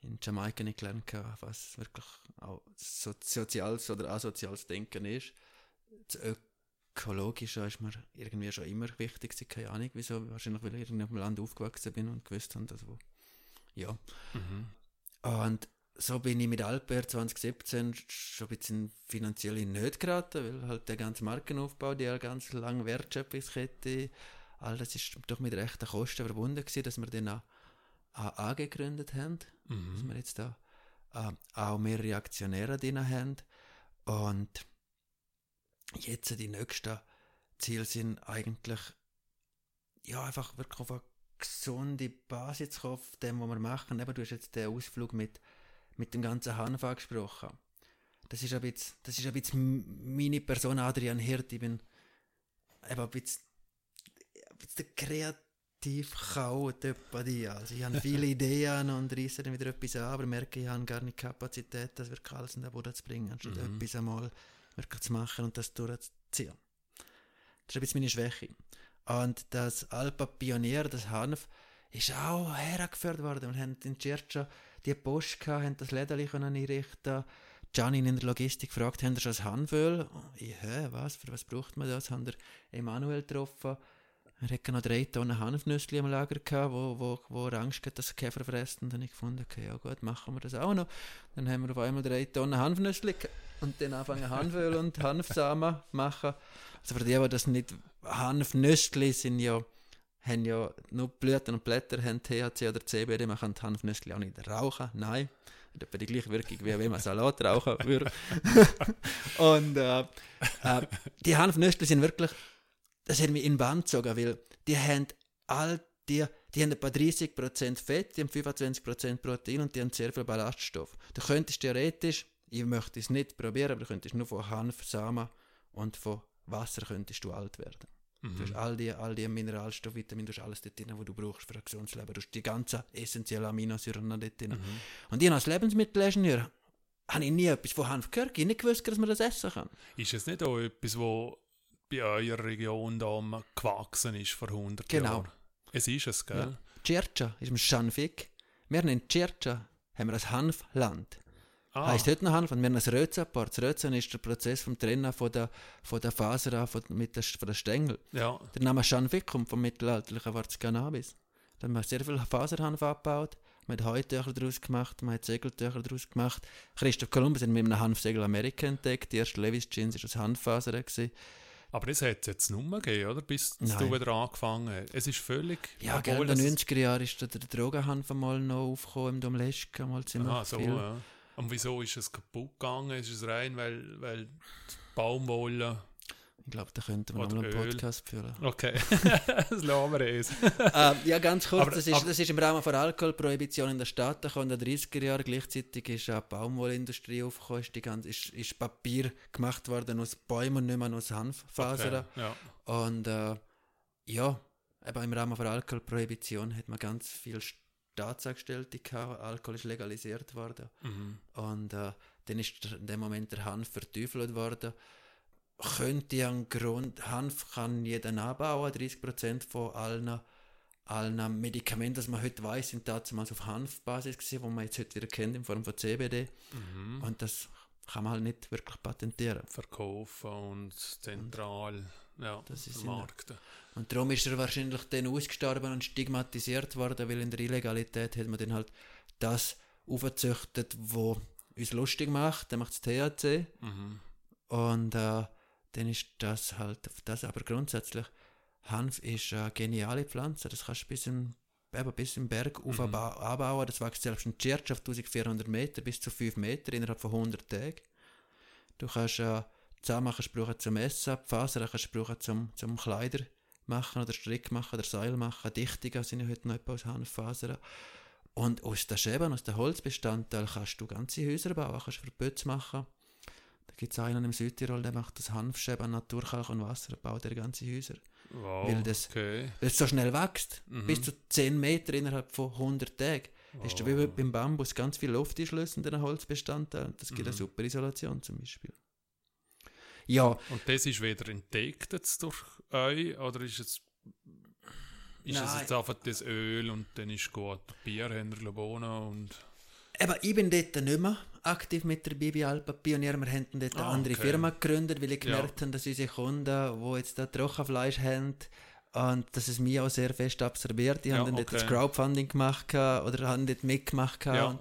in Jamaika nicht gelernt, was wirklich auch so soziales oder asoziales Denken ist. Das Ökologische ist mir irgendwie schon immer wichtig, keine Ahnung wieso, wahrscheinlich weil ich in einem Land aufgewachsen bin und gewusst habe, dass wo, ja. Mhm. Und so bin ich mit Alper 2017 schon ein bisschen finanziell in Not geraten, weil halt der ganze Markenaufbau, die ganz lange Wertschöpfungskette, all das ist doch mit rechten Kosten verbunden gewesen, dass wir dann auch AA gegründet haben, mhm. dass wir jetzt da äh, auch mehrere Aktionäre drin haben und jetzt die nächsten Ziele sind eigentlich ja einfach wirklich auf eine gesunde Basis zu kommen, auf dem, was wir machen. Eben, du hast jetzt den Ausflug mit mit dem ganzen Hanf angesprochen. Das ist ein bisschen, das ist ein bisschen meine Person, Adrian Hirt. Ich bin eben ein bisschen, ein bisschen kreativ kaut Also ich habe viele Ideen und reisse dann wieder etwas an, aber merke, ich habe gar nicht die Kapazität, das wirklich alles in den Boden zu bringen, anstatt mhm. etwas einmal wirklich zu machen und das durchzuziehen. Das ist ein meine Schwäche. Und das Alpa Pionier, das Hanf, ist auch hergeführt worden. Wir haben in Cercio die Post gehabt, haben das können einrichten Gianni in der Logistik fragt, haben Sie schon das Hanföl? Ich, hä, was, für was braucht man das? Haben wir Emanuel getroffen. Er hatte noch drei Tonnen Hanfnüsse im Lager gehabt, wo, wo, wo er Angst hat, dass Käfer fressen. Und dann habe ich gefunden, okay, ja gut, machen wir das auch noch. Dann haben wir auf einmal drei Tonnen Hanfnüsse und dann anfangen Hanföl und Hanfsamen machen. Also für die, die das nicht, Hanfnüsse sind ja haben ja nur Blüten und Blätter haben THC oder CBD, man kann die Hanfnüsse auch nicht rauchen, nein. Das hat die gleiche Wirkung, wie wenn man Salat rauchen würde. und äh, äh, die Hanfnüsse sind wirklich, das hat mich in Bann gezogen, weil die haben all die, die haben etwa 30% Fett, die haben 25% Protein und die haben sehr viel Ballaststoff. Du könntest theoretisch, ich möchte es nicht probieren, aber du könntest nur von Hanf, Samen und von Wasser könntest du alt werden. Mhm. Du hast all die, all die Mineralstoffe, Vitamine, du hast alles dort drin, was du brauchst für ein gesundes Leben. Du hast die ganzen essentiellen Aminosäuren dort drin. Mhm. Und ich als Lebensmittelingenieur habe ich nie etwas von Hanf gehört. Ich nicht gewusst, dass man das essen kann. Ist es nicht auch etwas, was bei eurer Region da gewachsen ist vor 100 genau. Jahren? Es ist es, gell? Ja. Ist im Schanfik. Wir nennen Circa, haben wir ein Hanfland. Ah, Heißt heute noch Hanf und wir haben ein Rötzenpart. Das Rötzen ist der Prozess vom Trennen von der, von der Faser an, von, mit der, von der Stängel. ja. Der Name Schanfik kommt vom mittelalterlichen Wort Cannabis. Da haben wir sehr viel Faserhanf abgebaut. Man hat Heutücher daraus gemacht, man hat Segeltücher daraus gemacht. Christoph Kolumbus hat mit einem Hanfsegel Amerika entdeckt. Die erste Levis Jeans war aus Hanffaser. Gewesen. Aber es hat es jetzt nicht mehr gegeben, oder? Bis Nein. du wieder angefangen hast. Es ist völlig... Ja, obwohl in den es- 90er Jahren ist da der Drogenhanf einmal noch aufgekommen im Domleschka, mal ziemlich Aha, so, viel. ja. Und wieso ist es kaputt gegangen? Ist es rein, weil, weil die Baumwolle... Ich glaube, da könnten wir noch einen. Podcast führen. Okay, das lassen wir es. ähm, ja, ganz kurz, Aber- das, ist, aber- das ist im Rahmen der Alkoholprohibition in der Stadt in den 30er Jahren. Gleichzeitig ist die Baumwollindustrie aufgekommen, ist, die ganze, ist, ist Papier gemacht worden aus Bäumen und nicht mehr aus Hanffasern. Okay, ja. Und äh, ja, eben im Rahmen der Alkoholprohibition hat man ganz viele Staatsangestellte gehabt. Alkohol ist legalisiert worden. Mhm. Und äh, dann ist in dem Moment der Hanf verteufelt worden. Könnte ein Grund, Hanf kann jeder anbauen, 30% von allen, allen Medikamenten, die man heute weiß, sind damals auf Hanfbasis gewesen, wo man jetzt heute wieder kennt in Form von CBD. Mhm. Und das kann man halt nicht wirklich patentieren. Verkaufen und zentral ja, Das ist vermarkten. Und darum ist er wahrscheinlich dann ausgestorben und stigmatisiert worden, weil in der Illegalität hat man dann halt das aufgezüchtet, wo uns lustig macht, dann macht es THC. Mhm. Und äh, dann ist das halt das. Aber grundsätzlich, Hanf ist eine geniale Pflanze. Das kannst du bis im, eben bis im Berg Mhm. anbauen. Das wächst selbst in Tschirtsch auf 1400 Meter bis zu 5 Meter innerhalb von 100 Tagen. Du kannst äh, du brauchen zum Essen, die Fasern kannst du brauchen zum, zum Kleider machen oder Strick machen oder Seil machen. Dichtungen sind ja heute noch etwa aus Hanffasern. Und aus den Schäben, aus den Holzbestandteilen kannst du ganze Häuser bauen, kannst du Verbötze machen. Da gibt es einen im Südtirol, der macht das Hanfschäben, Naturkalk und Wasser, baut er ganze Häuser. Wow, Weil das- okay. Weil es so schnell wächst, Mhm. bis zu 10 Meter innerhalb von 100 Tagen. Ist da wie Wow. beim Bambus ganz viel Luft einschlüsse in den Holzbestandteilen. Das gibt eine Mhm. super Isolation zum Beispiel. Ja, Und das ist wieder entdeckt jetzt durch euch oder ist es ist es Nein. jetzt einfach das Öl und dann ist gut Bierhändler Globona und eben, ich bin dort nicht mehr aktiv mit der Bibi Alpa Pionier. Wir haben dort eine Ah, andere okay. Firma gegründet, weil ich Ja. gemerkt habe, dass unsere Kunden, die jetzt da Trockenfleisch haben, und dass es mich auch sehr fest absorbiert. Die Ja, haben dann dort okay. das Crowdfunding gemacht oder haben dort mitgemacht. ja, Und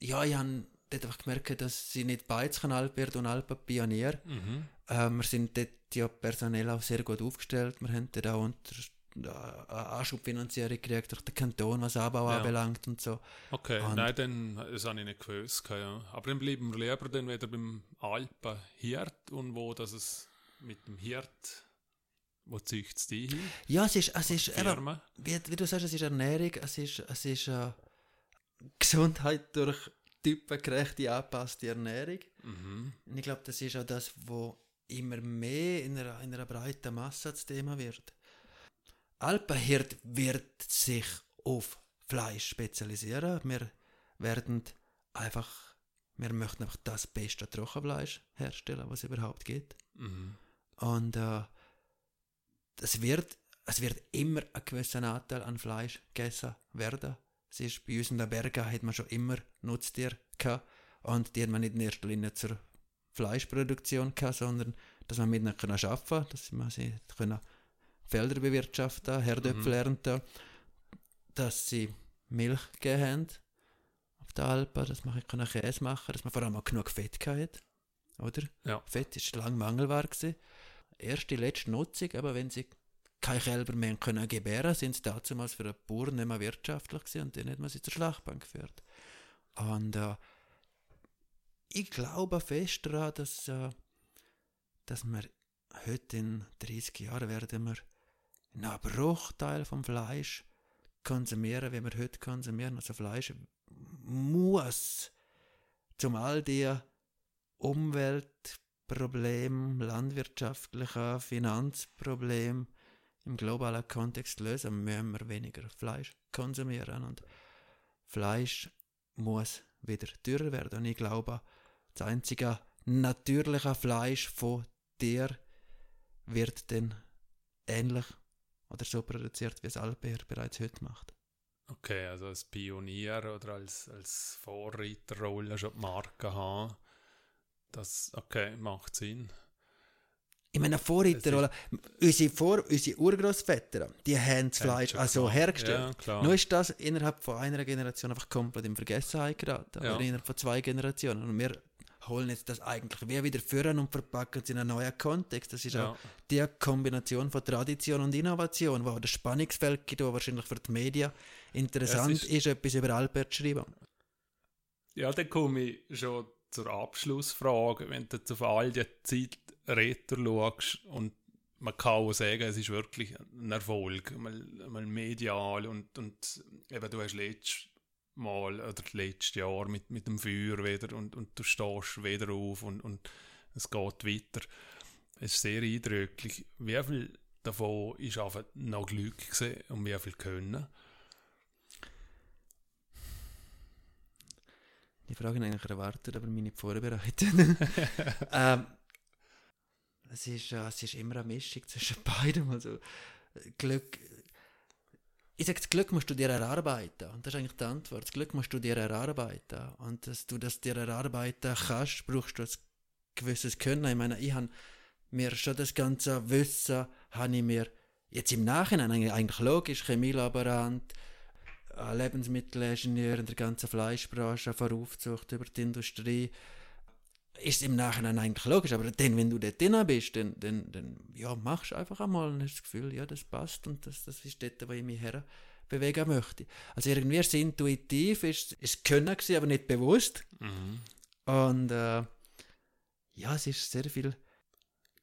ja, ich habe dort einfach gemerkt, dass sie nicht beides kann, Alpert und Alpa Pionier. mhm. Äh, wir sind dort ja personell auch sehr gut aufgestellt. Wir haben dort auch unter, eine Anschubfinanzierung gekriegt durch den Kanton, was Anbau Ja. anbelangt und so. okay, Und- nein, dann, das habe ich nicht gewusst, ja. aber dann bleiben wir lieber dann wieder beim Alpen Hirt und wo das es mit dem Hirt, wo züchtet es die hin? Ja, es ist, es ist eben, wie, wie du sagst, es ist Ernährung, es ist, es ist äh, Gesundheit durch typengerechte, angepasste Ernährung. Mhm. Und ich glaube, das ist auch das, was immer mehr in einer, in einer breiten Masse das Thema wird. Alpenhirt wird sich auf Fleisch spezialisieren. Wir werden einfach, wir möchten einfach das beste Trockenfleisch herstellen, was es überhaupt gibt. Mhm. Und äh, es, wird, es wird immer ein gewisser Anteil an Fleisch gegessen werden. Es ist bei uns in den Bergen hat man schon immer Nutztiere gehabt. Und die hat man nicht in erster Linie zur Fleischproduktion gehabt, sondern dass man mit ihnen können arbeiten konnte, dass man sie können Felder bewirtschaften, Herdöpfel ernten, dass sie Milch gegeben haben auf der Alpen, dass man können Käse machen konnte, dass man vor allem auch genug Fett hatte. Oder? Ja. Fett war lange Mangelware. Gewesen. Erst die letzte Nutzung, aber wenn sie keine Kälber mehr können gebären, sind sie damals für einen Bauern nicht mehr wirtschaftlich gewesen und dann hat man sie zur Schlachtbank geführt. Und äh, ich glaube fest daran, dass, äh, dass wir heute in 30 Jahren werden wir einen Bruchteil vom Fleisch konsumieren, wie wir heute konsumieren. Also Fleisch muss zum all die Umweltproblem, landwirtschaftliche Finanzproblem im globalen Kontext lösen, müssen wir weniger Fleisch konsumieren. Und Fleisch muss wieder teurer werden. Und ich glaube, das einzige natürliche Fleisch von Tier wird dann ähnlich oder so produziert, wie es Alper bereits heute macht. Okay, also als Pionier oder als, als Vorreiterrolle schon die Marke haben, das okay, macht Sinn. Ich meine, Vorreiterrolle, unsere, Vor unsere Urgroßväter, die haben das Fleisch also klar. hergestellt. Ja, Nur ist das innerhalb von einer Generation einfach komplett in Vergessenheit geraten. Ja. Oder innerhalb von zwei Generationen. Und wir holen jetzt das eigentlich wie wieder führen und verpacken es in einen neuen Kontext. Das ist ja. auch die Kombination von Tradition und Innovation, wo das Spannungsfeld gibt, wo wahrscheinlich für die Medien interessant ist, ist, etwas über Albert zu schreiben. Ja, dann komme ich schon zur Abschlussfrage. Wenn du auf all die Zeit Retter schaust und man kann auch sagen, es ist wirklich ein Erfolg, mal, mal medial und, und eben du hast letztes Mal oder letztes Jahr mit, mit dem Feuer wieder und, und du stehst wieder auf und, und es geht weiter. Es ist sehr eindrücklich. Wie viel davon ist einfach noch Glück gewesen und wie viel Können? Die Frage habe ich eigentlich erwartet, aber mich nicht vorbereitet. ähm, es, ist, es ist immer eine Mischung zwischen beidem. Also, Glück, ich sage, das Glück musst du dir erarbeiten. Und das ist eigentlich die Antwort. Das Glück musst du dir erarbeiten. Und dass du das dir erarbeiten kannst, brauchst du ein gewisses Können. Ich meine, ich habe mir schon das ganze Wissen, habe ich mir jetzt im Nachhinein eigentlich logisch, Chemielaborant, Lebensmittelingenieur in der ganzen Fleischbranche, von über die Industrie, ist im Nachhinein eigentlich logisch, aber dann, wenn du dort drin bist, dann, dann, dann ja, machst du einfach einmal und hast das Gefühl, ja, das passt und das, das ist dort, wo ich mich her bewegen möchte. Also irgendwie ist es intuitiv, ist es Können gewesen, aber nicht bewusst. Mhm. Und äh, ja, es ist sehr viel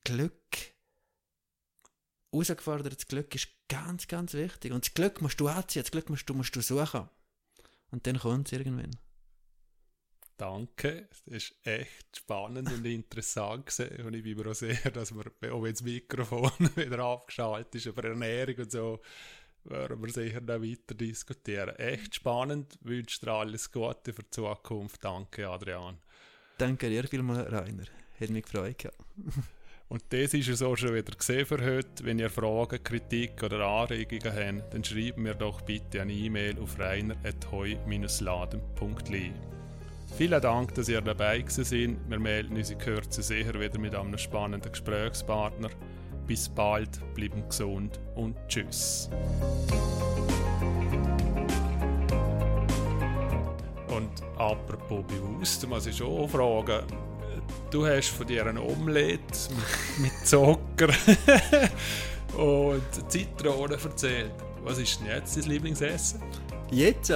Glück. Herausgefordertes Glück ist ganz, ganz wichtig. Und das Glück musst du anziehen, das Glück musst du, musst du suchen. Und dann kommt es irgendwann. Danke, das war echt spannend und interessant gewesen. und ich bin mir auch sicher, dass wir, auch wenn das Mikrofon wieder aufgeschaltet ist, über Ernährung und so, werden wir sicher noch weiter diskutieren. Echt spannend, wünsche dir alles Gute für die Zukunft. Danke, Adrian. Danke dir vielmals, Rainer. Hat mich gefreut. Und das ist es auch schon wieder gesehen für heute. Wenn ihr Fragen, Kritik oder Anregungen habt, dann schreibt mir doch bitte eine E-Mail auf reiner.heu-laden.li. Vielen Dank, dass ihr dabei seid. Wir melden uns in Kürze sicher wieder mit einem spannenden Gesprächspartner. Bis bald, bleiben gesund und tschüss. Und apropos bewusst, muss ich schon fragen, du hast von dir ein Omelette mit, Zucker und Zitronen erzählt. Was ist denn jetzt dein Lieblingsessen? Jetzt?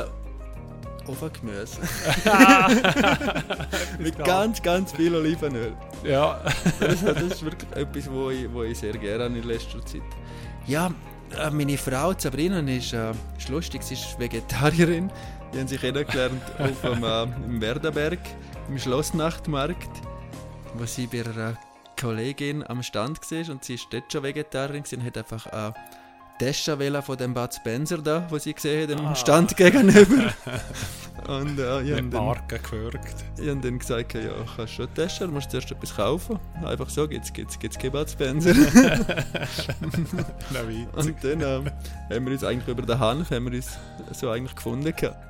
Ofengemüse. Mit ganz, ganz viel Olivenöl. Ja. das, das, ist wirklich etwas, wo ich, wo ich sehr gerne in letzter Zeit. Ja, äh, meine Frau Sabrina ist, äh, ist lustig, sie ist Vegetarierin. Die haben sich kennengelernt auf dem, äh, im Werderberg, im Schlossnachtmarkt, wo sie bei einer Kollegin am Stand war und sie ist dort schon Vegetarierin und hat einfach äh, Tasche von dem Bud Spencer da, wo sie gesehen haben, am ah. Stand gegenüber. Und äh, ich habe dann, ich hab dann gesagt, ja, kannst schon Tasche, du musst zuerst etwas kaufen. Einfach so geht's, geht's, geht's kein Bud Spencer. und dann äh, haben wir uns eigentlich über den Hanf haben wir uns so eigentlich gefunden gehabt.